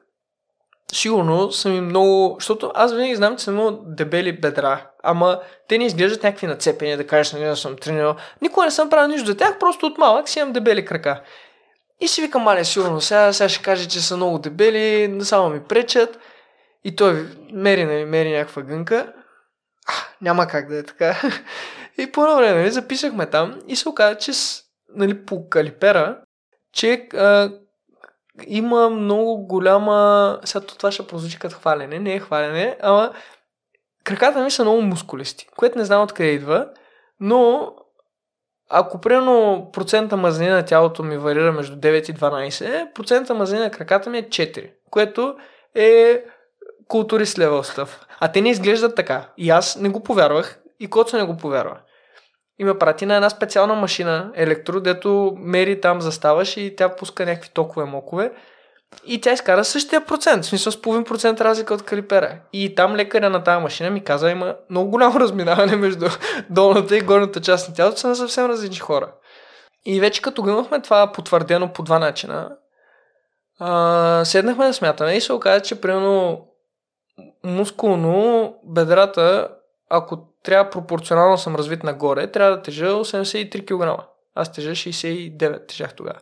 сигурно са ми много... Защото аз винаги знам, че съм имал дебели бедра, ама те не изглеждат някакви нацепени, да кажеш, нали, съм тренирал. Никога не съм правил нищо за тях, просто от малък си имам дебели крака. И си викам, мале, сигурно сега, сега ще каже, че са много дебели, само ми пречат. И той мери, нали, мери някаква гънка. А, няма как да е така. И по едно време нали, записахме там и се оказа, че с, нали, по калипера, че а, има много голяма... Сега това ще прозвучи като хвалене, не е хвалене, ама краката ми са много мускулисти, което не знам откъде идва, но ако примерно процента мазнина на тялото ми варира между 9 и 12, процента мазнина на краката ми е 4, което е културист левел стъв. А те не изглеждат така. И аз не го повярвах и Коца не го повярва. И ме прати на една специална машина, електро, дето мери там заставаш и тя пуска някакви токове мокове. И тя изкара същия процент, в смисъл с половин процент разлика от калипера. И там лекаря на тази машина ми каза, има много голямо разминаване между долната и горната част на тялото, са на съвсем различни хора. И вече като го имахме това потвърдено по два начина, а, седнахме да смятаме и се оказа, че примерно мускулно бедрата, ако трябва пропорционално съм развит нагоре, трябва да тежа 83 кг. Аз тежа 69, тежах тогава.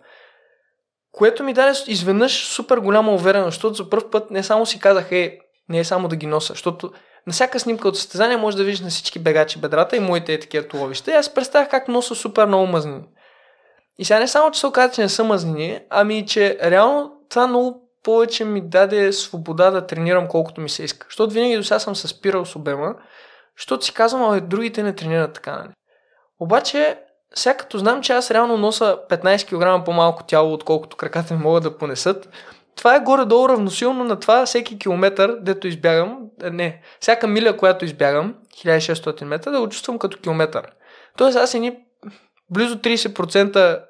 Което ми даде изведнъж супер голяма увереност, защото за първ път не само си казах, е, не е само да ги носа, защото на всяка снимка от състезание може да видиш на всички бегачи бедрата и моите е такива туловища. И аз представях как носа супер много мазнини. И сега не само, че се оказа, че не са мазнини, ами че реално това много повече ми даде свобода да тренирам колкото ми се иска. Защото винаги до сега съм се спирал с обема, защото си казвам, а другите не тренират така, нали? Обаче, сега като знам, че аз реално носа 15 кг по-малко тяло, отколкото краката ми могат да понесат, това е горе-долу равносилно на това всеки километър, дето избягам, е, не, всяка миля, която избягам, 1600 метра, да го чувствам като километър. Тоест аз едни близо 30%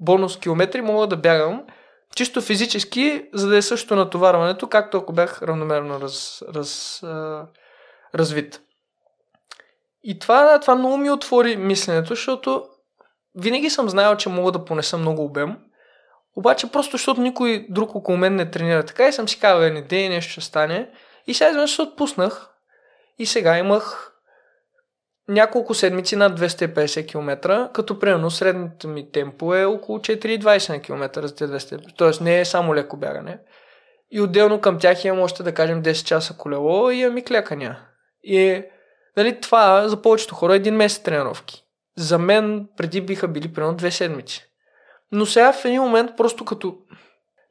бонус километри мога да бягам, чисто физически, за да е също натоварването, както ако бях равномерно раз, раз, а, развит. И това, това много ми отвори мисленето, защото винаги съм знаел, че мога да понеса много обем, обаче просто защото никой друг около мен не тренира така и съм си казал, не дей, нещо ще стане. И сега изведнъж се отпуснах и сега имах няколко седмици над 250 км, като примерно средното ми темпо е около 4,20 на км за тези 200 Тоест не е само леко бягане. И отделно към тях имам още да кажем 10 часа колело и имам и клякания. И нали, това за повечето хора е един месец тренировки. За мен преди биха били примерно две седмици. Но сега в един момент просто като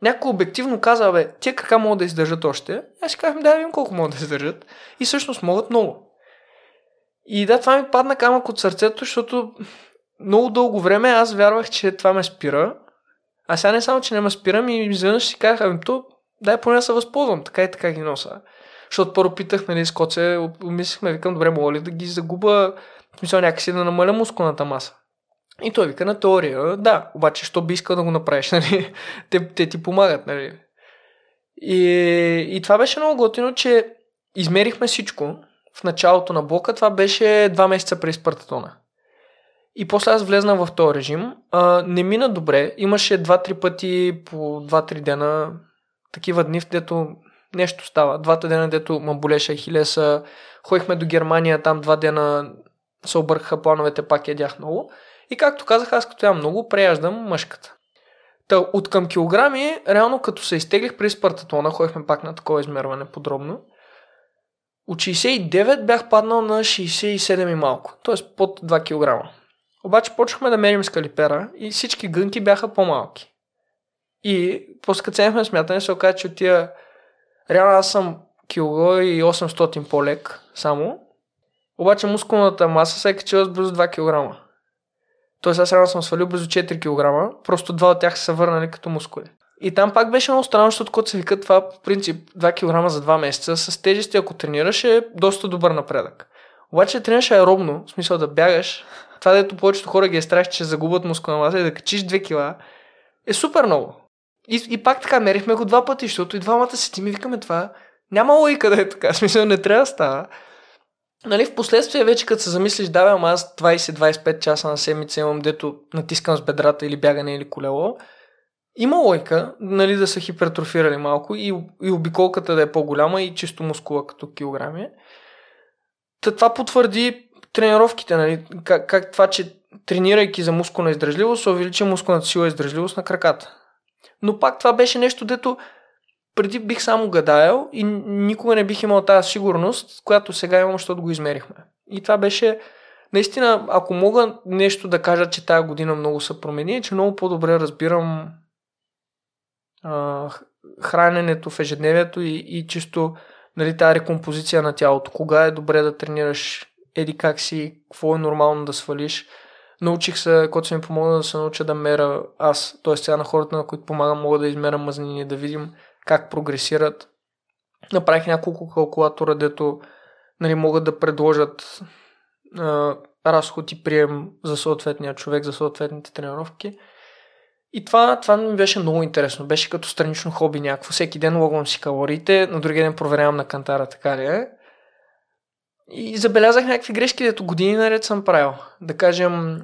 някой обективно каза, бе, тия крака могат да издържат още. Аз си казвам, да, видим колко могат да издържат. И всъщност могат много. И да, това ми падна камък от сърцето, защото много дълго време аз вярвах, че това ме спира. А сега не само, че не ме спирам и изведнъж си казах, ами то, дай поне да се възползвам, така и така ги носа. Защото първо питах, нали, с коце, мислихме, викам, добре, мога ли да ги загуба, в смисъл някакси да намаля мускулната маса. И той вика на теория, да, обаче, що би искал да го направиш, нали? те, те ти помагат, нали? И, и това беше много готино, че измерихме всичко в началото на блока. Това беше два месеца преди Спартатона. И после аз влезнах в този режим. А, не мина добре. Имаше два-три пъти по два-три дена такива дни, в дето нещо става. Двата дена, дето ме болеше Хилеса, ходихме до Германия, там два дена се объркаха плановете, пак ядях много. И както казах, аз като ям много, преяждам мъжката. Та, от към килограми, реално като се изтеглих при Спартатлона, ходихме пак на такова измерване подробно, от 69 бях паднал на 67 и малко, т.е. под 2 кг. Обаче почнахме да мерим с калипера и всички гънки бяха по-малки. И после като смятане се оказа, че от тия Реално аз съм кило и 800 по-лек само. Обаче мускулната маса се е качила с близо 2 кг. Тоест аз реално съм свалил близо 4 кг, просто два от тях са върнали като мускули. И там пак беше много странно, защото когато се вика това по принцип 2 кг за 2 месеца, с тежести ако тренираш е доста добър напредък. Обаче тренираш аеробно, в смисъл да бягаш, това дето повечето хора ги е страх, че загубят мускулна маса и да качиш 2 кг, е супер много. И, и пак така мерихме го два пъти, защото и двамата ти ми викаме това. Няма логика да е така. Смисъл не трябва да става. Нали, в последствие вече като се замислиш, да, ама аз 20-25 часа на седмица имам, дето натискам с бедрата или бягане или колело, има лойка, нали, да са хипертрофирали малко и, и обиколката да е по-голяма и чисто мускула като килограми. Та това потвърди тренировките, нали, как, как това, че тренирайки за мускулна издържливост, увеличи мускулната сила и издържливост на краката. Но пак това беше нещо, дето преди бих само гадаял и никога не бих имал тази сигурност, която сега имам, защото го измерихме. И това беше, наистина, ако мога нещо да кажа, че тази година много се промени, е, че много по-добре разбирам а, храненето в ежедневието и, и чисто нали, тази рекомпозиция на тялото. Кога е добре да тренираш, еди как си, какво е нормално да свалиш. Научих се, който се ми помогна да се науча да мера аз, т.е. сега на хората, на които помагам, мога да измеря мазнини, да видим как прогресират. Направих няколко калкулатора, дето нали, могат да предложат а, разход и прием за съответния човек, за съответните тренировки. И това, това ми беше много интересно. Беше като странично хоби някакво. Всеки ден логвам си калориите, на другия ден проверявам на кантара, така ли е. И забелязах някакви грешки, дето години наред съм правил. Да кажем,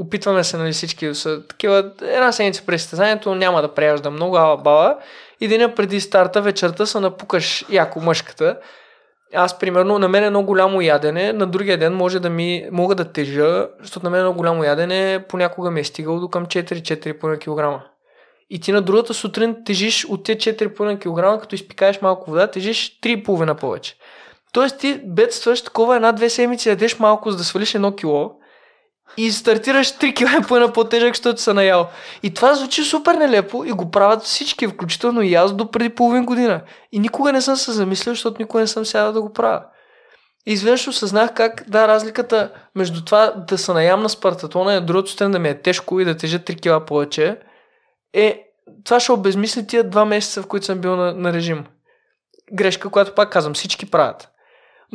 опитваме се, нали всички са такива, една седмица през състезанието няма да преяжда много, ала бала. И деня преди старта, вечерта се напукаш яко мъжката. Аз, примерно, на мен е много голямо ядене, на другия ден може да ми, мога да тежа, защото на мен е много голямо ядене, понякога ми е стигало до към 4-4,5 кг. И ти на другата сутрин тежиш от тези 4,5 кг, като изпикаеш малко вода, тежиш 3,5 повече. Тоест ти бедстваш такова една-две седмици, ядеш малко, за да свалиш едно кило, и стартираш 3 кг по една по-тежък, защото са наял. И това звучи супер нелепо и го правят всички, включително и аз до преди половин година. И никога не съм се замислил, защото никога не съм сядал да го правя. И изведнъж осъзнах как, да, разликата между това да се наям на спартатлона и другото страна да ми е тежко и да тежа 3 кг повече, е това ще обезмисли тия два месеца, в които съм бил на, на режим. Грешка, която пак казвам, всички правят.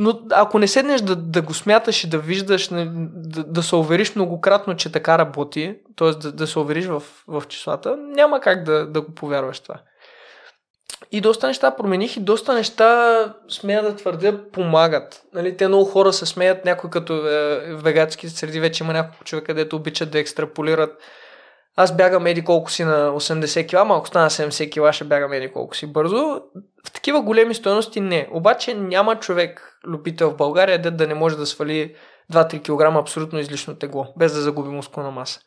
Но ако не седнеш да, да го смяташ и да виждаш, да, да се увериш многократно, че така работи, т.е. Да, да се увериш в, в числата, няма как да, да го повярваш това. И доста неща промених и доста неща, смея да твърдя, помагат. Нали, те много хора се смеят, някой като е, вегатски среди вече има няколко човека, където обичат да екстраполират аз бягам еди колко си на 80 кг, ако стана 70 кг, ще бягам еди колко си бързо. В такива големи стоености не. Обаче няма човек, любител в България, да, да не може да свали 2-3 кг абсолютно излишно тегло, без да загуби мускулна маса.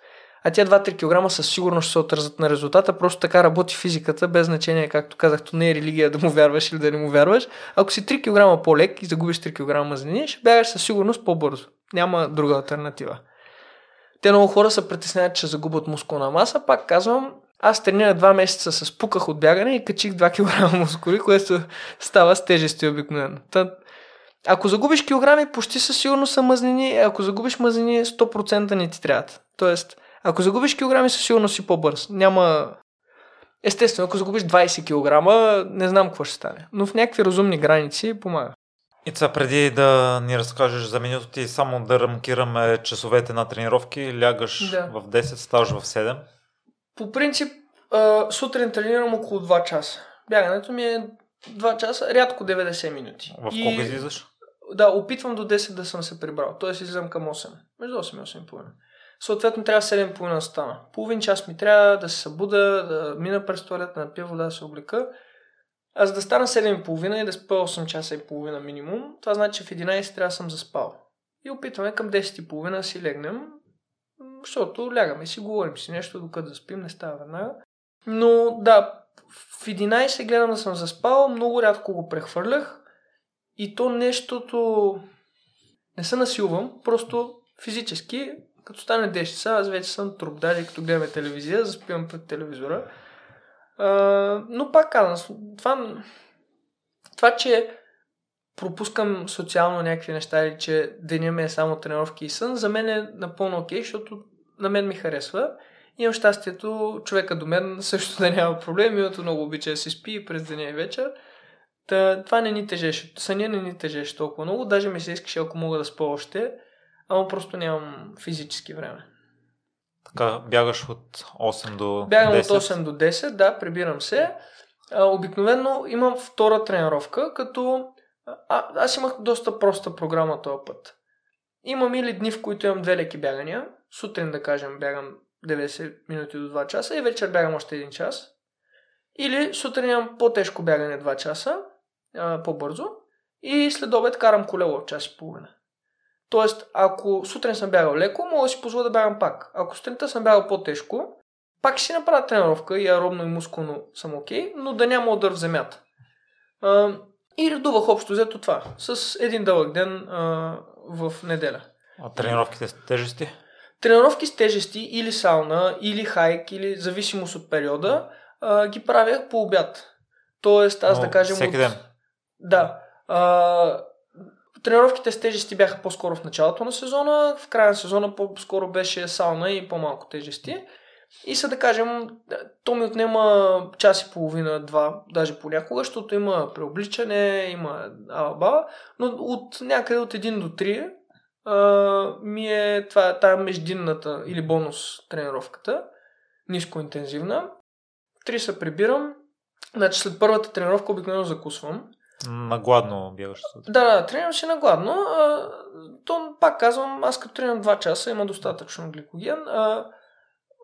А тя 2-3 кг със сигурност ще се отразят на резултата, просто така работи физиката, без значение, както казах, то не е религия да му вярваш или да не му вярваш. Ако си 3 кг по-лек и загубиш 3 кг мазнини, ще бягаш със сигурност по-бързо. Няма друга альтернатива. Те много хора се притесняват, че загубят мускулна маса. Пак казвам, аз тренирах два месеца с пуках от бягане и качих 2 кг мускули, което става с тежести обикновено. Ако загубиш килограми, почти със сигурност са мазнини, ако загубиш мазнини, 100% не ти трябват. Тоест, ако загубиш килограми, със сигурност си по-бърз. Няма... Естествено, ако загубиш 20 кг, не знам какво ще стане. Но в някакви разумни граници помага. И това преди да ни разкажеш за менюто ти, само да рамкираме часовете на тренировки, лягаш да. в 10, ставаш в 7. По принцип, сутрин тренирам около 2 часа. Бягането ми е 2 часа, рядко 90 минути. В колко и... излизаш? Да, опитвам до 10 да съм се прибрал. Тоест излизам към 8. Между 8 и 8,5. Съответно трябва 7,5 да стана. Половин час ми трябва да се събуда, да мина през туалет, да напия вода, да се облека а за да стана 7,5 и да спа 8 часа и половина минимум, това значи, че в 11 трябва да съм заспал. И опитваме към 10.30 да си легнем, защото лягаме си, говорим си нещо, докато да спим, не става веднага. Но да, в 11 гледам да съм заспал, много рядко го прехвърлях и то нещото не се насилвам, просто физически, като стане 10 часа, аз вече съм труп, даже като гледаме телевизия, заспивам пред телевизора но пак казвам, това, това, че пропускам социално някакви неща или че деня ми е само тренировки и сън, за мен е напълно окей, okay, защото на мен ми харесва. Имам щастието човека до мен също да няма проблем, името много обича да се спи през деня и вечер. Та, това не ни тежеше. Съня не ни тежеше толкова много. Даже ми се искаше, ако мога да спа още, ама просто нямам физически време. Така, бягаш от 8 до Бягам 10? от 8 до 10, да, прибирам се. А, обикновено имам втора тренировка, като а, аз имах доста проста програма този път. Имам или дни, в които имам две леки бягания. Сутрин, да кажем, бягам 90 минути до 2 часа и вечер бягам още 1 час. Или сутрин имам по-тежко бягане 2 часа, а, по-бързо, и след обед карам колело час и половина. Тоест, ако сутрин съм бягал леко, мога да си позволя да бягам пак. Ако сутринта съм бягал по-тежко, пак ще си направя тренировка и аеробно и мускулно съм окей, okay, но да няма удар в земята. А, и редувах общо взето това, с един дълъг ден а, в неделя. А тренировките с тежести? Тренировки с тежести или сауна, или хайк, или зависимост от периода, а, ги правях по обяд. Тоест, аз Но, да кажем... Всеки ден? Да. А, тренировките с тежести бяха по-скоро в началото на сезона, в края на сезона по-скоро беше сауна и по-малко тежести. И са да кажем, то ми отнема час и половина, два, даже понякога, защото има преобличане, има алба, но от някъде от 1 до 3 а, ми е това, тая междинната или бонус тренировката, нискоинтензивна. Три се прибирам, значи след първата тренировка обикновено закусвам. Нагладно бягаш. Да, да, тренирам се нагладно. А, то, пак казвам, аз като тренирам 2 часа има достатъчно гликоген.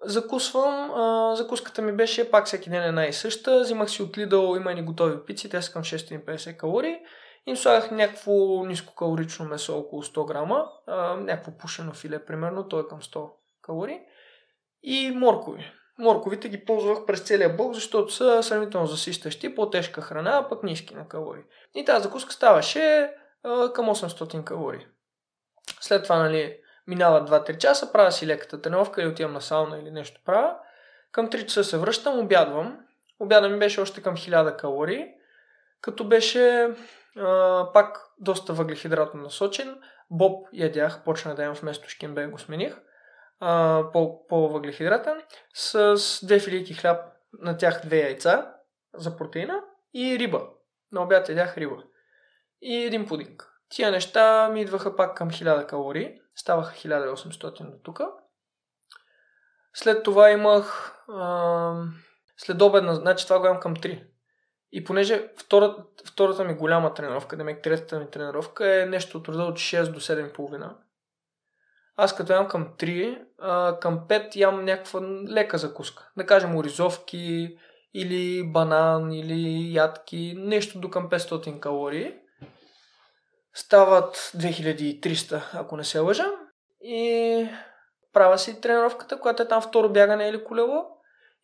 Закусвам, закуската ми беше пак всеки ден една и съща. Взимах си от Lidl, има ни готови пици, те са към 650 калории. Им слагах някакво нискокалорично месо, около 100 грама, някакво пушено филе, примерно, то е към 100 калории. И моркови. Морковите ги ползвах през целия бок, защото са сравнително засищащи, по-тежка храна, пък ниски на калории. И тази закуска ставаше а, към 800 калории. След това, нали, минават 2-3 часа, правя си леката тренировка или отивам на сауна или нещо правя. Към 3 часа се връщам, обядвам. Обяда ми беше още към 1000 калории, като беше а, пак доста въглехидратно насочен. Боб ядях, почна да ям вместо шкембе, го смених. По, по-въглехидратен. С две филийки хляб, на тях две яйца за протеина и риба. На обяд ядях риба. И един пудинг. Тия неща ми идваха пак към 1000 калории. Ставаха 1800 до тук. След това имах а, след обедна, значи това го имам към 3. И понеже втората, втората ми голяма тренировка, да ме третата ми тренировка е нещо от рода от 6 до 7,5. Аз като ям към 3, а, към 5 ям някаква лека закуска. Да кажем оризовки или банан или ядки, нещо до към 500 калории стават 2300, ако не се лъжа. И правя си тренировката, която е там второ бягане или колело.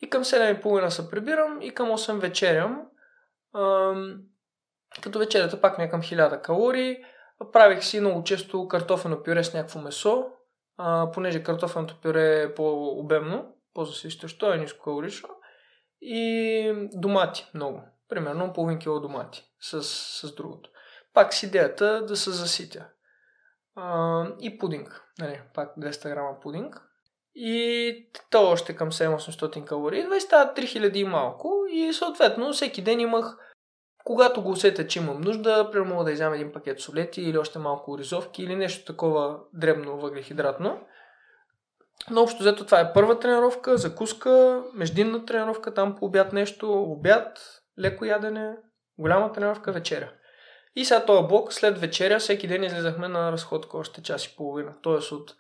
И към 7.30 се прибирам и към 8 вечерям. Ам, като вечерята пак ми е към 1000 калории. Правих си много често картофено пюре с някакво месо, а, понеже картофеното пюре е по-обемно, по-засищащо, е ниско калорично. И домати много. Примерно половин кило домати с, с другото. Пак с идеята да се заситя. А, и пудинг. Нали, пак 200 грама пудинг. И то още към 700 калории. И става 3000 и малко. И съответно всеки ден имах когато го усетя, че имам нужда, примерно мога да изям един пакет солети или още малко ризовки или нещо такова дребно въглехидратно. Но общо взето това е първа тренировка, закуска, междинна тренировка, там по обяд нещо, обяд, леко ядене, голяма тренировка, вечеря. И сега този блок, след вечеря, всеки ден излизахме на разходка още час и половина. Тоест от,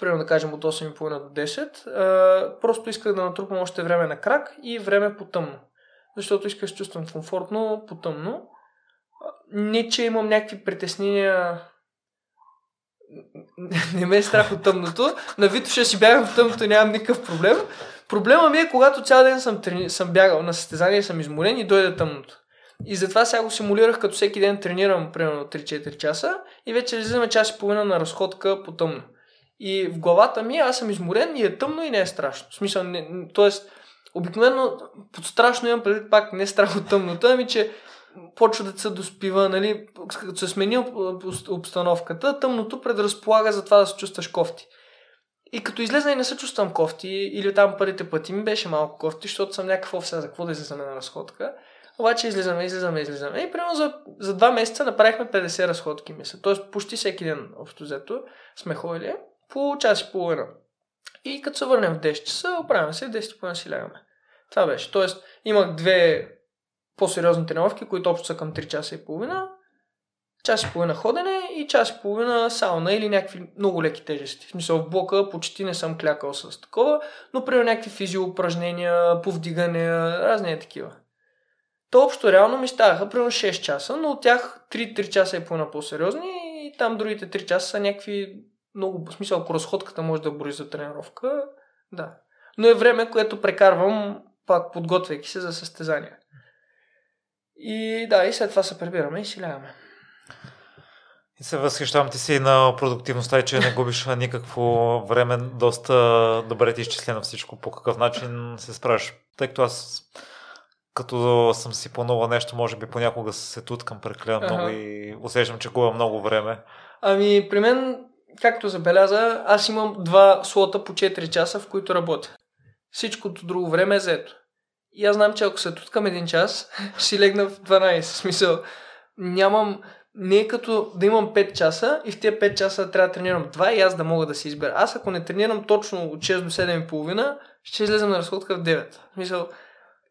примерно да кажем, от 8.30 до 10. А, просто исках да натрупам още време на крак и време по тъмно. Защото исках да чувствам комфортно по тъмно. Не, че имам някакви притеснения не ме е страх от тъмното. На Вито ще си бягам в тъмното, нямам никакъв проблем. Проблема ми е, когато цял ден съм, трени... съм бягал на състезание и съм изморен и дойде тъмното. И затова сега го симулирах, като всеки ден тренирам примерно 3-4 часа и вече излизаме час и половина на разходка по тъмно. И в главата ми аз съм изморен и е тъмно и не е страшно. В смисъл, не, т.е. обикновено под страшно имам преди пак не страх от тъмното, ами че почва да се доспива, нали, като се смени обстановката, тъмното предразполага за това да се чувстваш кофти. И като излезна и не се чувствам кофти, или там първите пъти ми беше малко кофти, защото съм някакъв офсет, за какво да излезаме на разходка. Обаче излизаме, излизаме, излизаме. И примерно за, за два месеца направихме 50 разходки, мисля. Тоест почти всеки ден, общо взето, сме ходили по час и половина. И като се върнем в 10 часа, оправяме се, в 10 половина си лягаме. Това беше. Тоест, имах две по-сериозни тренировки, които общо са към 3 часа и половина. Час и половина ходене и час и половина сауна или някакви много леки тежести. В смисъл в блока почти не съм клякал с такова, но при някакви физиоупражнения, повдигания, разни е такива. То общо реално ми ставаха примерно 6 часа, но от тях 3-3 часа е по по-сериозни и там другите 3 часа са някакви много, в смисъл ако разходката може да брои за тренировка, да. Но е време, което прекарвам пак подготвяйки се за състезания. И да, и след това се прибираме и си лягаме. И се възхищавам ти си на продуктивността и че не губиш никакво време. Доста добре ти е изчислено всичко. По какъв начин се справиш? Тъй като аз като съм си планувал нещо, може би понякога се туткам прекалено ага. много и усещам, че губя много време. Ами, при мен, както забеляза, аз имам два слота по 4 часа, в които работя. Всичкото друго време е заето. И аз знам, че ако се туткам един час, си легна в 12. Смисъл, нямам... Не е като да имам 5 часа и в тези 5 часа трябва да тренирам 2 и аз да мога да си избера. Аз ако не тренирам точно от 6 до 7 и половина, ще излезем на разходка в 9. Смисъл,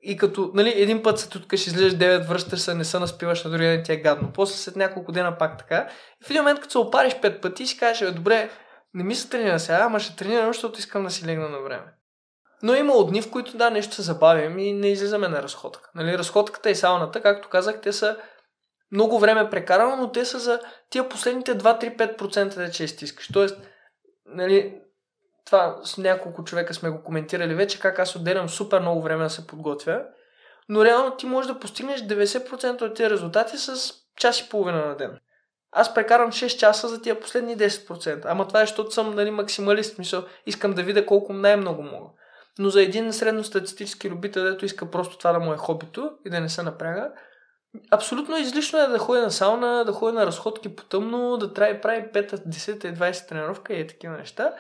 и като, нали, един път се туткаш, излезеш 9, връщаш се, не се наспиваш на другия ден, ти е гадно. После след няколко дена пак така. И в един момент, като се опариш 5 пъти, си кажеш, добре, не ми се тренира сега, ама ще тренирам, защото искам да си легна на време. Но има дни, в които да, нещо се забавим и не излизаме на разходка. Нали, разходката и сауната, както казах, те са много време прекарано, но те са за тия последните 2-3-5% да че стискаш. Тоест, нали, това с няколко човека сме го коментирали вече, как аз отделям супер много време да се подготвя, но реално ти можеш да постигнеш 90% от тези резултати с час и половина на ден. Аз прекарам 6 часа за тия последни 10%. Ама това е, защото съм нали, максималист. Мисъл, искам да видя колко най-много мога. Но за един средностатистически любител, дето иска просто това да му е хобито и да не се напряга, абсолютно излишно е да ходи на сауна, да ходи на разходки по тъмно, да трябва прави 5, 10 и 20 тренировка и е такива неща.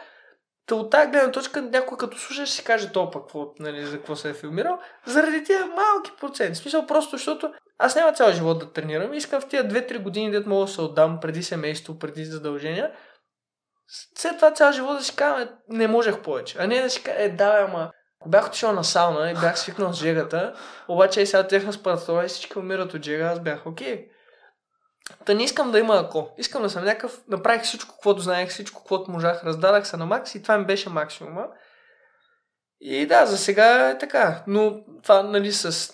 Та от тази гледна точка някой като слушаш си каже то пък нали, за какво се е филмирал, заради тия малки проценти. Смисъл просто, защото аз няма цял живот да тренирам. Искам в тия 2-3 години, дето мога да се отдам преди семейство, преди задължения. След това цял живот да си кажа, не можех повече. А не да си кажа, е, да, ама ако бях отишъл на сауна и бях свикнал с жегата, обаче и сега техна спартова и всички умират от жега, аз бях окей. Okay. Та не искам да има ако. Искам да съм някакъв, направих всичко, каквото знаех, всичко, каквото можах, раздадах се на макс и това ми беше максимума. И да, за сега е така. Но това, нали, с...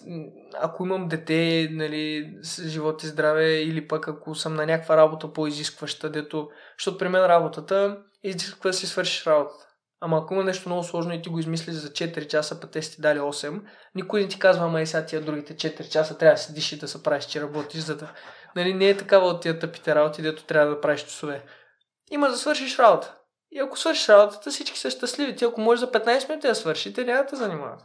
Ако имам дете, нали, с живот и здраве, или пък ако съм на някаква работа по-изискваща, дето... Защото при мен работата изисква да си свършиш работата. Ама ако има нещо много сложно и ти го измисли за 4 часа, пък те си дали 8, никой не ти казва, ама и сега тия другите 4 часа трябва да седиш и да се правиш, че работиш, за да... Нали, не е такава от тия тъпите работи, дето трябва да правиш часове. Има да свършиш работа. И ако свършиш работата, всички са щастливи. Ти ако можеш за 15 минути да свършиш, те няма да те занимават.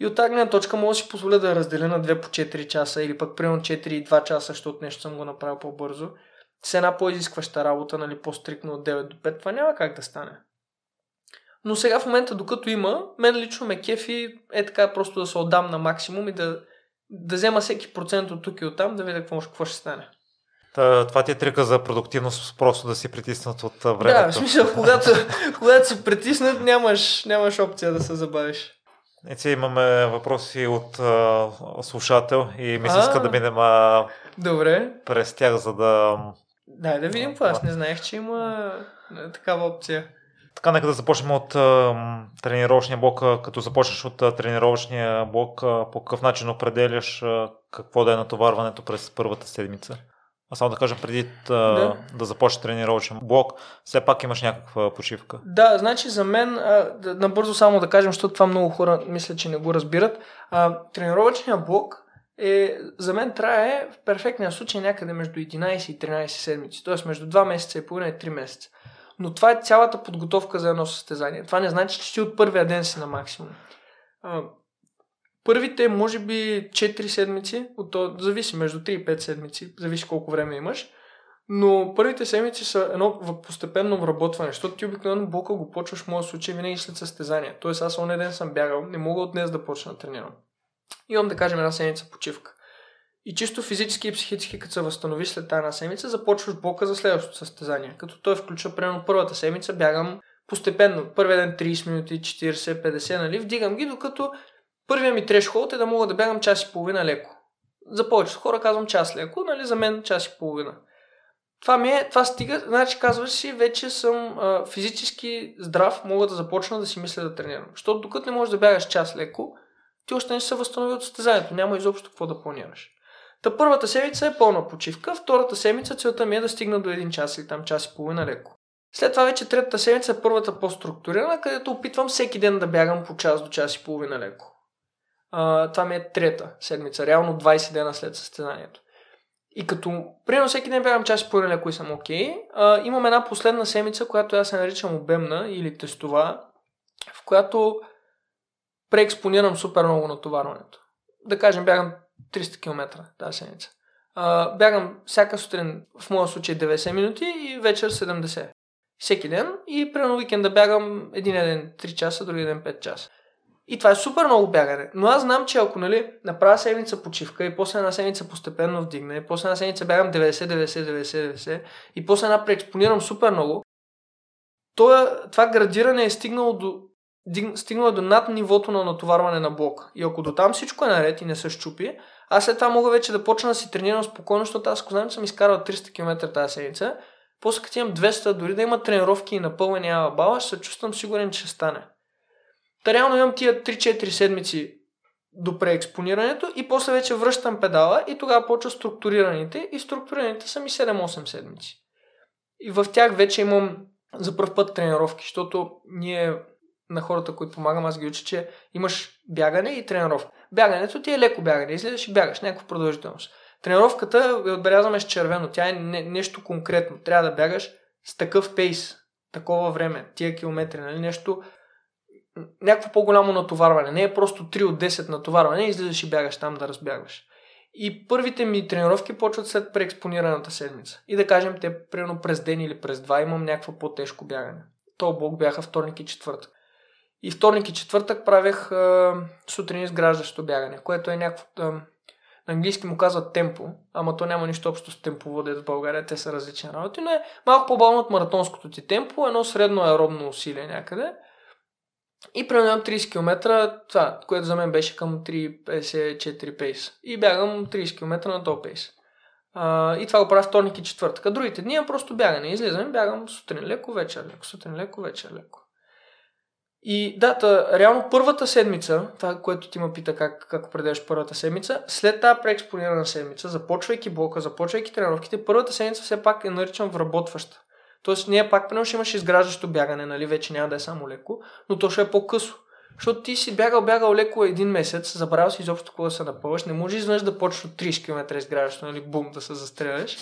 И от тази точка мога да си позволя да разделя на 2 по 4 часа или пък примерно 4 и 2 часа, защото нещо съм го направил по-бързо. С една по-изискваща работа, нали, по-стрикно от 9 до 5, това няма как да стане. Но сега в момента, докато има, мен лично ме кефи е така просто да се отдам на максимум и да, да взема всеки процент от тук и от там, да видя какво, какво ще стане. Та, това ти е трика за продуктивност, просто да си притиснат от времето. Да, в смисъл, когато, когато си притиснат, нямаш, нямаш опция да се забавиш. Еци, имаме въпроси от а, слушател и ми се иска да минем а, Добре. през тях, за да... Да, да видим какво. Аз не знаех, че има такава опция. Така, нека да започнем от а, тренировъчния блок. Като започнеш от а, тренировъчния блок, а, по какъв начин определяш а, какво да е натоварването през първата седмица? А само да кажа, преди да, да започне тренировъчен блок, все пак имаш някаква почивка. Да, значи за мен, а, да, набързо само да кажем, защото това много хора мисля, че не го разбират. А, тренировъчният блок е, за мен трае в перфектния случай някъде между 11 и 13 седмици, т.е. между 2 месеца и половина и 3 месеца. Но това е цялата подготовка за едно състезание. Това не значи, че ти от първия ден си на максимум. Първите, може би, 4 седмици, от то, зависи между 3 и 5 седмици, зависи колко време имаш, но първите седмици са едно постепенно вработване, защото ти обикновено блока го почваш в моя случай винаги след състезание. Тоест аз оня ден съм бягал, не мога от днес да почна да тренирам. Имам да кажем една седмица почивка. И чисто физически и психически, като се възстановиш след тази седмица, започваш блока за следващото състезание. Като той включва, примерно, първата седмица бягам постепенно. Първия ден 30 минути, 40, 50, нали? Вдигам ги, докато първият ми трешхолд е да мога да бягам час и половина леко. За повечето хора казвам час леко, нали? За мен час и половина. това ми е, това стига, значи казваш си, вече съм а, физически здрав, мога да започна да си мисля да тренирам. Защото докато не можеш да бягаш час леко, ти още не се възстанови от състезанието, няма изобщо какво да планираш. Та първата седмица е пълна почивка, втората седмица целта ми е да стигна до един час или там час и половина леко. След това вече третата седмица е първата по-структурирана, където опитвам всеки ден да бягам по час до час и половина леко. А, това ми е трета седмица, реално 20 дена след състезанието. И като, примерно всеки ден бягам час и половина леко и съм окей, okay, имам една последна седмица, която аз се наричам обемна или тестова, в която преекспонирам супер много натоварването. Да кажем, бягам 300 км тази седмица. Бягам всяка сутрин, в моя случай 90 минути и вечер 70. Всеки ден и примерно уикенда бягам един ден 3 часа, други ден 5 часа. И това е супер много бягане. Но аз знам, че ако нали, направя седмица почивка и после една седмица постепенно вдигна и после една седмица бягам 90, 90, 90, 90 и после една преекспонирам супер много, това, това градиране е стигнало до, стигнало до над нивото на натоварване на блок. И ако до там всичко е наред и не се щупи, аз след това мога вече да почна да си тренирам спокойно, защото аз ако знам, че съм изкарал 300 км тази седмица, после като имам 200, дори да има тренировки и напълване няма бала, ще се чувствам сигурен, че ще стане. Та реално имам тия 3-4 седмици до преекспонирането и после вече връщам педала и тогава почва структурираните и структурираните са ми 7-8 седмици. И в тях вече имам за първ път тренировки, защото ние на хората, които помагам, аз ги уча, че имаш бягане и тренировка. Бягането ти е леко бягане, излизаш и бягаш, някаква продължителност. Тренировката я отбелязваме с червено, тя е не, нещо конкретно. Трябва да бягаш с такъв пейс, такова време, тия километри, нали? нещо, някакво по-голямо натоварване. Не е просто 3 от 10 натоварване, излизаш и бягаш там да разбягаш. И първите ми тренировки почват след преекспонираната седмица. И да кажем, те примерно през ден или през два имам някакво по-тежко бягане. То блок бяха вторник и четвъртък. И вторник и четвъртък правех а, сутрин изграждащо бягане, което е някакво... На английски му казват темпо, ама то няма нищо общо с темповодец в България, те са различни работи, но е малко по-бавно от маратонското ти темпо, едно средно аеробно усилие някъде. И преминавам 30 км, това, което за мен беше към 3.54 пейс. И бягам 30 км на топ пейс. А, и това го правя вторник и четвъртък. А другите дни просто бягане. Излизам, бягам сутрин леко, вечер леко, сутрин леко, вечер леко. И да, та, реално първата седмица, това, което ти ме пита как, как определяш първата седмица, след тази преекспонирана седмица, започвайки блока, започвайки тренировките, първата седмица все пак е наричам вработваща. Тоест, ние пак примерно ще имаш изграждащо бягане, нали, вече няма да е само леко, но то ще е по-късо. Защото ти си бягал, бягал леко един месец, забравял си изобщо какво да се напълваш, не можеш изведнъж да почнеш от 30 км изграждащо, нали, бум, да се застреляш.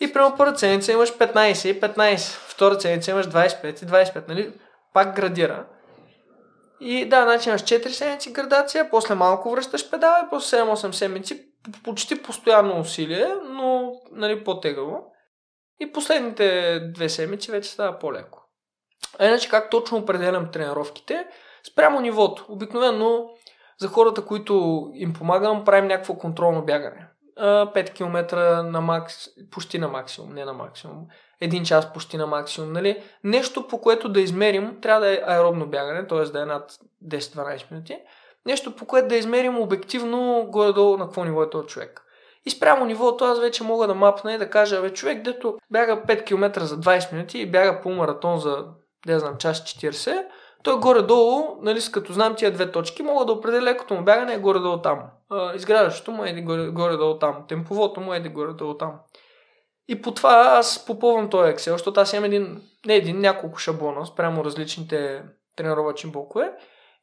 И прямо първа седмица имаш 15 и 15, втора седмица имаш 25 и 25, нали, пак градира. И да, значи имаш 4 седмици градация, после малко връщаш педала и после 7-8 седмици почти постоянно усилие, но нали, по-тегаво. И последните две седмици вече става по-леко. А иначе как точно определям тренировките? Спрямо нивото. Обикновено за хората, които им помагам, правим някакво контролно бягане. 5 км на макс, почти на максимум, не на максимум. Един час почти на максимум. Нали? Нещо по което да измерим, трябва да е аеробно бягане, т.е. да е над 10-12 минути. Нещо по което да измерим обективно горе-долу на какво ниво е този човек. И спрямо нивото аз вече мога да мапна и да кажа, бе, човек, дето бяга 5 км за 20 минути и бяга по маратон за, не знам, час 40, той горе-долу, нали, като знам тия две точки, мога да определя лекото му бягане е горе-долу там. изграждащото му е горе-долу там. Темповото му е горе-долу там. И по това аз попълвам този Excel, защото аз имам един, не един, няколко шаблона спрямо различните тренировачни блокове.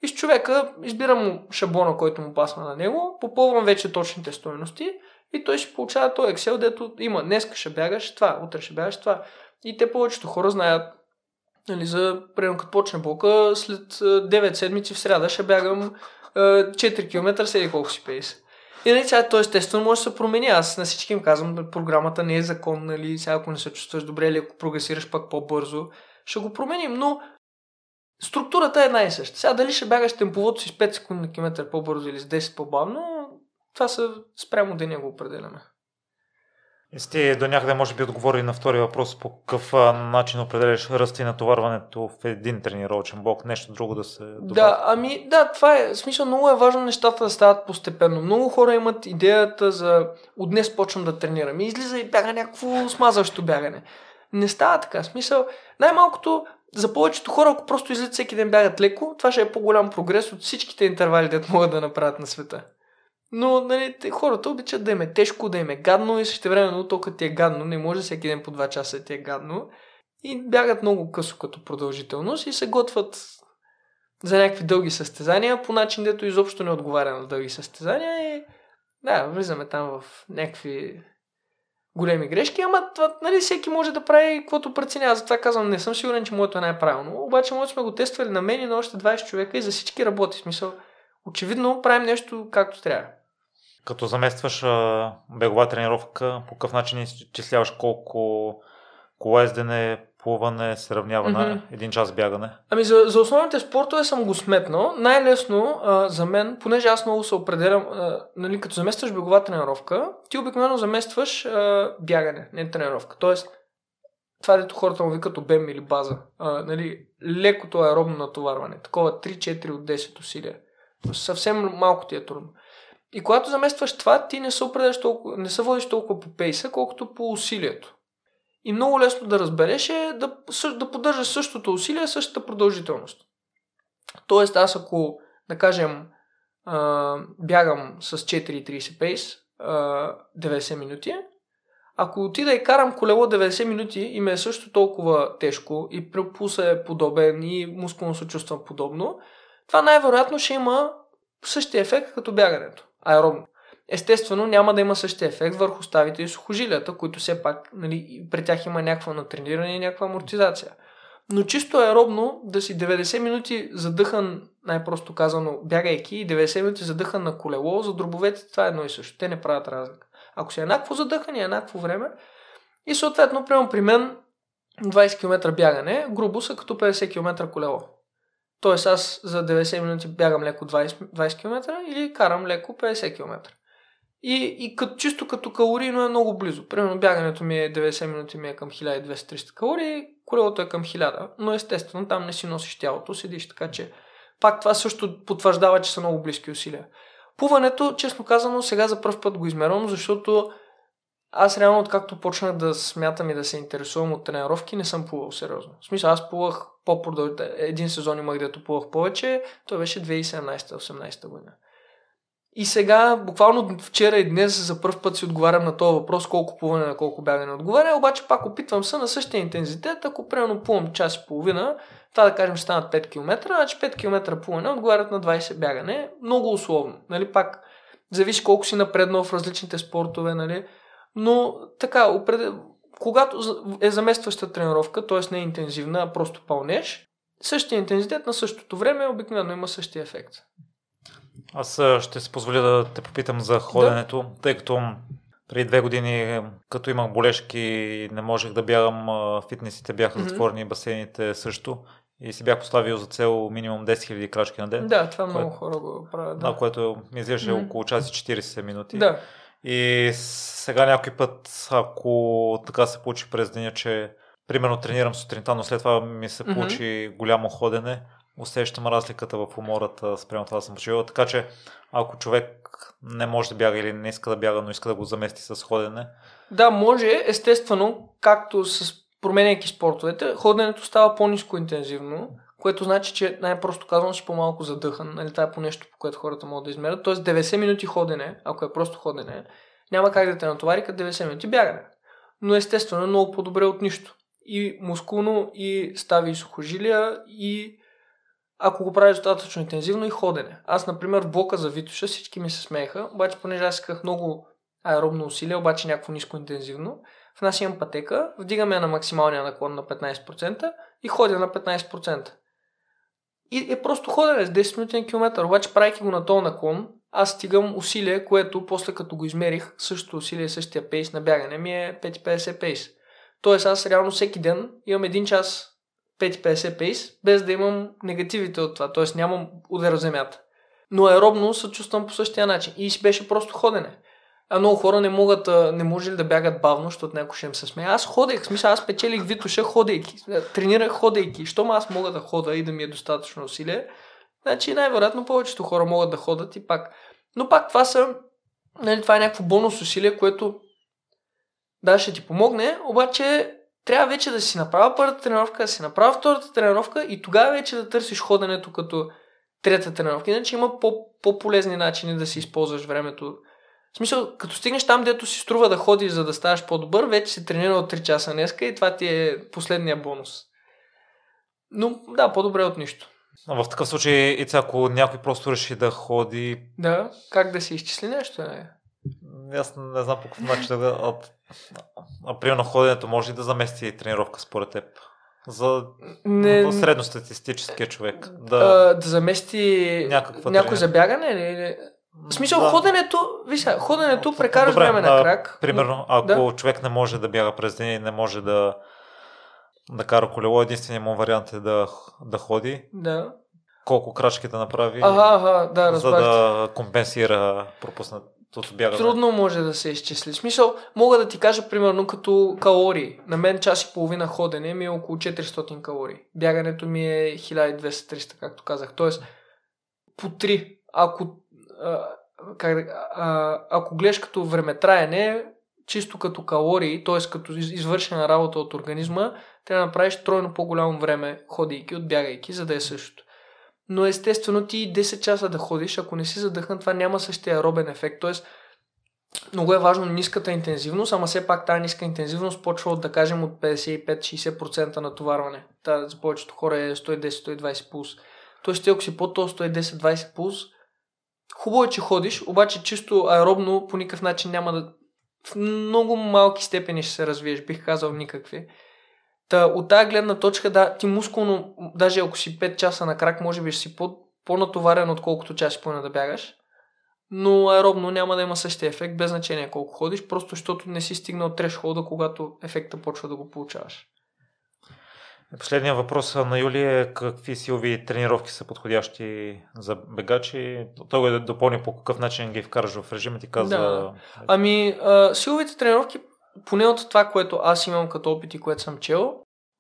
И с човека избирам шаблона, който му пасва на него, попълвам вече точните стоености и той ще получава този Excel, дето има днес ще бягаш това, утре ще бягаш това. И те повечето хора знаят, нали, за, примерно като почне блока, след 9 седмици в среда ще бягам 4 км, седи колко си пейс. И нали, сега, то естествено може да се промени. Аз на всички им казвам, програмата не е закон, нали, сега ако не се чувстваш добре или ако прогресираш пак по-бързо, ще го променим, но структурата е една и съща. Сега дали ще бягаш темповото си с 5 секунди на километър по-бързо или с 10 по-бавно, това са спрямо деня го определяме. Сте до някъде може би отговори на втори въпрос по какъв начин определяш ръста и натоварването в един тренировъчен блок, нещо друго да се добави. Да, ами да, това е, смисъл много е важно нещата да стават постепенно. Много хора имат идеята за от днес почвам да тренирам и излиза и бяга някакво смазващо бягане. Не става така. Смисъл, най-малкото за повечето хора, ако просто излизат всеки ден бягат леко, това ще е по-голям прогрес от всичките интервали, да могат да направят на света. Но нали, хората обичат да им е тежко, да им е гадно и също време, толкова ти е гадно, не може всеки ден по 2 часа ти е гадно. И бягат много късо като продължителност и се готват за някакви дълги състезания по начин, дето изобщо не отговаря на дълги състезания и да, влизаме там в някакви големи грешки, ама това, нали, всеки може да прави каквото преценява. Затова казвам, не съм сигурен, че моето е най-правилно. Обаче, моето сме го тествали на мен и на още 20 човека и за всички работи. Смисъл, очевидно правим нещо както трябва. Като заместваш а, бегова тренировка, по какъв начин изчисляваш колко колездене, плуване се равнява mm-hmm. на един час бягане? Ами за, за основните спортове съм го сметнал. Най-лесно а, за мен, понеже аз много се определям, а, нали, като заместваш бегова тренировка, ти обикновено заместваш а, бягане, не тренировка. Тоест, това дето хората му викат обем или база. А, нали, лекото аеробно натоварване. Такова 3-4 от 10 усилия. Съвсем малко ти е трудно. И когато заместваш това, ти не се, толкова, не се водиш толкова по пейса, колкото по усилието. И много лесно да разбереш е да, да поддържаш същото усилие, същата продължителност. Тоест аз ако, да кажем, бягам с 4.30 пейс а, 90 минути, ако отида и карам колело 90 минути и ме е също толкова тежко и пулса е подобен и мускулно се чувствам подобно, това най-вероятно ще има същия ефект като бягането аеробно. Естествено, няма да има същия ефект върху ставите и сухожилията, които все пак, нали, при тях има някаква натрениране и някаква амортизация. Но чисто аеробно да си 90 минути задъхан, най-просто казано, бягайки и 90 минути задъхан на колело, за дробовете това е едно и също. Те не правят разлика. Ако си еднакво задъхан и еднакво време, и съответно, прямо при мен 20 км бягане, грубо са като 50 км колело. Тоест аз за 90 минути бягам леко 20, 20 км или карам леко 50 км. И, и като, чисто като калорийно е много близо. Примерно бягането ми е 90 минути ми е към 1200-300 калории, колелото е към 1000, но естествено там не си носиш тялото, седиш, така че пак това също потвърждава, че са много близки усилия. Плуването, честно казано, сега за първ път го измервам, защото аз реално, откакто почнах да смятам и да се интересувам от тренировки, не съм плувал сериозно. В смисъл, аз плувах по-продължително. Един сезон имах, където плувах повече. Той беше 2017-18 година. И сега, буквално вчера и днес за първ път си отговарям на този въпрос, колко плуване на колко бягане отговаря, обаче пак опитвам се на същия интензитет, ако примерно плувам час и половина, това да кажем станат 5 км, значи 5 км плуване отговарят на 20 бягане, много условно, нали, пак зависи колко си напреднал в различните спортове, нали, но така, опред... когато е заместваща тренировка, т.е. не е интензивна, а просто пълнеш, същия интензитет на същото време обикновено има същия ефект. Аз ще се позволя да те попитам за ходенето, да. тъй като преди две години, като имах болешки, не можех да бягам, фитнесите бяха mm-hmm. затворени, басейните също. И си бях поставил за цел минимум 10 000 крачки на ден. Да, това много хора го правят. Да, да което ми изглежда mm-hmm. около час и 40 минути. Да. И сега някой път, ако така се получи през деня, че примерно тренирам сутринта, но след това ми се получи mm-hmm. голямо ходене, усещам разликата в умората спрямо това да съм почивал. Така че ако човек не може да бяга или не иска да бяга, но иска да го замести с ходене. Да, може. Естествено, както с променяйки спортовете, ходенето става по-низко интензивно, което значи, че най-просто казвам, си по-малко задъхан. Нали, това е по нещо, по което хората могат да измерят. Тоест 90 минути ходене, ако е просто ходене, няма как да те натовари като 90 минути бягане. Но естествено е много по-добре от нищо. И мускулно, и стави и сухожилия, и ако го правиш достатъчно интензивно и ходене. Аз, например, в блока за Витоша всички ми се смееха, обаче понеже аз исках много аеробно усилие, обаче някакво ниско интензивно, в нас имам пътека, вдигаме на максималния наклон на 15% и ходя на 15%. И е просто ходене с 10 минути на километър, обаче правейки го на този наклон, аз стигам усилие, което после като го измерих, същото усилие, същия пейс на бягане ми е 5,50 пейс. Тоест аз реално всеки ден имам един час 5,50 пейс, без да имам негативите от това, т.е. нямам удар в земята. Но аеробно се чувствам по същия начин и си беше просто ходене. А много хора не могат, не може ли да бягат бавно, защото някой ще им се смее. Аз ходех, смисъл, аз печелих Витуша ходейки, тренирах ходейки. Щом аз мога да хода и да ми е достатъчно усилие, значи най-вероятно повечето хора могат да ходят и пак. Но пак това са, нали, това е някакво бонус усилие, което да, ще ти помогне, обаче трябва вече да си направя първата тренировка, да си направя втората тренировка и тогава вече да търсиш ходенето като трета тренировка. Иначе има по-полезни начини да си използваш времето. В смисъл, като стигнеш там, дето си струва да ходиш, за да ставаш по-добър, вече си тренирал 3 часа днеска и това ти е последния бонус. Но да, по-добре от нищо. В такъв случай, и ако някой просто реши да ходи... Да, как да си изчисли нещо? Не? Аз не знам по какъв начин да... А, а, примерно ходенето може ли да замести тренировка според теб? За не... средностатистическия човек. Да, а, да замести някакво някой забягане или... В смисъл, да. ходенето, виж, ходенето прекараш Добре, време на крак. Примерно, ако да. човек не може да бяга през ден и не може да, да кара колело, единственият му вариант е да, да ходи. Да. Колко крачки да направи, ага, ага, да, за да компенсира пропуснат бягане. Трудно може да се изчисли. Смисъл, мога да ти кажа примерно като калории. На мен час и половина ходене ми е около 400 калории. Бягането ми е 1200-300, както казах. Тоест, по 3. Ако, как, а, ако гледаш като времетраене, чисто като калории, т.е. като извършена работа от организма, трябва да направиш тройно по-голямо време ходейки от бягайки, за да е същото но естествено ти 10 часа да ходиш, ако не си задъхнат, това няма същия аеробен ефект. Тоест, много е важно ниската интензивност, ама все пак тази ниска интензивност почва от, да кажем, от 55-60% натоварване. Та, за повечето хора е 110-120 пулс. Тоест, ако си по-то 110-20 пулс, хубаво е, че ходиш, обаче чисто аеробно по никакъв начин няма да... В много малки степени ще се развиеш, бих казал никакви. Та, от тази гледна точка, да, ти мускулно, даже ако си 5 часа на крак, може би ще си по, по-натоварен, отколкото часи поне да бягаш. Но аеробно няма да има същия ефект, без значение колко ходиш, просто защото не си стигнал треш хода, когато ефекта почва да го получаваш. Последният въпрос на Юли е какви силови тренировки са подходящи за бегачи. Той го е да допълни по какъв начин ги вкараш в режима ти каза. Да. Ами, а, силовите тренировки поне от това, което аз имам като опит и което съм чел,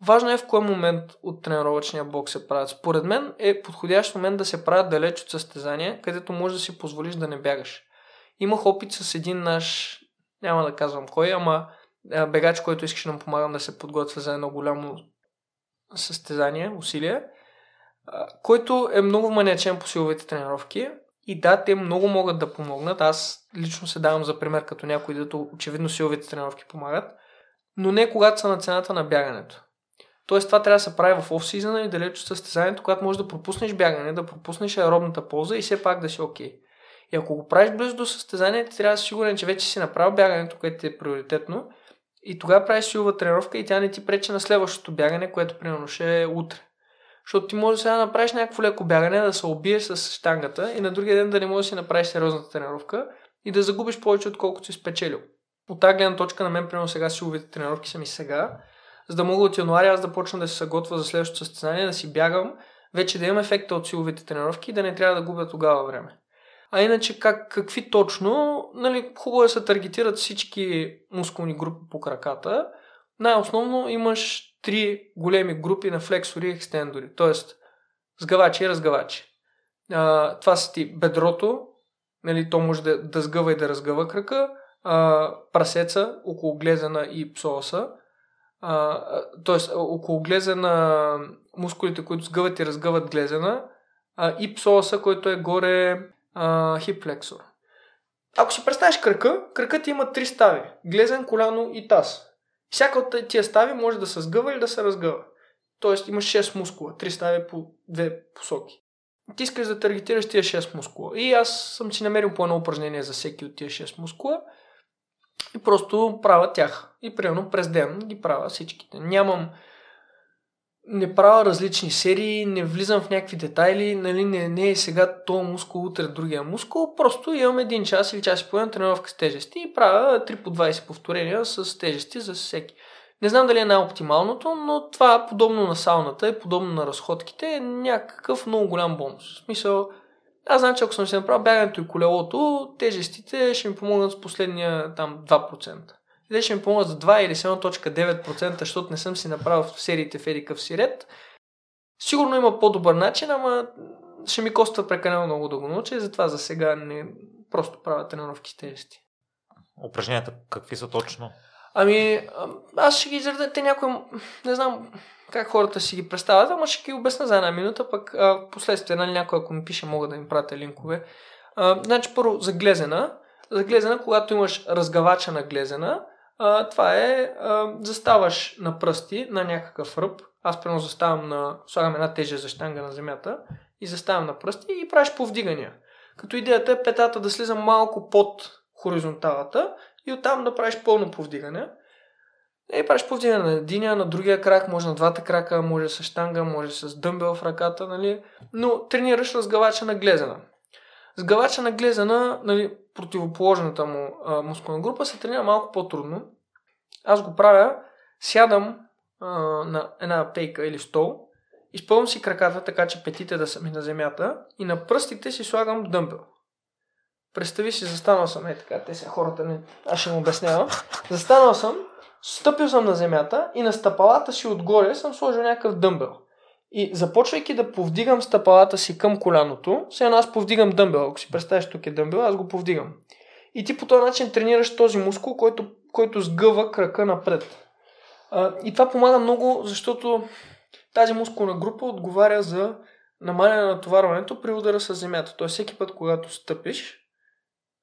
важно е в кой момент от тренировъчния блок се правят. Според мен е подходящ момент да се правят далеч от състезания, където може да си позволиш да не бягаш. Имах опит с един наш, няма да казвам кой, ама бегач, който искаше да му помагам да се подготвя за едно голямо състезание, усилие, който е много маниачен по силовите тренировки и да, те много могат да помогнат. Аз лично се давам за пример като някой, дето очевидно силовите тренировки помагат, но не когато са на цената на бягането. Тоест това трябва да се прави в офсизъна и далеч от състезанието, когато можеш да пропуснеш бягане, да пропуснеш аеробната полза и все пак да си окей. Okay. И ако го правиш близо до състезанието, трябва да си сигурен, че вече си направил бягането, което е приоритетно и тогава правиш силова тренировка и тя не ти пречи на следващото бягане, което примерно ще е утре. Защото ти можеш сега да направиш някакво леко бягане, да се убиеш с штангата и на другия ден да не можеш да си направиш сериозната тренировка и да загубиш повече, отколкото си спечелил. От тази гледна точка на мен, примерно сега силовите тренировки са ми сега, за да мога от януари аз да почна да се съготвя за следващото състезание, да си бягам, вече да имам ефекта от силовите тренировки и да не трябва да губя тогава време. А иначе как, какви точно, нали, хубаво е се таргетират всички мускулни групи по краката. Най-основно имаш три големи групи на флексори и екстендори, т.е. сгъвачи и разгъвачи. А, това са ти бедрото, нали, то може да, да сгъва и да разгъва кръка, а, прасеца, около глезена и псоса, т.е. около глезена мускулите, които сгъват и разгъват глезена, а, и псоса, който е горе а, хипфлексор. Ако си представиш кръка, кръкът има три стави. Глезен, коляно и таз. Всяка от тия стави може да се сгъва или да се разгъва. Тоест имаш 6 мускула, 3 стави по две посоки. Ти искаш да таргетираш тия 6 мускула. И аз съм си намерил по едно упражнение за всеки от тия 6 мускула. И просто правя тях. И примерно през ден ги правя всичките. Нямам не правя различни серии, не влизам в някакви детайли, нали, не, не е сега то мускул, утре другия мускул, просто имам един час или час и половина тренировка с тежести и правя 3 по 20 повторения с тежести за всеки. Не знам дали е най-оптималното, но това подобно на сауната, е подобно на разходките, е някакъв много голям бонус. В смисъл, аз знам, че ако съм си направил бягането и колелото, тежестите ще ми помогнат с последния там 2%. И ще ми помогнат за 2 или 7.9%, защото не съм си направил в сериите в едикъв си ред. Сигурно има по-добър начин, ама ще ми коства прекалено много да го науча и затова за сега не просто правя тренировки с тежести. Упражненията какви са точно? Ами, аз ще ги изредя, те някои, не знам как хората си ги представят, ама ще ги обясна за една минута, пък а, последствие, нали, някой ако ми пише, мога да им пратя линкове. А, значи, първо, за глезена. За глезена, когато имаш разгавача на глезена, а, това е, а, заставаш на пръсти на някакъв ръб. Аз прено заставам на, слагам една тежа за штанга на земята и заставам на пръсти и правиш повдигания. Като идеята е петата да слиза малко под хоризонталата и оттам да правиш пълно повдигане. И правиш повдигане на единия, на другия крак, може на двата крака, може с штанга, може с дъмбел в ръката, нали? но тренираш разгавача на глезена. Сгавача на глезена, нали, противоположната му а, мускулна група, се тренира малко по-трудно. Аз го правя, сядам а, на една пейка или стол, изпълвам си краката така, че петите да са ми на земята и на пръстите си слагам дъмбел. Представи си, застанал съм, е така, те са хората, не, аз ще му обяснявам. Застанал съм, стъпил съм на земята и на стъпалата си отгоре съм сложил някакъв дъмбел. И започвайки да повдигам стъпалата си към коляното, сега аз повдигам дъмбел. Ако си представиш тук е дъмбел, аз го повдигам. И ти по този начин тренираш този мускул, който, който сгъва крака напред. А, и това помага много, защото тази мускулна група отговаря за намаляне на натоварването при удара с земята. Тоест всеки път, когато стъпиш,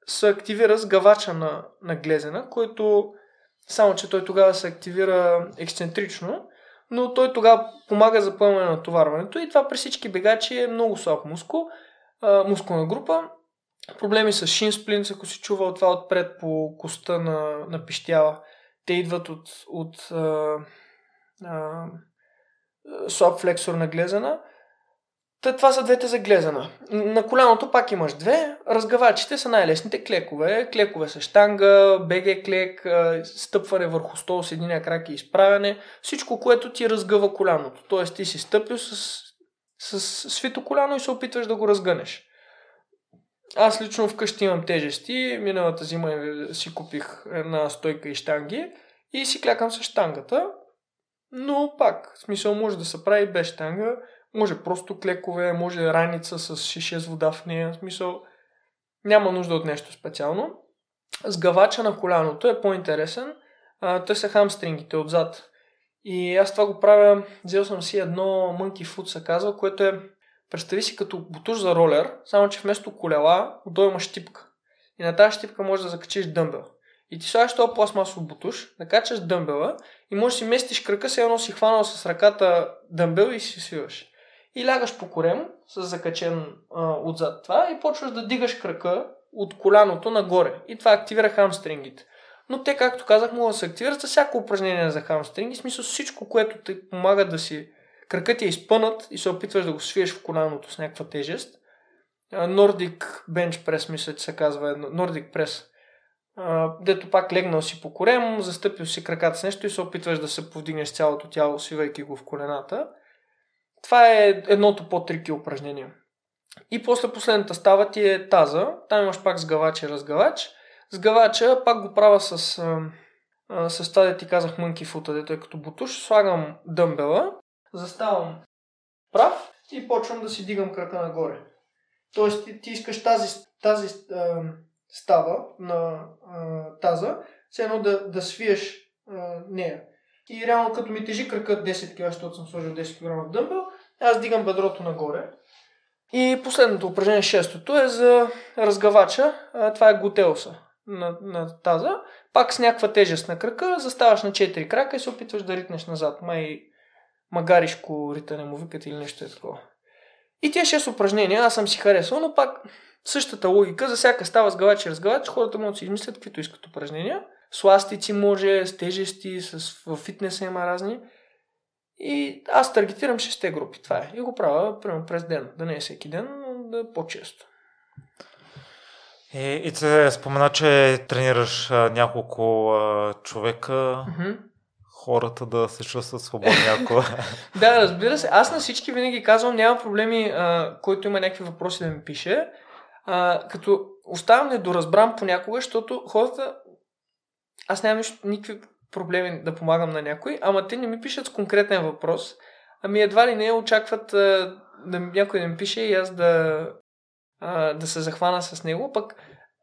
се активира сгавача на, на глезена, който само, че той тогава се активира ексцентрично, но той тогава помага за поемане на натоварването и това при всички бегачи е много слаб мускул, а, мускулна група. Проблеми с шин сплинц, ако си чувал това отпред по коста на, на пищяла, те идват от, от а, а, слаб флексор на глезена Та, това са двете за глезена. На коляното пак имаш две. Разгавачите са най-лесните клекове. Клекове с штанга, БГ клек, стъпване върху стол с единия крак и изправяне. Всичко, което ти разгъва коляното. Тоест ти си стъпил с, с свито коляно и се опитваш да го разгънеш. Аз лично вкъщи имам тежести. Миналата зима си купих една стойка и штанги и си клякам с штангата. Но пак, в смисъл може да се прави без штанга може просто клекове, може раница с шише с вода в нея. В смисъл, няма нужда от нещо специално. Сгавача на коляното е по-интересен. А, са хамстрингите отзад. И аз това го правя, взел съм си едно Monkey Foot се казва, което е, представи си като бутуш за ролер, само че вместо колела, отдолу има щипка. И на тази щипка можеш да закачиш дъмбел. И ти слагаш този пластмасов бутуш, накачаш дъмбела и можеш да си местиш кръка, се едно си хванал с ръката дъмбел и си свиваш и лягаш по корем с закачен а, отзад това и почваш да дигаш крака от коляното нагоре. И това активира хамстрингите. Но те, както казах, могат да се активират за всяко упражнение за хамстринги. В смисъл всичко, което ти помага да си кракът е изпънат и се опитваш да го свиеш в коляното с някаква тежест. Nordic Bench Press, мисля, че се казва. Nordic Press. дето пак легнал си по корем, застъпил си краката с нещо и се опитваш да се повдигнеш цялото тяло, свивайки го в колената. Това е едното по-трики упражнение. И после последната става ти е таза. Там имаш пак сгавач и разгавач. Сгавача пак го правя с, с да ти казах мънки фута, дето е като бутуш. Слагам дъмбела, заставам прав и почвам да си дигам крака нагоре. Тоест ти, ти искаш тази, тази става на таза, все едно да, да свиеш нея. И реално като ми тежи крака 10 кг, защото съм сложил 10 кг дъмбел, аз дигам бедрото нагоре. И последното упражнение, шестото, е за разгавача. Това е готелса на, на таза. Пак с някаква тежест на крака, заставаш на 4 крака и се опитваш да ритнеш назад. Май магаришко ритане му викат или нещо е такова. И тия 6 упражнения аз съм си харесал, но пак същата логика, за всяка става сгавач и разгавач, хората могат да си измислят каквито искат упражнения. С ластици може, с тежести, с, в фитнеса има разни. И аз таргетирам 6 групи. Това е. И го правя примерно през ден. Да не е всеки ден, но да е по-често. И, и се спомена, че тренираш а, няколко а, човека. Mm-hmm. хората да се чувстват свободни, ако... да, разбира се. Аз на всички винаги казвам, няма проблеми, а, който има някакви въпроси да ми пише. А, като оставам недоразбран понякога, защото хората... Аз нямам никакви проблеми да помагам на някой, ама те не ми пишат с конкретен въпрос, ами едва ли не очакват а, да някой да ми пише и аз да, а, да се захвана с него, пък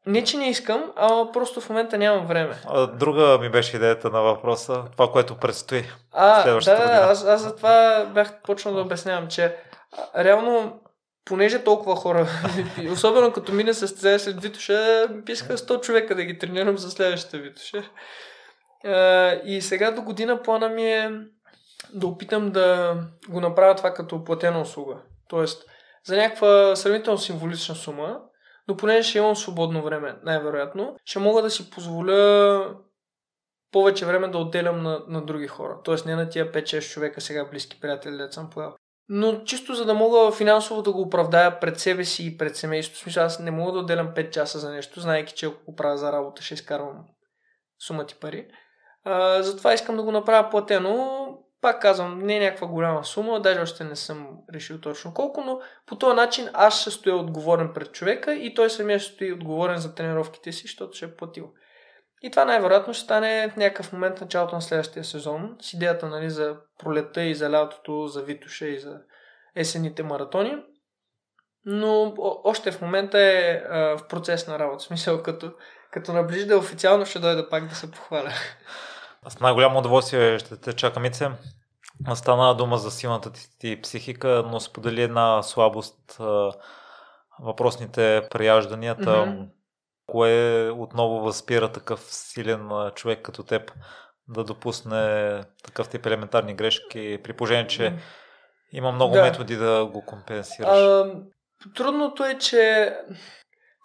не, че не искам, а просто в момента нямам време. А, друга ми беше идеята на въпроса, това, което предстои. А, да, да, аз, аз за това бях почнал да обяснявам, че а, реално, понеже толкова хора, особено като мине състезание след Витоша, писаха 100 човека да ги тренирам за следващата Витоша. И сега до година плана ми е да опитам да го направя това като платена услуга. Тоест, за някаква сравнително символична сума, но понеже ще имам свободно време, най-вероятно, ще мога да си позволя повече време да отделям на, на други хора. Тоест не на тия 5-6 човека сега близки приятели, да съм поел. Но чисто за да мога финансово да го оправдая пред себе си и пред семейството. Смисъл, аз не мога да отделям 5 часа за нещо, знаеки, че ако го правя за работа, ще изкарвам сума ти пари. А, затова искам да го направя платено пак казвам, не е някаква голяма сума, даже още не съм решил точно колко, но по този начин аз ще стоя отговорен пред човека и той самия ще стои отговорен за тренировките си, защото ще е платил. И това най-вероятно ще стане в някакъв момент началото на следващия сезон с идеята нали, за пролета и за лятото, за Витуша и за есените маратони. Но още в момента е а, в процес на работа. В смисъл, като, като наближда официално ще дойда пак да се похваля. С най-голямо удоволствие ще те чакам, Ице. Стана дума за силната ти психика, но сподели една слабост въпросните прияжданията. Mm-hmm. Кое отново възпира такъв силен човек като теб да допусне такъв тип елементарни грешки, при положение, че има много да. методи да го компенсираш? А, трудното е, че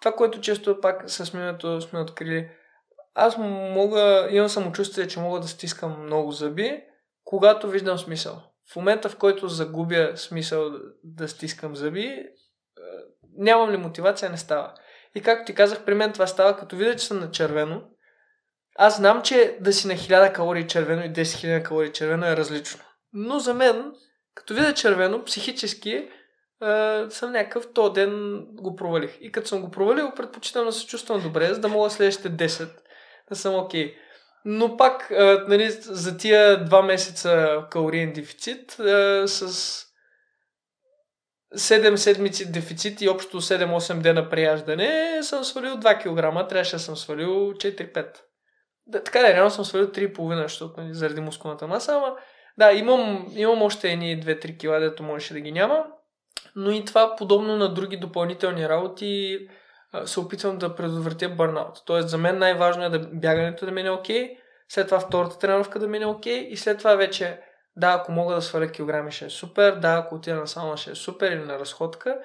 това, което често пак с миналото сме открили, аз мога, имам самочувствие, че мога да стискам много зъби, когато виждам смисъл. В момента, в който загубя смисъл да стискам зъби, нямам ли мотивация, не става. И както ти казах, при мен това става, като видя, че съм на червено. Аз знам, че да си на 1000 калории червено и 10 000 калории червено е различно. Но за мен, като видя червено, психически е, съм някакъв, то ден го провалих. И като съм го провалил, предпочитам да се чувствам добре, за да мога следващите 10 да съм окей. Okay. Но пак, а, нали, за тия два месеца калориен дефицит а, с 7 седмици дефицит и общо 7-8 дена прияждане съм свалил 2 кг, трябваше да съм свалил 4-5. Да, така да, реално съм свалил 3,5, защото нали, заради мускулната маса, ама да, имам, имам още едни 2-3 кг, дето можеше да ги няма, но и това подобно на други допълнителни работи се опитвам да предотвратя бърнаут. Тоест за мен най-важно е да бягането да мине окей, okay, след това втората тренировка да мине окей и след това вече да, ако мога да сваля килограми ще е супер, да, ако отида на сауна ще е супер или на разходка,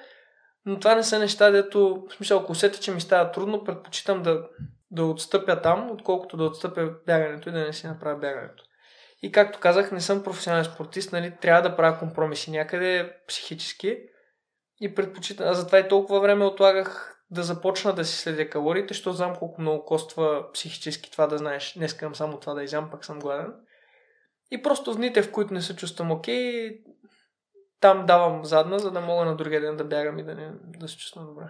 но това не са неща, дето, в смисъл, ако усетя, че ми става трудно, предпочитам да, да отстъпя там, отколкото да отстъпя бягането и да не си направя бягането. И както казах, не съм професионален спортист, нали, трябва да правя компромиси някъде психически и предпочитам, а затова и толкова време отлагах да започна да си следя калориите, защото знам колко много коства психически това да знаеш. Не искам само това да изям, пак съм гладен. И просто дните, в които не се чувствам окей, там давам задна, за да мога на другия ден да бягам и да, не, да се чувствам добре.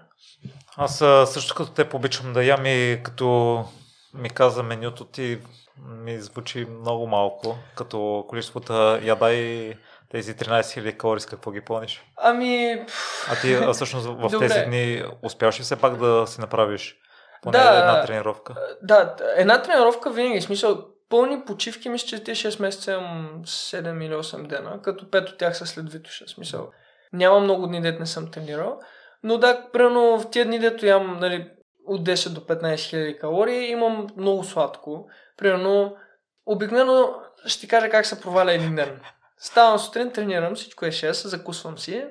Аз също като те обичам да ям и като ми каза менюто ти ми звучи много малко, като количеството яда и тези 13 000 калории, с какво ги пълниш? Ами... А ти а всъщност в Добре. тези дни успяваш ли все пак да си направиш поне да, една тренировка? Да, една тренировка винаги. Смисъл, пълни почивки, мисля, че ти 6 месеца имам 7 или 8 дена, като 5 от тях са след Витуша. Смисъл, няма много дни, дет не съм тренирал. Но да, примерно в тия дни, дето ям нали, от 10 до 15 хиляди калории, имам много сладко. Примерно, обикновено ще ти кажа как се проваля един ден. Ставам сутрин, тренирам, всичко е 6, закусвам си,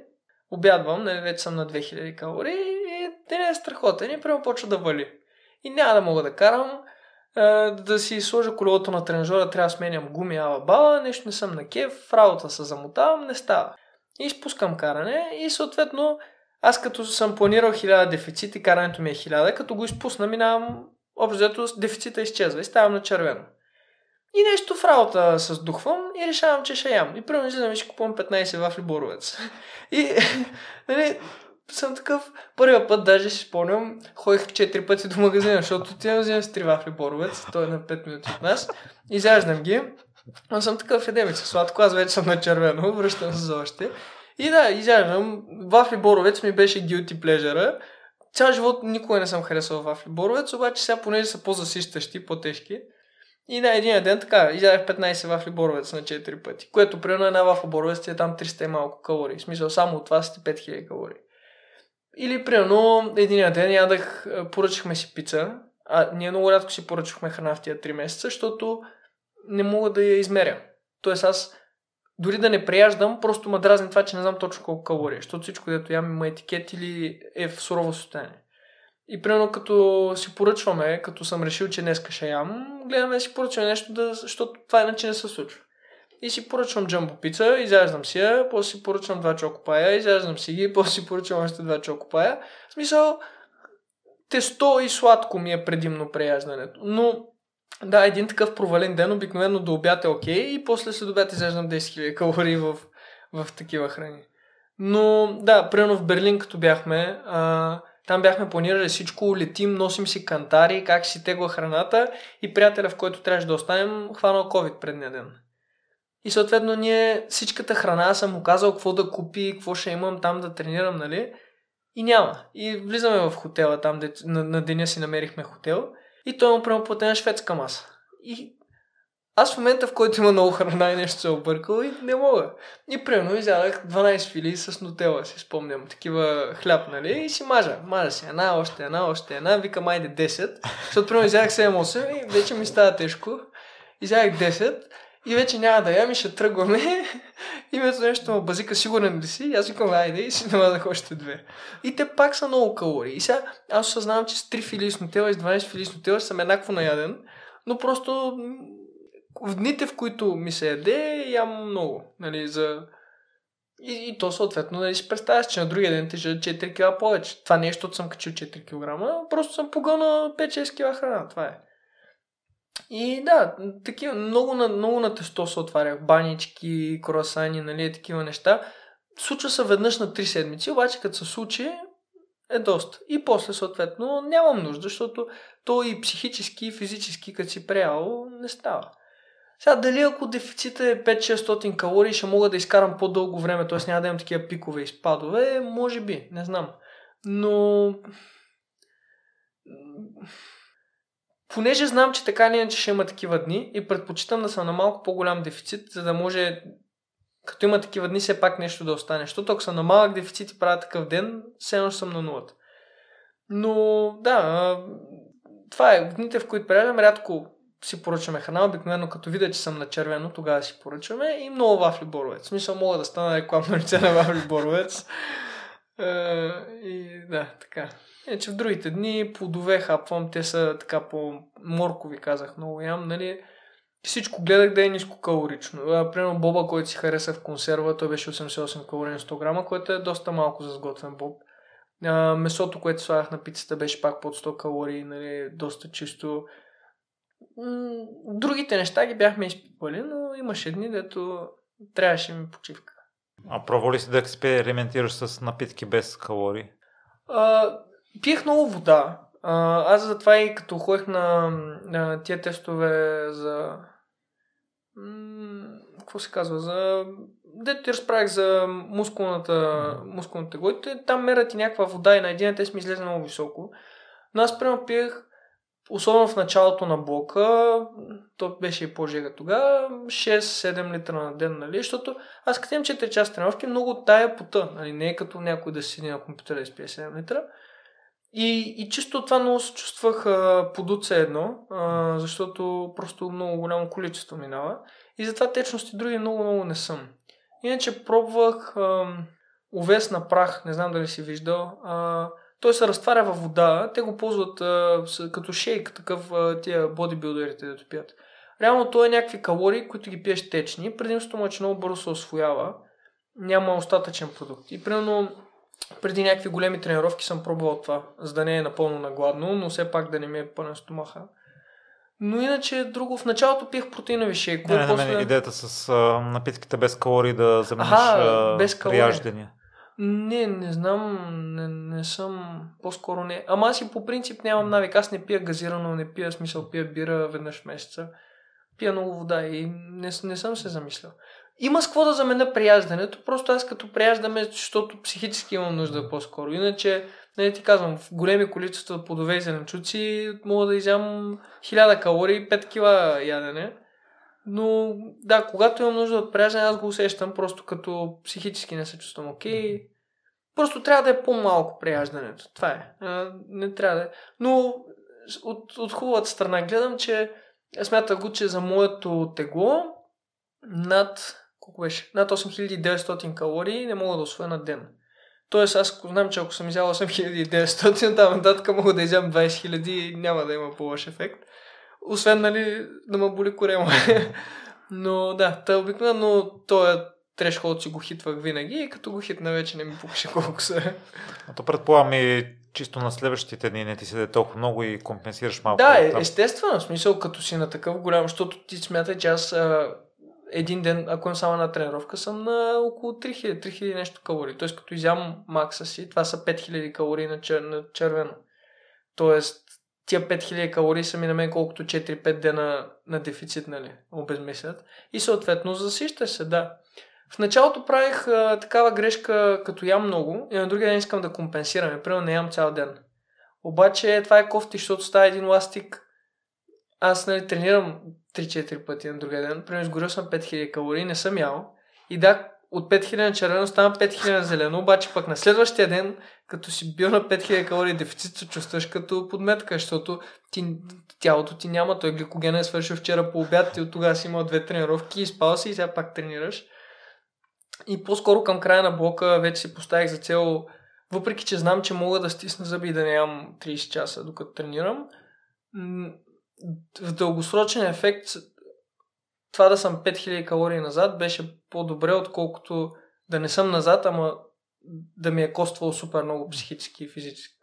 обядвам, нали, вече съм на 2000 калории и ден е страхотен и прямо почва да вали. И няма да мога да карам, да си сложа колелото на тренажера, трябва да сменям гуми, ала баба, нещо не съм на кеф, работа се замотавам, не става. И спускам каране и съответно аз като съм планирал 1000 дефицит и карането ми е 1000, като го изпусна минавам, общо дефицита изчезва и ставам на червено. И нещо в работа се сдухвам и решавам, че ще ям. И примерно излизам и ще купувам 15 вафли боровец. И, нали, съм такъв, първия път даже си спомням, ходих 4 пъти до магазина, защото отивам взимам с 3 вафли боровец, той е на 5 минути от нас, изяждам ги, но съм такъв едемица сладко, аз вече съм на червено, връщам се за още. И да, изяждам, вафли боровец ми беше guilty pleasure Цял живот никога не съм харесал вафли боровец, обаче сега понеже са по-засищащи, по-тежки, и на един ден така, изядах 15 вафли боровец на 4 пъти, което примерно една вафла боровец е там 300 и малко калории. В смисъл само от това сте 5000 калории. Или примерно един ден ядах, поръчахме си пица, а ние много рядко си поръчахме храна в тия 3 месеца, защото не мога да я измеря. Тоест аз дори да не преяждам, просто ме дразни това, че не знам точно колко калории, защото всичко, което ям има етикет или е в сурово състояние. И примерно като си поръчваме, като съм решил, че днес ще ям, гледаме да си поръчваме нещо, да, защото това иначе не се случва. И си поръчвам джамбо пица, изяждам си я, после си поръчвам два чокопая, изяждам си ги, после си поръчвам още два чокопая. В смисъл, тесто и сладко ми е предимно преяждането. Но да, един такъв провален ден обикновено до обяд е окей и после след обяд изяждам 10 000 калории в, в такива храни. Но да, примерно в Берлин като бяхме, а, там бяхме планирали всичко, летим, носим си кантари, как си тегла храната и приятеля, в който трябваше да останем, хванал COVID предния ден. И съответно ние всичката храна съм му казал какво да купи, какво ще имам там да тренирам, нали? И няма. И влизаме в хотела, там де, на, на деня си намерихме хотел и той му прямо платена шведска маса. И аз в момента, в който има много храна и нещо се е объркал и не мога. И примерно изядах 12 фили с нотела, си спомням. Такива хляб, нали? И си мажа. Мажа си една, още една, още една. Викам, айде 10. Защото примерно изядах 7-8 и вече ми става тежко. Изядах 10 и вече няма да ям и ще тръгваме. и вместо нещо базика, сигурен ли си? Аз викам, айде и си намазах още две. И те пак са много калории. И сега аз осъзнавам, че с 3 фили с нотела и с 12 фили с нотела съм еднакво наяден. Но просто в дните, в които ми се яде, ям много. Нали, за... и, и то съответно, нали, си представяш, че на другия ден тежа 4 кг повече. Това не е, съм качил 4 кг, просто съм погълнал 5-6 кг храна. Това е. И да, такива, много много на тесто се отварях. Банички, круасани, нали, такива неща. Случва се веднъж на 3 седмици, обаче като се случи, е доста. И после, съответно, нямам нужда, защото то и психически, и физически, като си преял, не става. Сега дали ако дефицита е 5-600 калории, ще мога да изкарам по-дълго време, т.е. няма да имам такива пикове и спадове, може би, не знам. Но понеже знам, че така не че ще има такива дни и предпочитам да съм на малко по-голям дефицит, за да може като има такива дни, все пак нещо да остане. Защото ако съм на малък дефицит и правя такъв ден, все едно съм на нулата. Но да, това е. В дните, в които преждам, рядко си поръчваме храна. Обикновено като видя, че съм на червено, тогава си поръчваме и много вафли боровец. В смисъл мога да стана рекламно лице на вафли боровец. И да, така. Иначе в другите дни плодове хапвам, те са така по моркови, казах, много ям, нали. Всичко гледах да е ниско калорично. Примерно боба, който си хареса в консерва, той беше 88 калории на 100 грама, което е доста малко за сготвен боб. А, месото, което слагах на пицата, беше пак под 100 калории, нали, доста чисто. Другите неща ги бяхме изпипали, но имаше дни, дето трябваше ми почивка. А пробва ли си да експериментираш с напитки без калории? А, пиех много вода. А, аз затова и като ходех на, на тия тестове за... М- какво се казва? За... Дето ти разправих за мускулната, мускулната глойте, там мерят и някаква вода и на един тест ми излезе много високо. Но аз прямо пиех особено в началото на блока, то беше и по-жега тогава, 6-7 литра на ден, нали? Защото аз като имам 4 часа тренировки, много тая пота, нали? Не е като някой да седи на компютъра и спие 7 литра. И, и чисто това много се чувствах а, подуце едно, а, защото просто много голямо количество минава. И затова течности други много-много не съм. Иначе пробвах а, овес на прах, не знам дали си виждал. А, той се разтваря във вода. Те го ползват а, като шейк, такъв а, тия бодибилдерите да пият. Реално той е някакви калории, които ги пиеш течни. Предимството му е, че много бързо се освоява. Няма остатъчен продукт. И примерно преди някакви големи тренировки съм пробвал това, за да не е напълно нагладно, но все пак да не ми е пълен стомаха. Но иначе друго, в началото пиех протеинови шейкове. Не, не, после... не, идеята с а, напитките без калории да замениш а, без калории. Не, не знам, не, не съм, по-скоро не. Ама аз и по принцип нямам навик. Аз не пия газирано, не пия смисъл, пия бира веднъж в месеца. Пия много вода и не, не съм се замислял. Има с какво да заменя прияждането, просто аз като прияждаме, защото психически имам нужда по-скоро. Иначе, не ти казвам, в големи количества плодове и зеленчуци мога да изям 1000 калории, 5 кила ядене. Но да, когато имам нужда от пряждане, аз го усещам просто като психически не се чувствам окей. Okay. Просто трябва да е по-малко прияждането. Това е. Не трябва да е. Но от, от хубавата страна гледам, че смятах го, че за моето тегло над, колко беше? над 8900 калории не мога да освоя на ден. Тоест аз знам, че ако съм изял 8900, там нататък мога да изям 20 000 и няма да има по-лош ефект. Освен, нали, да ме боли корема. но да, та обикновено този трешхолд си го хитвах винаги и като го хитна вече не ми пукаше колко са. А то предполагам и чисто на следващите дни не ти се даде толкова много и компенсираш малко. Да, е, естествено, в смисъл като си на такъв голям, защото ти смятай, че аз а, един ден, ако имам само една тренировка, съм на около 3000, 3000 нещо калории. Тоест като изям макса си, това са 5000 калории на, чер, на червено. Тоест тия 5000 калории са ми на мен колкото 4-5 дена на дефицит, нали, обезмислят. И съответно засища се, да. В началото правих а, такава грешка, като ям много и на другия ден искам да компенсирам. Примерно не ям цял ден. Обаче това е кофти, защото става един ластик. Аз нали, тренирам 3-4 пъти на другия ден. Примерно изгорил съм 5000 калории, не съм ял. И да, от 5000 на червено стана 5000 на зелено, обаче пък на следващия ден, като си бил на 5000 калории дефицит, се чувстваш като подметка, защото ти, тялото ти няма, той гликоген е свършил вчера по обяд, и от тогава си имал две тренировки, спал си и сега пак тренираш. И по-скоро към края на блока вече си поставих за цел, въпреки че знам, че мога да стисна зъби и да не ям 30 часа докато тренирам, в дългосрочен ефект това да съм 5000 калории назад беше по-добре, отколкото да не съм назад, ама да ми е коствало супер много психически и физически.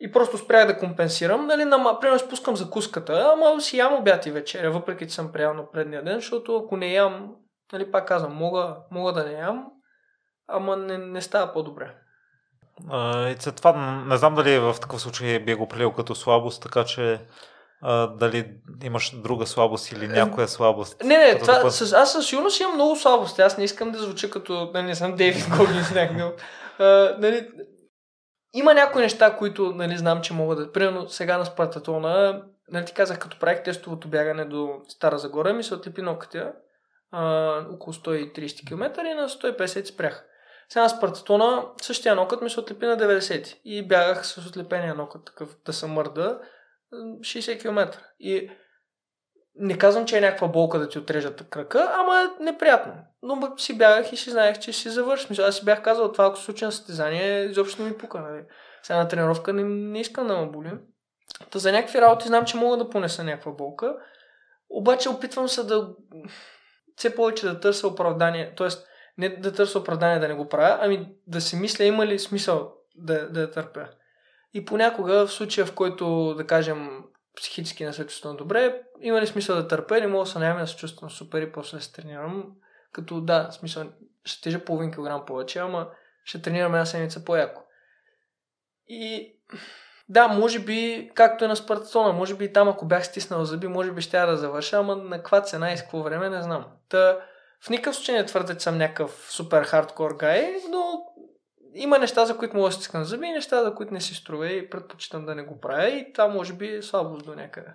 И просто спрях да компенсирам, нали, на, примерно спускам закуската, ама си ям обяд и вечеря, въпреки че съм приял на предния ден, защото ако не ям, нали, пак казвам, мога, мога да не ям, ама не, не става по-добре. и за това не знам дали в такъв случай би го прилил като слабост, така че а, дали имаш друга слабост или някоя слабост. Не, не, това, да с, аз със сигурност имам много слабости. Аз не искам да звуча като, нали, не съм Дейвид Когинс някакъв. нали, има някои неща, които нали, знам, че мога да... Примерно сега на Спартатона, нали, ти казах, като правих тестовото бягане до Стара Загора, ми се отлепи ногтя около 130 км и на 150 спрях. Сега на Спартатона същия нокът ми се отлепи на 90 и бягах с отлепения нокът, такъв да се мърда 60 км. И не казвам, че е някаква болка да ти отрежат крака, ама е неприятно. Но си бягах и си знаех, че си завършим. Аз си бях казал, това ако случи на състезание, изобщо не ми пука. Нали? Сега на тренировка не, не искам да ме боли. Та за някакви работи знам, че мога да понеса някаква болка. Обаче опитвам се да все повече да търся оправдание. Тоест, не да търся оправдание да не го правя, ами да си мисля има ли смисъл да, да я търпя. И понякога в случая, в който, да кажем, психически не се чувствам добре, има ли смисъл да търпя или мога да се наеме да се чувствам супер и после се тренирам. Като да, смисъл, ще тежа половин килограм повече, ама ще тренирам една седмица по-яко. И да, може би, както е на Спартатона, може би там, ако бях стиснал зъби, може би ще я да завърша, ама на каква цена и с какво време, не знам. Та, в никакъв случай не твърдя, че съм някакъв супер хардкор гай, но има неща, за които мога да стискам зъби и неща, за които не си струва и предпочитам да не го правя и това може би е слабост до някъде.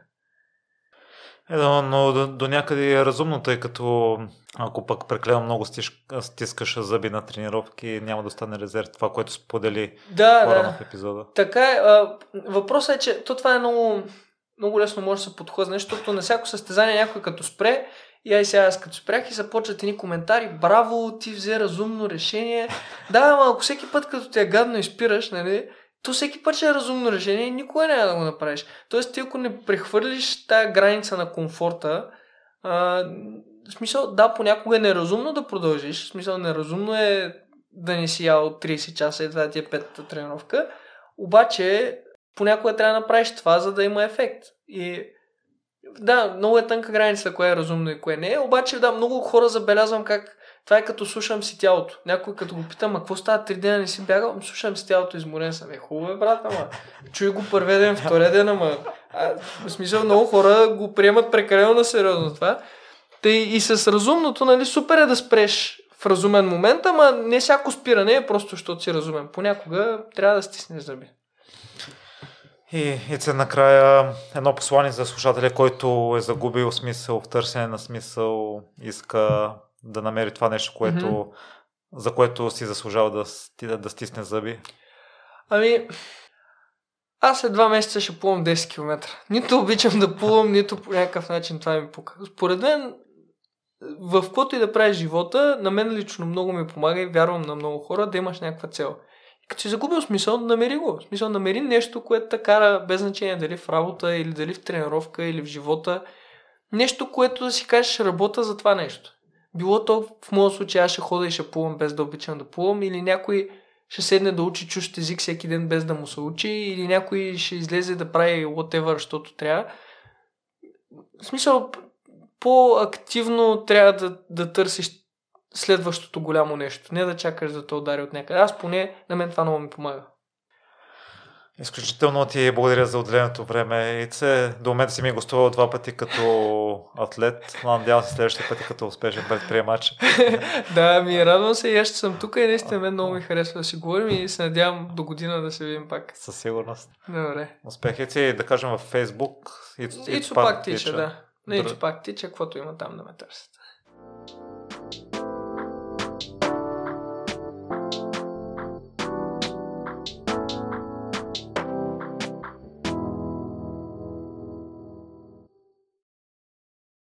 Е, но, но до, до някъде е разумно, тъй като ако пък преклено много стиш, стискаш зъби на тренировки, няма да стане резерв. Това, което сподели да, да. в епизода. Така е. А, въпросът е, че то това е много, много лесно може да се подхлъзне, защото на всяко състезание някой като спре и ай сега аз като спрях и започват едни коментари, браво, ти взе разумно решение. Да, ама ако всеки път като те е гадно и спираш, нали, то всеки път ще е разумно решение и никога няма да го направиш. Тоест ти ако не прехвърлиш тая граница на комфорта, а, в смисъл, да, понякога е неразумно да продължиш, в смисъл неразумно е да не си ял 30 часа и да ти е петата тренировка, обаче понякога трябва да направиш това, за да има ефект. И да, много е тънка граница, кое е разумно и кое не е, обаче да, много хора забелязвам как това е като слушам си тялото. Някой като го питам, а какво става три дена не си бягал? Слушам си тялото, изморен съм. Е, хубаво е, брат, ама. Чуй го първия ден, втория ден, ама. А, в смисъл, много хора го приемат прекалено на сериозно това. Тъй и с разумното, нали, супер е да спреш в разумен момент, ама не всяко спиране е просто, защото си разумен. Понякога трябва да стиснеш зъби. И, и се накрая едно послание за слушателя, който е загубил смисъл в търсене на смисъл, иска да намери това нещо, което, mm-hmm. за което си заслужава да, да, да стисне зъби? Ами, аз след два месеца ще плувам 10 км. Нито обичам да плувам, нито по някакъв начин това ми пука. Според мен, в каквото и да правиш живота, на мен лично много ми помага и вярвам на много хора да имаш някаква цел. Като си загубил смисъл, намери го. Смисъл, намери нещо, което те кара без значение дали в работа, или дали в тренировка, или в живота. Нещо, което да си кажеш, работа за това нещо. Било то в моят случай аз ще хода и ще плувам без да обичам да плувам или някой ще седне да учи чужд език всеки ден без да му се учи или някой ще излезе да прави whatever, защото трябва. В смисъл, по-активно трябва да, да търсиш следващото голямо нещо. Не да чакаш да те удари от някъде. Аз поне, на мен това много ми помага. Изключително ти благодаря за отделеното време. И се, до момента си ми е гостувал два пъти като атлет. Надявам се следващия пъти като успешен предприемач. да, ми е радвам се и аз ще съм тук и наистина мен много ми харесва да си говорим и се надявам до година да се видим пак. Със сигурност. Добре. Успехи си, да кажем, в Facebook. И, и, и пак тича, да. На Ицо пак тича, каквото има там да ме търсят.